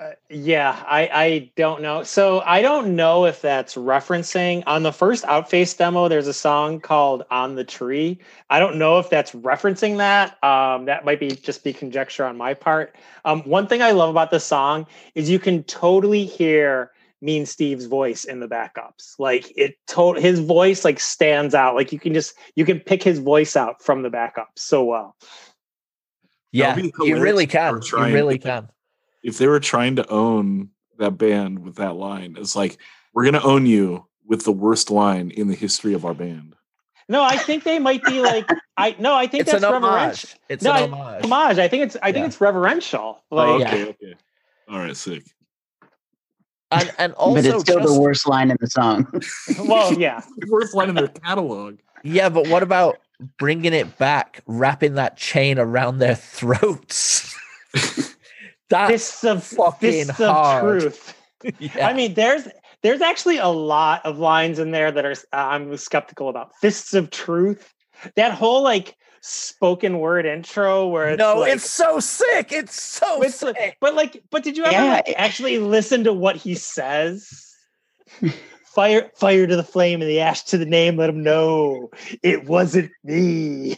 S6: uh, yeah i i don't know. So i don't know if that's referencing. On the first outface demo there's a song called on the tree. I don't know if that's referencing that. Um that might be just be conjecture on my part. Um one thing i love about this song is you can totally hear mean steve's voice in the backups. Like it told his voice like stands out. Like you can just you can pick his voice out from the backups so well.
S4: Yeah,
S1: That'd
S4: you really
S1: hilarious if they
S4: can.
S1: were
S4: You really
S1: to-
S4: can.
S1: If they were trying to own that band with that line, it's like we're gonna own you with the worst line in the history of our band.
S6: No, I think they might be like I no, I think
S4: It's
S6: that's
S4: an
S6: reverential.
S4: homage. It's
S6: No,
S4: an
S6: I-
S4: homage.
S6: Homage. I think it's I think it's reverential. Oh, like
S1: oh,
S4: yeah.
S1: okay, okay. All right, sick.
S4: And and also
S5: but it's still
S4: just-
S5: the worst line in the song.
S6: well, yeah.
S1: Worst line in their catalog.
S4: Yeah, but what about bringing it back, wrapping that chain around their throats? That's
S6: Fists of
S4: fucking
S6: fists of
S4: hard.
S6: truth.
S4: yeah.
S6: I mean, there's there's actually a lot of lines in there that are uh, I'm skeptical about. Fists of truth. That whole like spoken word intro where it's
S4: no,
S6: like,
S4: it's so sick. It's so
S6: it's
S4: sick.
S6: like- but like but did you ever
S5: Yeah.
S6: like, actually listen to what he says? fire fire to the flame and the ash to the name let him know it wasn't me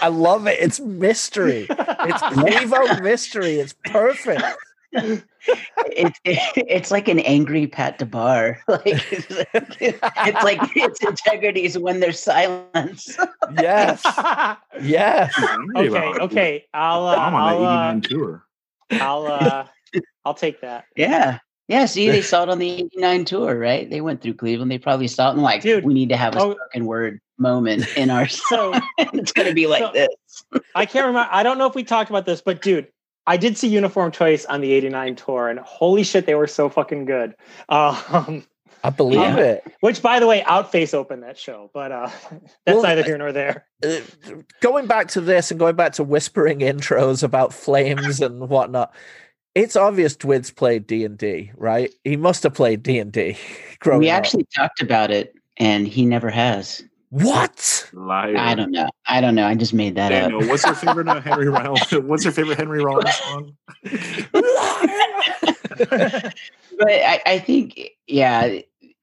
S4: I love it. It's mystery. It's Clevo mystery. It's perfect.
S5: it, it, it's like an angry Pat Dubar. Like it's, it's like its integrity is when there's silence.
S4: Yes. Yes.
S6: Okay okay i'll uh,
S1: I'm on
S6: I'll,
S1: that
S6: uh,
S1: 89 tour.
S6: I'll uh I'll take that.
S5: Yeah. Yeah. See, they saw it on the 89 tour, right? They went through Cleveland. They probably saw it and like,
S6: Dude,
S5: we need to have a
S6: oh-
S5: spoken word moment in our
S6: So
S5: it's going to be like
S6: so-
S5: this.
S6: I can't remember. I don't know if we talked about this, but dude, I did see Uniform Choice on the 89 tour and holy shit, they were so fucking good. Um
S4: I believe
S5: Yeah.
S4: it.
S6: which by the way, Outface opened that show, but uh that's
S4: Well,
S6: neither here nor there.
S4: Uh, going back to this and going back to whispering intros about flames and whatnot, it's obvious Dwid's played D and D, right? He must have played D and D. Growing
S5: We
S4: up.
S5: actually talked about it and he never has.
S4: What?
S1: Liar.
S5: I don't know. I don't know. I just made that up.
S1: What's your favorite uh, Henry Rollins? What's your favorite Henry Rollins song?
S5: but I, I think yeah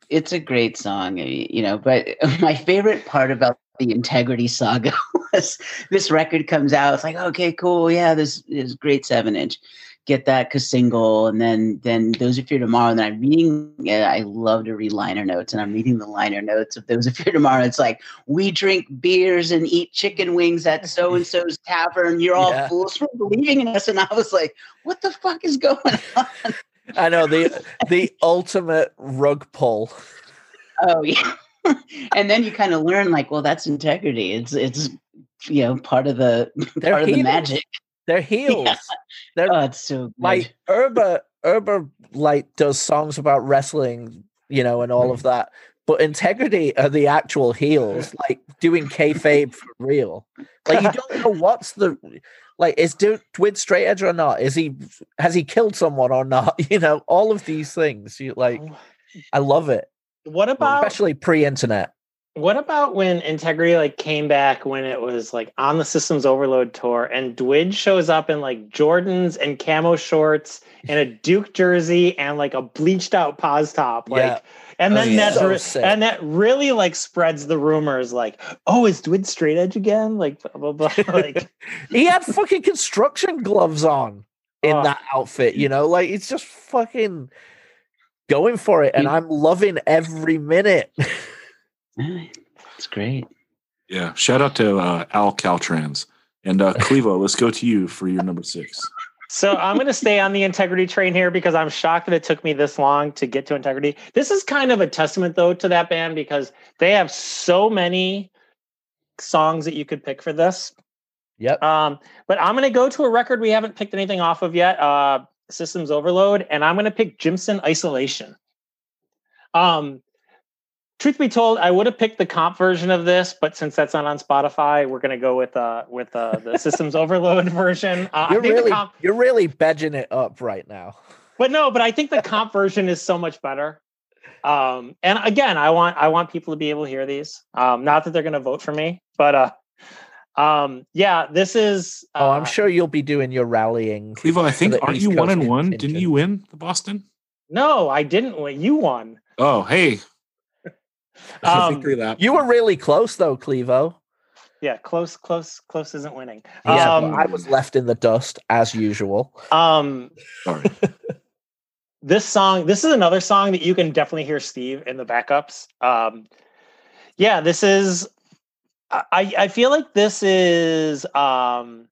S5: it's a great song you know but my favorite part about the integrity saga was this record comes out it's like okay cool yeah this is great seven inch get that single and then then those who fear tomorrow and then i'm reading yeah, i love to read liner notes and i'm reading the liner notes of those who fear tomorrow it's like we drink beers and eat chicken wings at so and so's tavern you're all
S4: Yeah.
S5: fools for believing in us and i was like what the fuck is going on
S4: I know the the ultimate rug pull.
S5: Oh yeah. and then you kind of learn like, well, that's integrity. It's it's you know part of the
S4: They're
S5: part of the magic.
S4: They're heels. They're
S5: Oh, it's so good.
S4: like Urba Urba like does songs about wrestling, you know, and all of that. But integrity are the actual heels, like doing kayfabe for real. Like you don't know what's the like is Du- Dwid straight edge or not? Is he has he killed someone or not? You know, all of these things. You like oh, I love it.
S6: What about
S4: Especially pre-internet.
S6: What about when Integrity like came back when it was like on the Systems Overload tour and Dwid shows up in like Jordans and camo shorts and a Duke jersey and like a bleached out pause top, like,
S4: Yeah.
S6: and
S5: Oh,
S6: then
S5: yeah.
S6: that
S4: So
S6: re- and that really like spreads the rumors, like, oh, is Dwid straight edge again? Like, blah blah blah. like,
S4: he had fucking construction gloves on in
S6: Oh.
S4: that outfit, you know, like it's just fucking going for it, and I'm loving every minute.
S5: it's great.
S1: Yeah. Shout out to uh, Al Caltrans. And uh, Clevo, let's go to you for your number six.
S6: So I'm going to stay on the integrity train here because I'm shocked that it took me this long to get to integrity. This is kind of a testament though to that band because they have so many songs that you could pick for this.
S4: Yep.
S6: Um, but I'm going to go to a record we haven't picked anything off of yet, uh, Systems Overload, and I'm going to pick Jimson Isolation. Um, truth be told, I would have picked the comp version of this, but since that's not on Spotify, we're going to go with uh, with uh, the Systems Overload version. Uh,
S4: you're really
S6: comp-
S4: you're really bedging it up right now.
S6: but no, but I think the comp version is so much better. Um, and again, I want I want people to be able to hear these. Um, not that they're going to vote for me, but uh, um, yeah, this is. Uh,
S4: Oh, I'm sure you'll be doing your rallying.
S1: Clevo, I think aren't
S4: East
S1: you one
S4: Coast
S1: and one? Didn't you win the Boston?
S6: No, I didn't win. You won.
S1: Oh, hey.
S6: Um,
S1: Victory lap.
S4: You were really close though, Clevo.
S6: Yeah, close, close, close isn't winning.
S4: Yeah,
S6: Um,
S4: I was left in the dust as usual.
S6: Um,
S1: Sorry.
S6: this song, this is another song that you can definitely hear Steve in the backups. Um, yeah, this is. I I feel like this is um,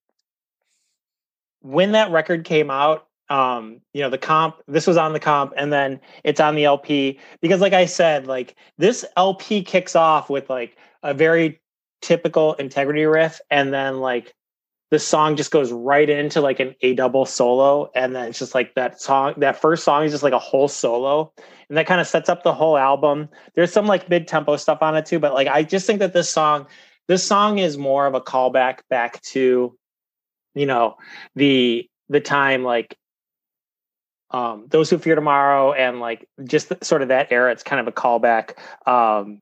S6: when that record came out. Um, you know, the comp. This was on the comp, and then it's on the LP because, like I said, like this LP kicks off with like a very typical integrity riff, and then like the song just goes right into like an A double solo, and then it's just like that song. That first song is just like a whole solo, and that kind of sets up the whole album. There's some like mid tempo stuff on it too, but like I just think that this song, this song is more of a callback back to, you know, the the time like um those who fear tomorrow and like just the, sort of that era it's kind of a callback. Um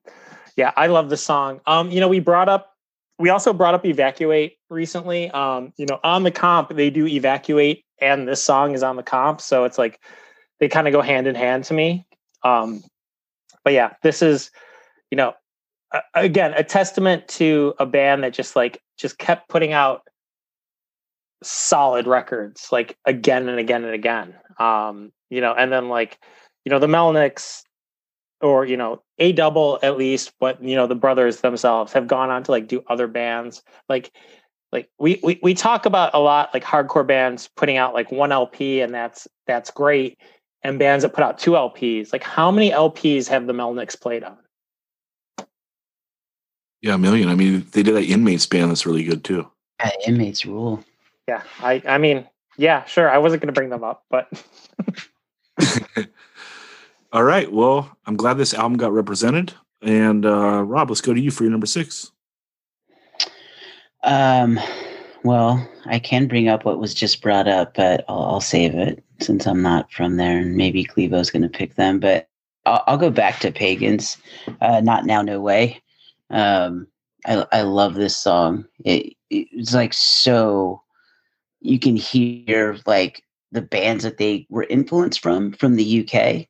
S6: yeah i love the song. Um you know we brought up we also brought up evacuate recently. Um you know on the comp they do evacuate and this song is on the comp so it's like they kind of go hand in hand to me. Um but yeah this is you know again a testament to a band that just like just kept putting out solid records like again and again and again um you know and then like you know the melnicks or you know a double at least but you know the brothers themselves have gone on to like do other bands like like we, we we talk about a lot like hardcore bands putting out like one lp and that's that's great and bands that put out two lps like how many lps have the melnicks played on
S1: Yeah, a million. I mean, they did that inmates band that's really good too.
S5: Yeah, inmates rule.
S6: yeah i i mean yeah sure i wasn't going to bring them up but
S1: All right. Well, I'm glad this album got represented. And uh Rob, let's go to you for your number six.
S5: Um, well, I can bring up what was just brought up, but I'll, I'll save it since I'm not from there, and maybe Clevo's going to pick them. But I'll, I'll go back to Pagans. Uh, not now, no way. Um, I I love this song. It it's like so. You can hear like the bands that they were influenced from from the UK,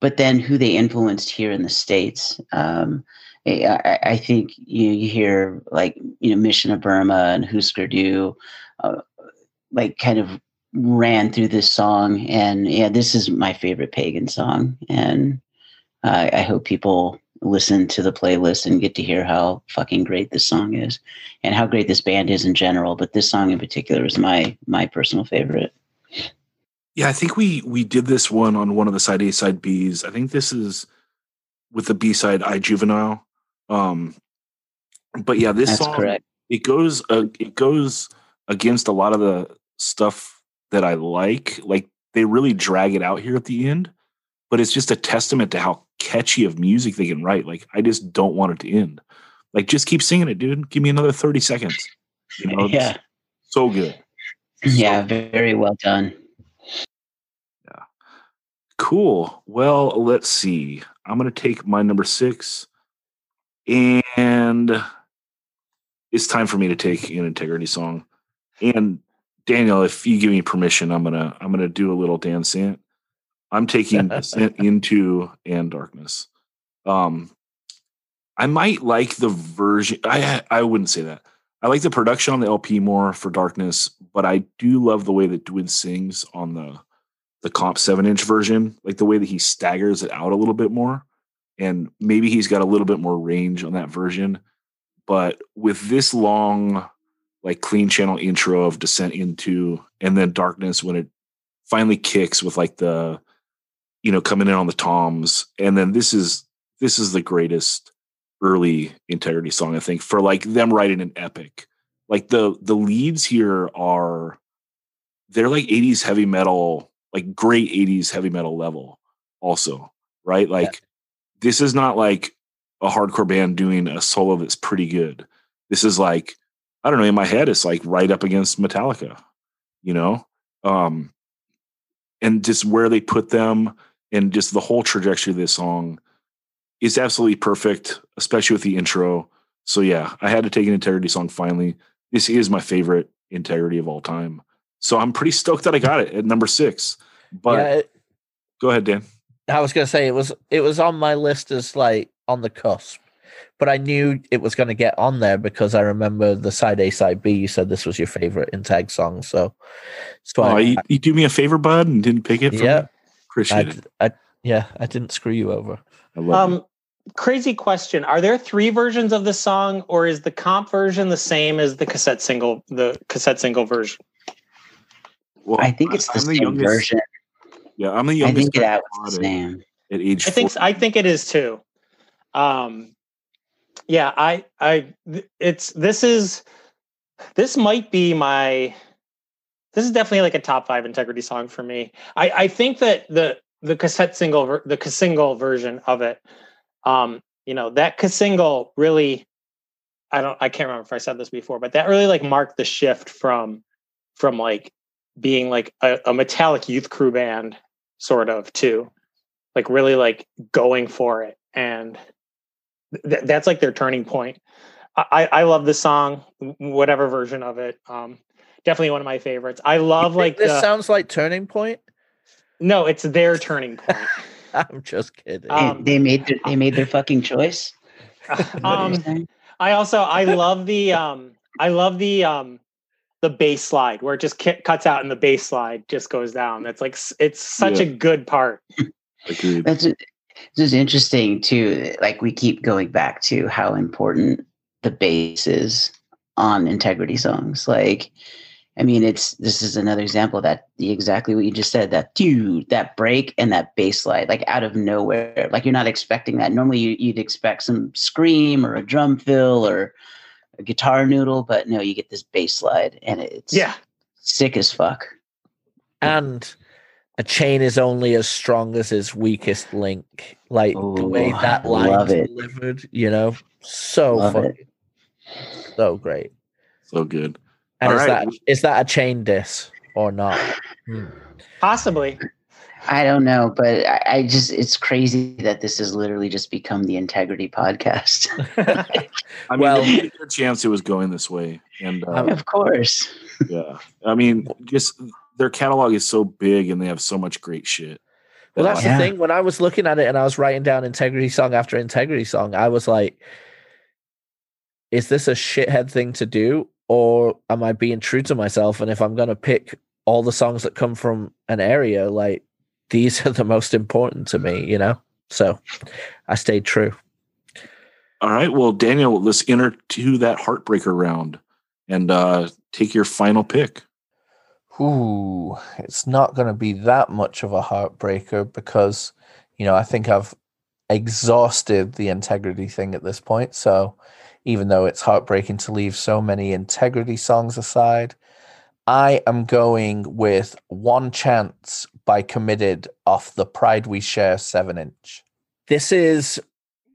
S5: but then who they influenced here in the states. Um, I, I- think you know, you hear like you know Mission of Burma and Husker Du, uh, like kind of ran through this song, and yeah, this is my favorite pagan song, and uh, I hope people listen to the playlist and get to hear how fucking great this song is, and how great this band is in general. But this song in particular is my my personal favorite.
S1: Yeah, I think we we did this one on one of the side A side Bs. I think this is with the B side I Juvenile. Um but yeah, this
S5: That's
S1: song
S5: correct.
S1: it goes uh, it goes against a lot of the stuff that I like. Like they really drag it out here at the end, but it's just a testament to how catchy of music they can write. Like I just don't want it to end. Like just keep singing it, dude. Give me another 30 seconds. You know,
S5: Yeah,
S1: so good.
S5: yeah, very well done. Yeah.
S1: Cool. Well, let's see. I'm going to take my number six, and it's time for me to take an integrity song. And Daniel, if you give me permission, I'm gonna I'm gonna do a little Dan Sant. I'm taking Descent into and Darkness. Um, I might like the version. I I wouldn't say that. I like the production on the LP more for Darkness, but I do love the way that Dwid sings on the the comp seven inch version, like the way that he staggers it out a little bit more. And maybe he's got a little bit more range on that version. But with this long, like clean channel intro of descent into and then darkness when it finally kicks with like the you know coming in on the toms. And then this is this is the greatest early integrity song i think for like them writing an epic. Like the the leads here are they're like 80s heavy metal like great 80s heavy metal level also right? Like this is not like a hardcore band doing a solo that's pretty good. This is like i don't know in my head it's like right up against metallica you know? Um and just where they put them and just the whole trajectory of this song is absolutely perfect, especially with the intro. So yeah, I had to take an integrity song finally. This is my favorite integrity of all time. So I'm pretty stoked that I got it at number six. But
S4: yeah, it-
S1: go ahead, Dan.
S4: I was gonna say it was it was on my list as like on the cusp, but I knew it was gonna get on there because I remember the side A, side B. You said this was your favorite in tag song, so so
S1: Oh,
S4: I,
S1: you, you do me a favor, bud, and didn't pick it.
S4: Yeah.
S1: me? Appreciate
S4: I,
S1: it.
S4: I, yeah, I didn't screw you over.
S1: I love it.
S6: Um, crazy question: Are there three versions of the song, or is the comp version the same as the cassette single, the cassette single version?
S1: Well,
S5: I think it's the
S1: I'm
S5: same
S1: youngest-
S5: version.
S1: Yeah, I'm the youngest.
S5: I think
S1: guy
S5: that
S1: that
S5: was the
S1: it
S5: same.
S1: at age.
S6: I think I think it is too. Um, yeah, I I it's this is this might be my this is definitely like a top five integrity song for me. I I think that the the cassette single the single version of it, um, you know that single really, I don't I can't remember if I said this before, but that really like marked the shift from from like being like a, a metallic youth crew band sort of to like really like going for it. And th- that's like their turning point. I i love this song whatever version of it. Um definitely one of my favorites i love
S4: You
S6: like
S4: think this
S6: the,
S4: sounds like Turning Point.
S6: no it's their turning point
S4: I'm just kidding.
S5: They-
S6: Um,
S5: they made their, they made their fucking choice. Is that what you're
S6: um i also i love the um i love the um the bass slide where it just ki- cuts out and the bass slide just goes down that's like it's such a good part
S1: Agreed.
S5: That's this is interesting too. Like we keep going back to how important the bass is on integrity songs. Like, I mean, it's this is another example that the exactly what you just said. That dude, that break and that bass slide, like out of nowhere. Like you're not expecting that. Normally, you, you'd expect some scream or a drum fill or a guitar noodle, but no, you get this bass slide, and it's
S6: yeah
S5: sick as fuck.
S4: and a chain is only as strong as its weakest link. Like the way that line
S5: love
S4: is
S5: it.
S4: delivered, you know, so
S5: Love
S4: fucking
S5: it.
S4: so great.
S1: So good.
S4: And
S1: All
S4: is
S1: right.
S4: that is that a chain diss or not? Hmm.
S6: possibly
S5: I don't know, but I, I just it's crazy that this has literally just become the integrity podcast.
S1: I mean,
S4: Well-
S1: well, a chance it was going this way, and uh,
S5: of course.
S1: yeah, I mean, just their catalog is so big, and they have so much great shit.
S4: Well, that's
S5: Yeah.
S4: the thing. When I was looking at it and I was writing down integrity song after integrity song, I was like, is this a shithead thing to do? Or am I being true to myself? And if I'm going to pick all the songs that come from an area, like these are the most important to me, you know? So I stayed true.
S1: All right, well, Daniel, let's enter to that heartbreaker round and uh take your final pick.
S4: Ooh, it's not going to be that much of a heartbreaker because, you know, I think I've exhausted the integrity thing at this point. So even though it's heartbreaking to leave so many integrity songs aside, I am going with One Chance by Committed off the Pride We Share 7 inch. This is,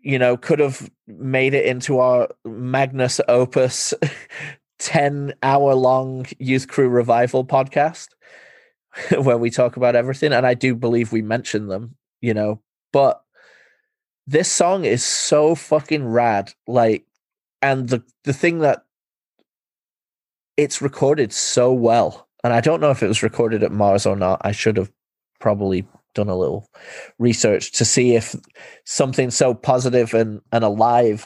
S4: you know, could have made it into our Magnus Opus 10 hour long youth crew revival podcast where we talk about everything and i do believe we mention them you know but this song is so fucking rad like and the the thing that it's recorded so well and i don't know if it was recorded at mars or not i should have probably done a little research to see if something so positive and and alive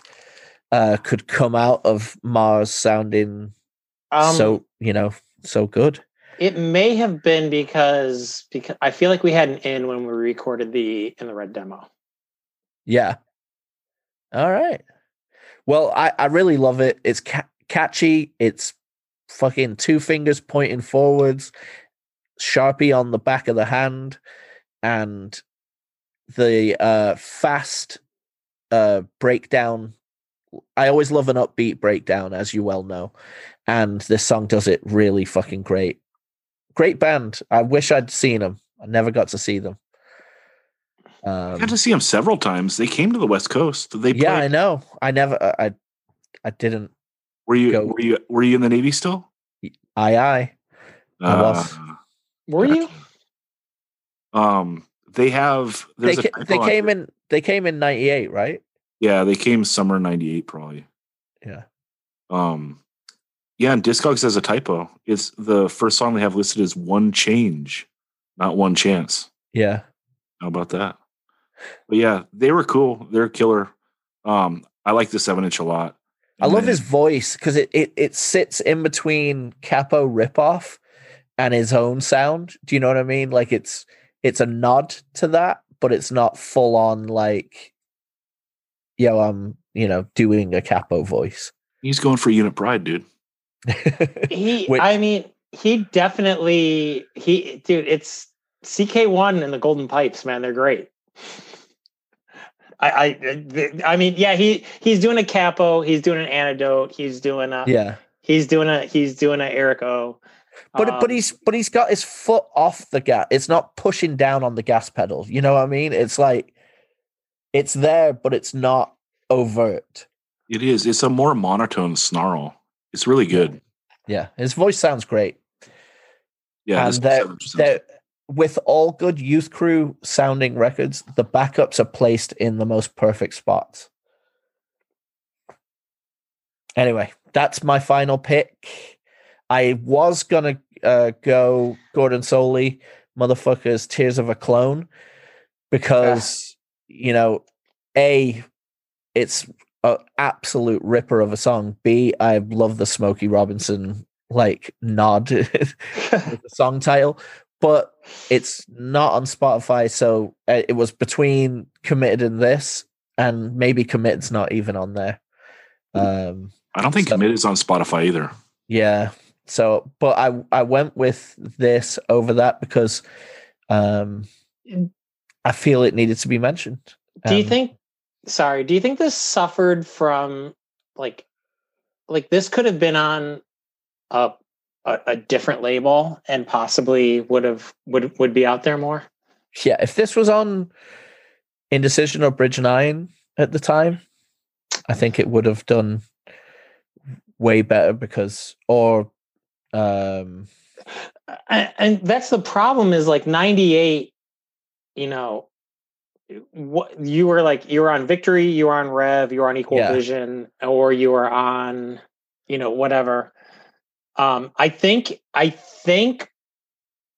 S4: uh, could come out of Mars sounding
S6: um
S4: so you know so good.
S6: It may have been because because I feel like we had an in when we recorded the in the red demo.
S4: Yeah. All right. Well, I I really love it. It's ca- catchy. It's fucking two fingers pointing forwards, sharpie on the back of the hand, and the uh fast uh breakdown. I always love an upbeat breakdown, as you well know, and this song does it really fucking great. Great band. I wish I'd seen them. I never got to see them.
S1: I
S4: Um,
S1: got to see them several times. They came to the West Coast. They
S4: yeah, I know. I never. I I, I didn't.
S1: were you
S4: go-
S1: were you were you in the Navy still?
S4: Aye, aye. I was.
S1: Uh,
S6: Were you?
S1: Um, they have.
S4: They ca- they came in they came in '98, right?
S1: Yeah, they came summer '98 probably.
S4: Yeah.
S1: Um, yeah, and Discogs has a typo. It's the first song they have listed as "One Change," not "One Chance."
S4: Yeah.
S1: How about that? But yeah, they were cool. They're killer. Um, I like the seven inch a lot.
S4: I love
S1: then-
S4: his voice because it, it it sits in between Cappo ripoff and his own sound. Do you know what I mean? Like it's it's a nod to that, but it's not full on like yo, I'm you know doing a Cappo voice.
S1: He's going for unit pride, dude.
S6: He,
S4: Wait.
S6: I mean, he definitely he, dude. It's CK1 and the Golden Pipes, man. They're great. I, I, I mean, yeah. He he's doing a Cappo. He's doing an antidote. He's doing a.
S4: yeah.
S6: He's doing a. He's doing a Eric O.
S4: But but
S6: Um,
S4: he's but he's got his foot off the gas. It's not pushing down on the gas pedal. You know what I mean? It's like it's there, but it's not overt.
S1: It is. It's a more monotone snarl. It's really good.
S4: Yeah, his voice sounds great.
S1: Yeah,
S4: and
S1: this
S4: they're,
S1: 7%
S4: they're, with all good youth crew sounding records, the backups are placed in the most perfect spots. Anyway, that's my final pick. I was gonna uh, go Gordon Solie, motherfuckers, Tears of a Clone, because you know, a it's an absolute ripper of a song. B I love the Smokey Robinson like nod with the song title, but it's not on Spotify. So uh, it was between committed and this, and maybe committed's not even on there. Um,
S1: I don't think
S4: So-
S1: Commit is on Spotify either.
S4: yeah. So, but I I went with this over that because um I feel it needed to be mentioned.
S6: Do you
S4: Um,
S6: think? Sorry. Do you think this suffered from like, like this could have been on a a, a different label and possibly would have would would be out there more?
S4: Yeah, if this was on Indecision or Bridge Nine at the time, I think it would have done way better because or um
S6: and, and that's the problem is like 98 you know what you were like you were on victory you were on rev you were on equal
S4: Yeah.
S6: vision or you were on you know whatever um i think i think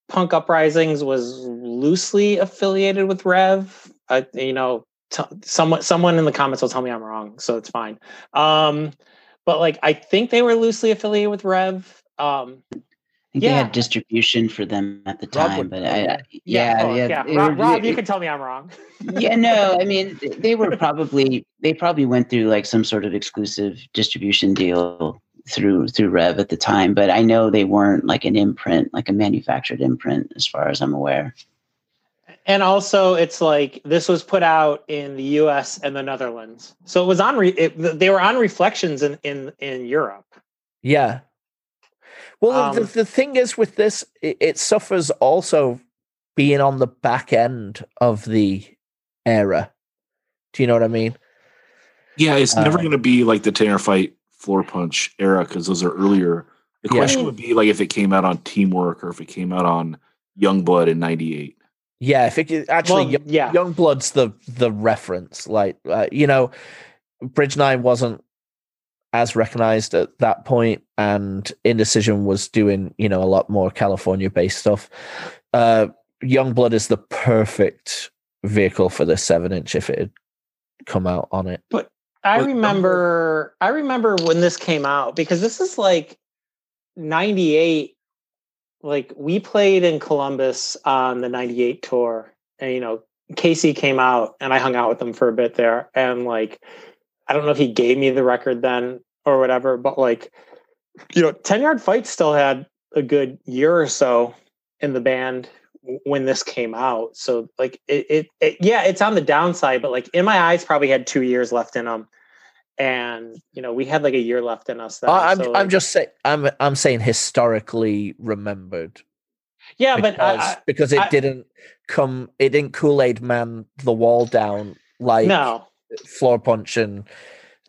S6: punk uprisings was loosely affiliated with rev uh, you know t- someone someone in the comments will tell me i'm wrong so it's fine um but like i think they were loosely affiliated with rev um
S5: I think they
S6: Yeah.
S5: had distribution for them at the time,
S4: would
S5: but I,
S4: yeah.
S5: Yeah,
S6: oh,
S5: yeah, they
S6: Rob,
S5: were-
S6: Rob, you can tell me I'm wrong.
S5: yeah, no, I mean they were probably they probably went through like some sort of exclusive distribution deal through through Rev at the time, but I know they weren't like an imprint, like a manufactured imprint, as far as I'm aware.
S6: And also, it's like this was put out in the U.S. and the Netherlands, so it was on. Re- it, they were on Reflections in in in Europe.
S4: Yeah. Well, the,
S6: Um,
S4: the thing is with this, it, it suffers also being on the back end of the era. Do you know what I mean?
S1: Yeah, it's never
S4: Uh,
S1: going to be like the Ten Yard Fight Floor Punch era because those are earlier. The
S4: Yeah.
S1: question would be like if it came out on Teamwork or if it came out on Youngblood in '98.
S4: Yeah, if it actually
S6: Well,
S4: Young,
S6: yeah.
S4: Youngblood's the the reference. Like uh, you know, Bridge Nine wasn't as recognized at that point, and Indecision was doing you know a lot more California based stuff. Uh, Youngblood is the perfect vehicle for the seven inch if it had come out on it.
S6: I remember. I remember when this came out because this is like '98. Like we played in Columbus on the '98 tour, and you know Casey came out, and I hung out with him for a bit there, and like I don't know if he gave me the record then or whatever, but like you know, Ten Yard Fight still had a good year or so in the band when this came out. So like it, it, it yeah, it's on the downside, but like in my eyes, probably had two years left in them, and you know, we had like a year left in us. Then,
S4: I'm
S6: so,
S4: I'm just saying I'm I'm saying historically remembered
S6: yeah, but I,
S4: because, because it
S6: I-
S4: didn't come it didn't Kool Aid Man the wall down like
S6: no,
S4: floor punch and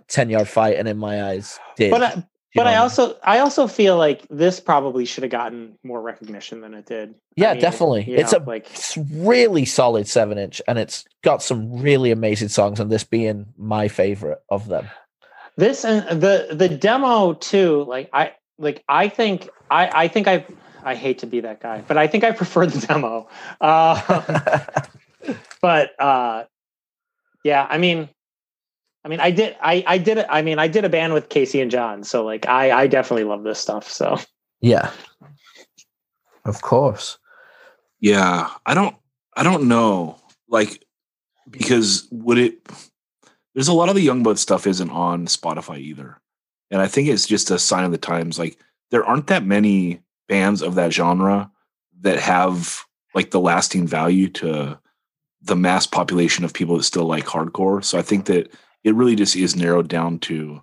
S4: ten yard fight and in my eyes did.
S6: but I, but I also I also feel like this probably should have gotten more recognition than it did. I
S4: Yeah,
S6: mean,
S4: definitely. It's
S6: know,
S4: a
S6: like
S4: it's really solid seven inch, and it's got some really amazing songs. And this being my favorite of them.
S6: this and the the demo too. Like I like I think I I think I I hate to be that guy, but I think I prefer the demo. Uh, but uh, yeah, I mean. I mean, I did. I I did it. I mean, I did a band with Casey and John, so like, I I definitely love this stuff. So
S4: yeah, of course.
S1: Yeah, I don't I don't know. Like because would it there's a lot of the young blood stuff isn't on Spotify either. And I think it's just a sign of the times. Like there aren't that many bands of that genre that have like the lasting value to the mass population of people that still like hardcore. So I think that it really just is narrowed down to,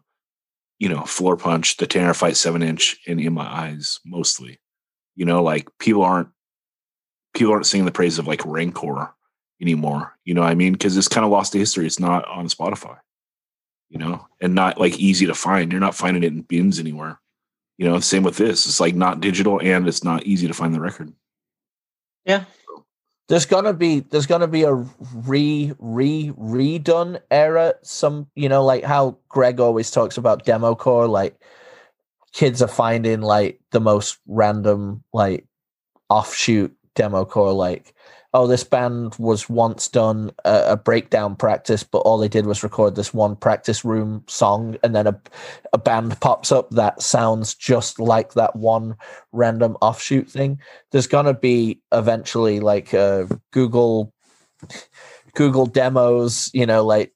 S1: you know, Floor Punch, the Ten Yard Fight seven inch, and In My Eyes mostly. You know, like people aren't people aren't singing the praise of like Rancor anymore. You know what I mean? Because it's kind of lost to history. It's not on Spotify, you know, and not like easy to find. You're not finding it in bins anywhere. You know, same with this. It's like not digital and it's not easy to find the record.
S4: There's gonna be there's gonna be a re re redone era. Some you know like how Greg always talks about demo core. Like kids are finding like the most random like offshoot demo core. Like oh this band was once done a, a breakdown practice, but all they did was record this one practice room song, and then a a band pops up that sounds just like that one random offshoot thing there's gonna be eventually like uh, Google Google demos, you know, like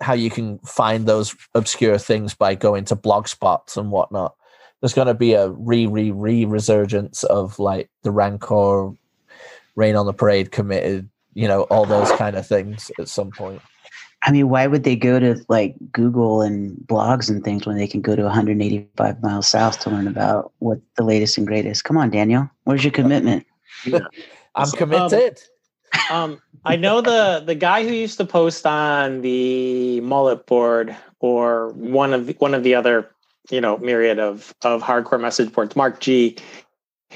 S4: how you can find those obscure things by going to blog spots and whatnot. There's gonna be a re re re resurgence of like the Rancor, Rain on the Parade, committed, you know, all those kind of things at some point.
S5: I mean, why would they go to like Google and blogs and things when they can go to 185 miles south to learn about what the latest and greatest? Come on, Daniel. Where's your commitment?
S4: I'm
S6: So, um,
S4: committed.
S6: um i know the the guy who used to post on the mullet board or one of the, one of the other you know myriad of of hardcore message boards mark g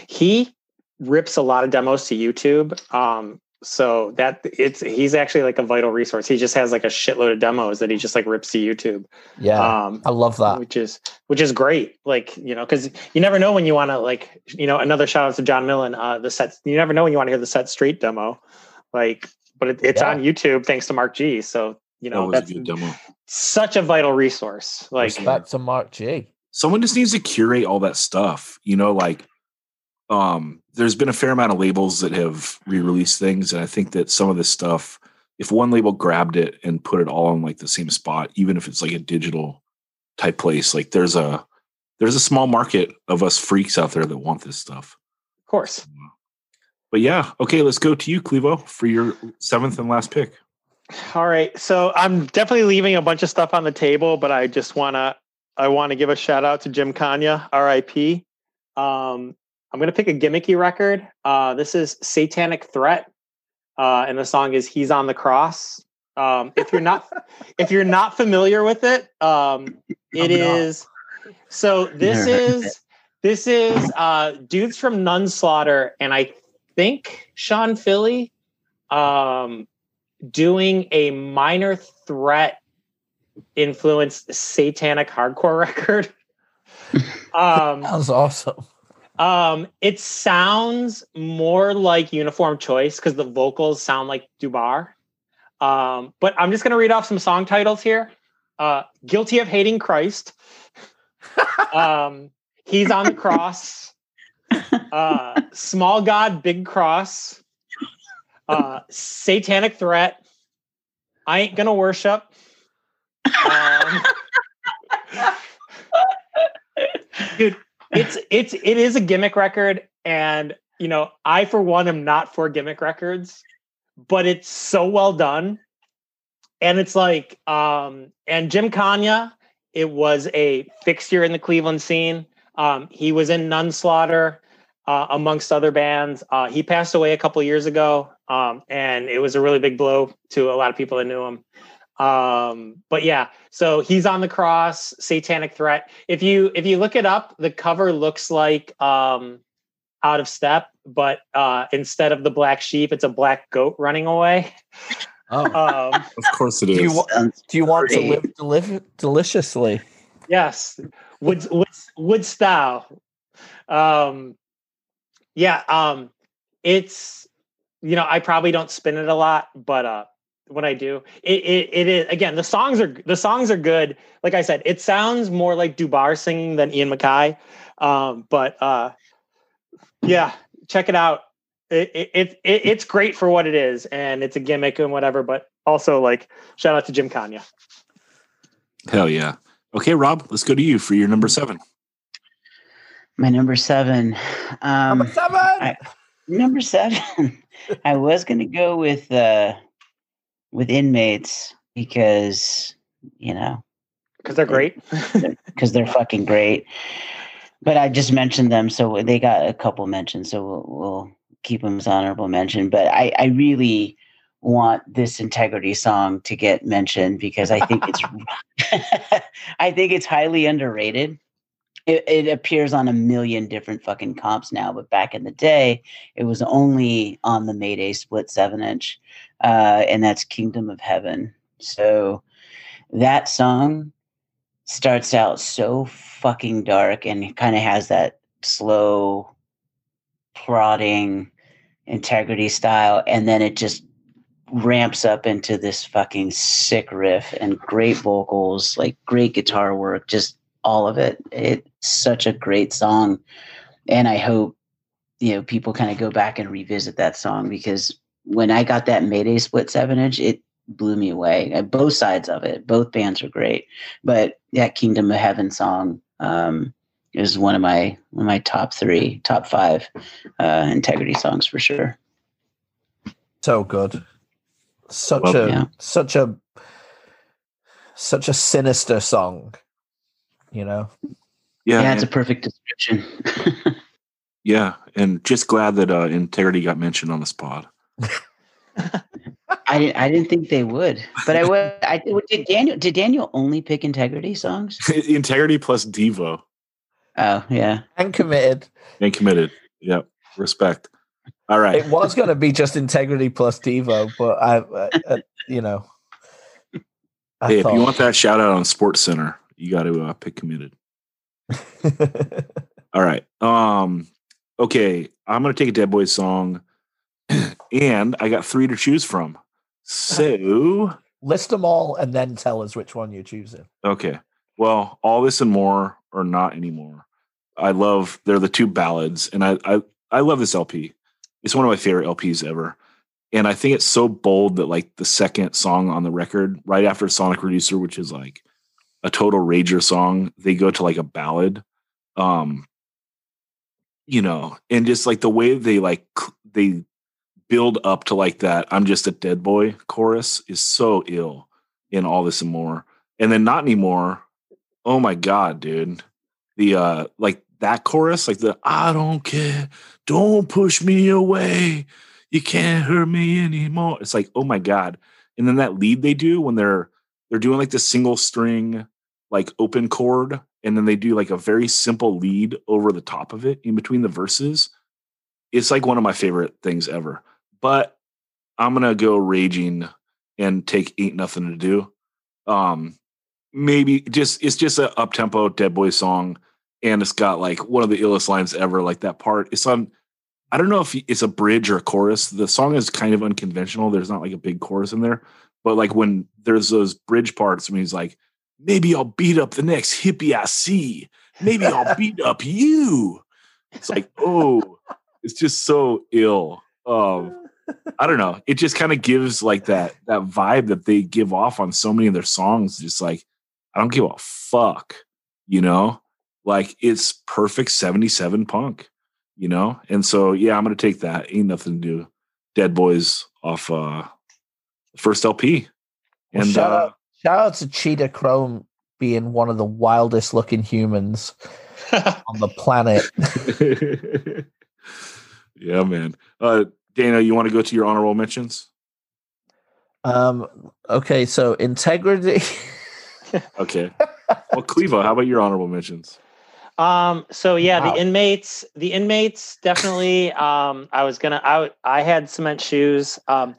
S6: he rips a lot of demos to youtube um so that it's he's actually like a vital resource he just has like a shitload of demos that he just like rips to youtube
S4: yeah,
S6: um
S4: I love that.
S6: which is which is great like you know because you never know when you want to like you know another shout out to john millen uh the set you never know when you want to hear the set street demo like but it, it's
S4: Yeah.
S6: on youtube thanks to mark g so you know
S1: was a
S6: that's
S1: good demo.
S6: such a vital resource like
S4: Respect to Mark G.
S1: someone just needs to curate all that stuff you know like um there's been a fair amount of labels that have re-released things and i think that some of this stuff if one label grabbed it and put it all on like the same spot even if it's like a digital type place like there's a there's a small market of us freaks out there that want this stuff
S6: of course
S1: but yeah okay let's go to you clevo for your seventh and last pick
S6: All right. So I'm definitely leaving a bunch of stuff on the table, but I just wanna I want to give a shout out to Jim Konya, RIP. Um, I'm gonna pick a gimmicky record. Uh, this is Satanic Threat. Uh, and the song is He's on the Cross. Um, if you're not if you're not familiar with it, um, it
S5: I'm not.
S6: so this
S5: Never
S6: is this is uh dudes from Nunslaughter, and I think Sean Philly um doing a minor threat influenced satanic hardcore record. um,
S4: That was awesome.
S6: Um, it sounds more like Uniform Choice because the vocals sound like Dubar. Um, but I'm just gonna read off some song titles here. Uh, Guilty of Hating Christ. um, He's on the Cross. Uh, Small God, Big Cross. Uh, Satanic Threat. I ain't gonna worship. Um, dude, it's it's it is a gimmick record, and you know, I for one am not for gimmick records, but it's so well done. And it's like, um, and Jim Konya, it was a fixture in the Cleveland scene. Um, he was in Nunslaughter, uh, amongst other bands. Uh, he passed away a couple years ago, um, and it was a really big blow to a lot of people that knew him. Um, but yeah, so he's on the cross, satanic threat. If you if you look it up, the cover looks like um out of step, but uh instead of the black sheep, it's a black goat running away.
S4: Oh.
S6: Um
S1: Of course it is Do
S4: you, wa- do you want to
S5: great.
S4: live deliv- deliciously?
S6: yes. Would would would style. Um yeah, um it's you know, I probably don't spin it a lot, but uh when I do, it, it it is again the songs are the songs are good. Like I said, it sounds more like Dubar singing than Ian MacKaye. Um, but uh yeah, check it out. It, it, it, it it's great for what it is, and it's a gimmick and whatever. But also, like, shout out to Jim Konya.
S1: Hell yeah. Okay, Rob, let's go to you for your number seven.
S5: My number seven. Um,
S4: Number seven.
S5: I- number seven. I was gonna go with uh with inmates because you know
S6: because they're great.
S5: because they're fucking great. But I just mentioned them, so they got a couple mentions, so we'll, we'll keep them as honorable mention. But I, I really want this integrity song to get mentioned because I think it's I think it's highly underrated. It, it appears on a million different fucking comps now, but back in the day, it was only on the Mayday split seven inch, uh, and that's Kingdom of Heaven. So that song starts out so fucking dark and kind of has that slow prodding integrity style and then it just ramps up into this fucking sick riff and great vocals like great guitar work just all of it it's such a great song and i hope you know people kind of go back and revisit that song because when i got that mayday split seven inch it blew me away Uh, both sides of it both bands are great but that Kingdom of Heaven song um, is one of my one of my top three, top five uh, integrity songs for sure.
S4: So good. Such
S1: Well,
S4: a
S5: yeah.
S4: such a such a sinister song. You know.
S1: Yeah,
S5: Yeah, it's a perfect description.
S1: yeah, and just glad that uh, integrity got mentioned on this pod.
S5: I didn't I didn't think they would, but I would. I did. Daniel did Daniel only pick integrity songs?
S1: integrity plus Devo
S5: Oh yeah,
S4: And committed.
S1: and committed. Yep, respect. All right.
S4: It was going to be just integrity plus Devo, but I, uh, uh, you know. I
S1: hey, if you want that shout out on Sports Center, you got to uh, pick committed. All right. Um. Okay, I'm gonna take a Dead Boys song, and I got three to choose from. So
S4: List them all and then tell us which one you're choosing.
S1: okay. Well, all this and more, or not anymore. I love. They're the two ballads, and I I I love this LP. It's one of my favorite LPs ever. And I think it's so bold that like the second song on the record, right after Sonic Reducer, which is like a total rager song, they go to like a ballad. Um, you know, and just like the way they like they build up to like that I'm just a dead boy chorus is so ill in all this and more. And then not anymore. Oh my god, dude. The uh like that chorus, like the I don't care, don't push me away. You can't hurt me anymore. It's like, oh my god. And then that lead they do when they're they're doing like the single string like open chord and then they do like a very simple lead over the top of it in between the verses. It's like one of my favorite things ever. But I'm gonna go raging and take ain't nothing to do. Um maybe just it's just a up tempo Dead Boy song, and it's got like one of the illest lines ever. Like that part, it's on. I don't know if it's a bridge or a chorus. The song is kind of unconventional. There's not like a big chorus in there, but like when there's those bridge parts, when he's like, "Maybe I'll beat up the next hippie I see. Maybe I'll beat up you." It's like, oh, it's just so ill. Um, I don't know. It just kind of gives like that that vibe that they give off on so many of their songs. Just like I don't give a fuck, you know. Like it's perfect seventy seven punk, you know. And so yeah, I'm gonna take that. Ain't nothing to do. Dead Boys off uh first LP.
S4: Well,
S1: And
S4: shout,
S1: uh,
S4: out, shout out to Cheetah Chrome being one of the wildest looking humans on the planet.
S1: yeah, man. Uh Dana, you want to go to your honorable mentions?
S4: Um. Okay. So integrity.
S1: Okay. Well, Clevo, how about your honorable mentions?
S6: Um, so yeah,
S4: Wow.
S6: the inmates, the inmates definitely. Um, I was gonna, I, I had cement shoes. Um,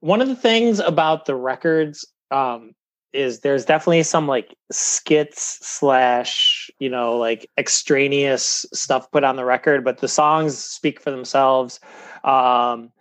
S6: one of the things about the records, um, is there's definitely some like skits slash, you know, like extraneous stuff put on the record, but the songs speak for themselves. Um,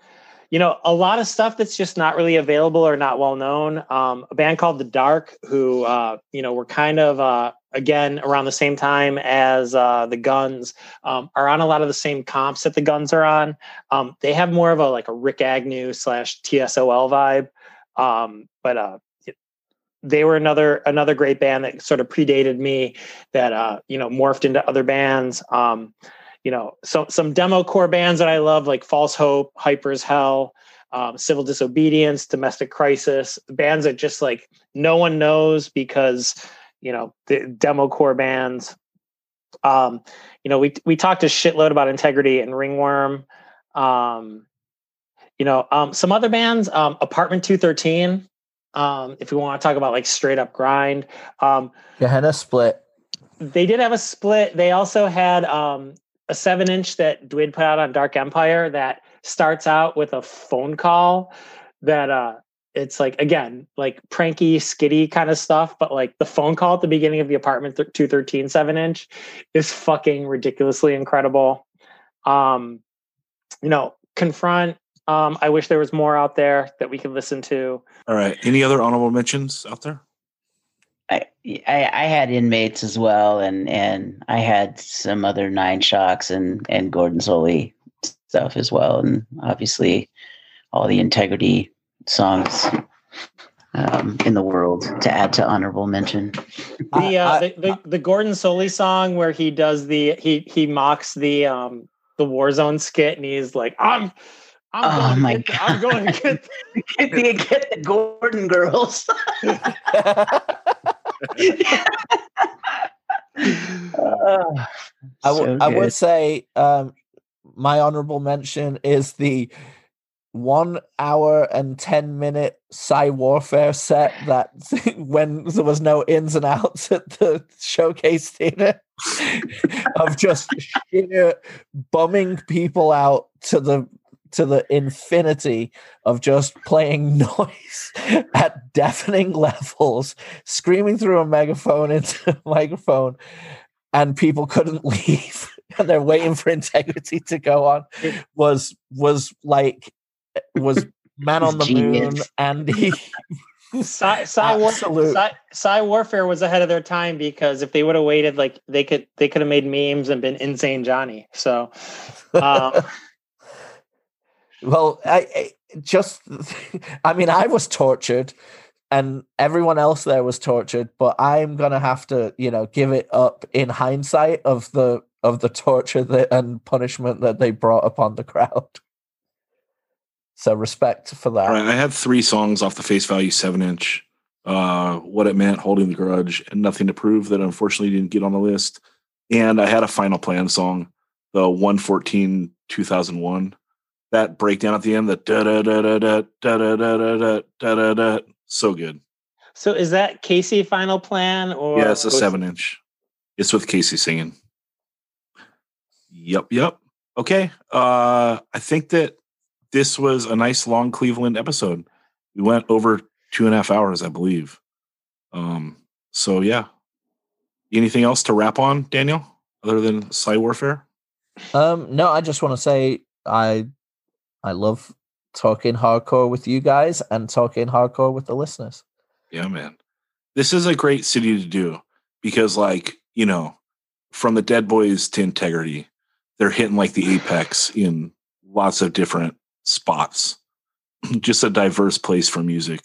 S6: you know, a lot of stuff that's just not really available or not well known. Um, a band called The Dark, who uh, you know were kind of uh, again around the same time as uh, the Guns, um, are on a lot of the same comps that the Guns are on. Um, they have more of a like a Rikk Agnew slash TSOL vibe, um, but uh, they were another another great band that sort of predated me that uh, you know morphed into other bands. Um, you know, so some demo core bands that I love, like False Hope, Hyper as Hell, um, Civil Disobedience, Domestic Crisis, bands that just like no one knows because you know the demo core bands. Um, you know, we we talked a shitload about Integrity and Ringworm. Um, you know, um, some other bands, um, Apartment Two Thirteen. Um, if we want to talk about like straight up grind, um,
S4: Gehenna split.
S6: they did have a split. They also had um, a seven inch that Dwid put out on Dark Empire that starts out with a phone call that uh it's like again like pranky skitty kind of stuff but like the phone call at the beginning of the apartment th- 213 7 inch is fucking ridiculously incredible um you know confront um i wish there was more out there that we could listen to
S1: All right. Any other honorable mentions out there?
S5: I, I I had inmates as well, and and I had some other nine shocks and and Gordon Solie stuff as well, and obviously all the integrity songs um, in the world to add to honorable mention.
S6: the, uh, the, the the Gordon Solie song where he does the he he mocks the um the Warzone skit and he's like I'm I'm
S5: Oh
S6: going
S5: my
S6: to get the, I'm going to get the,
S5: Get the, get the Gordon girls. Oh,
S4: I would
S5: so
S4: I would say um, my honorable mention is the one hour and ten minute Psy Warfare set that when there was no ins and outs at the showcase theater of just sheer bumming people out to the to the infinity of just playing noise at deafening levels, screaming through a megaphone into a microphone, and people couldn't leave and they're waiting for integrity to go on was was like was man on the moon
S5: Genius.
S4: and he
S6: Psy, Psy, War, Psy, Psy Warfare was ahead of their time because if they would have waited, like they could they could have made memes and been insane Johnny. So um,
S4: well I, I just i mean i was tortured and everyone else there was tortured but i'm gonna have to you know give it up in hindsight of the of the torture that and punishment that they brought upon the crowd so respect for that
S1: right. I had three songs off the face value seven inch. Uh, what it meant, holding the grudge, and nothing to prove that unfortunately didn't get on the list. And I had a final plan song, the 114 2001. That breakdown at the end, the da da da da da da da da da da da da da. So good.
S6: so is that Casey Final Plan or
S1: Yeah, it's a seven inch. It's with Casey singing. Yep, yep. Okay. Uh I think that this was a nice long Cleveland episode. We went over two and a half hours, I believe. Um, so yeah. Anything else to wrap on, Daniel, other than Psy Warfare?
S4: Um, no, I just want to say I I love talking hardcore with you guys and talking hardcore with the listeners.
S1: Yeah, man. This is a great city to do because, like, you know, from the Dead Boys to Integrity, they're hitting like the apex in lots of different spots. Just a diverse place for music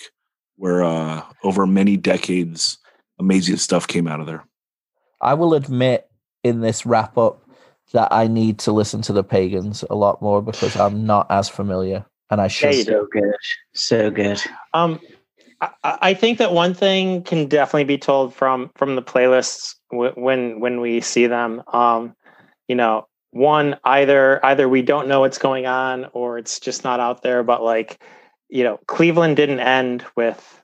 S1: where uh over many decades amazing stuff came out of there.
S4: I will admit in this wrap up that I need to listen to the pagans a lot more because I'm not as familiar and I should.
S6: Yeah.
S5: So good. So good.
S6: Um, I, I think that one thing can definitely be told from from the playlists w- when when we see them. Um, you know, one either either we don't know what's going on or it's just not out there. But like, you know, Cleveland didn't end with.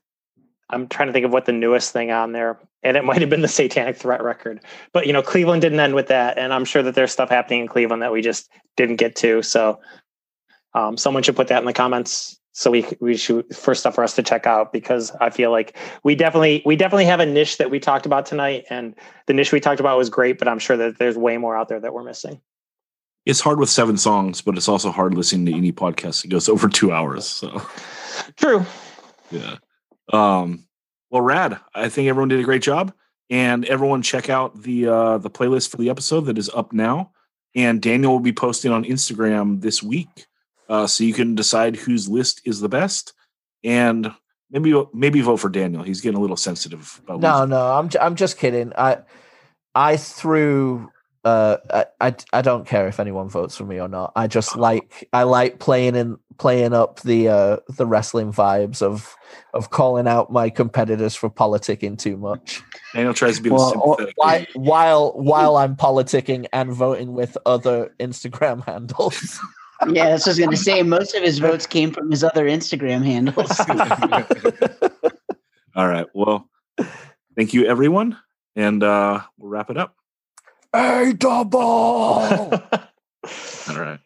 S6: I'm trying to think of what the newest thing on there, and it might have been the Satanic Threat record. But you know, Cleveland didn't end with that, and I'm sure that there's stuff happening in Cleveland that we just didn't get to. So, um, someone should put that in the comments so we we should first stuff for us to check out because I feel like we definitely we definitely have a niche that we talked about tonight, and the niche we talked about was great, but I'm sure that there's way more out there that we're missing.
S1: It's hard with seven songs, but it's also hard listening to any podcast that goes over two hours. So
S6: True.
S1: yeah. Um, well, rad. I think everyone did a great job, and everyone check out the uh, the playlist for the episode that is up now. And Daniel will be posting on Instagram this week, uh, so you can decide whose list is the best, and maybe maybe vote for Daniel. He's getting a little sensitive. About
S4: No, no, I'm j- I'm just kidding. I I threw uh I, I I don't care if anyone votes for me or not. I just like I like playing in playing up the uh the wrestling vibes of of calling out my competitors for politicking too much.
S1: Daniel tries to be
S4: Well,
S1: sympathetic.
S4: while while while I'm politicking and voting with other Instagram handles.
S5: Yeah, that's what I was going to say. Most of his votes came from his other Instagram handles.
S1: All right. Well, thank you, everyone, and uh, we'll wrap it up.
S4: A double.
S1: All right.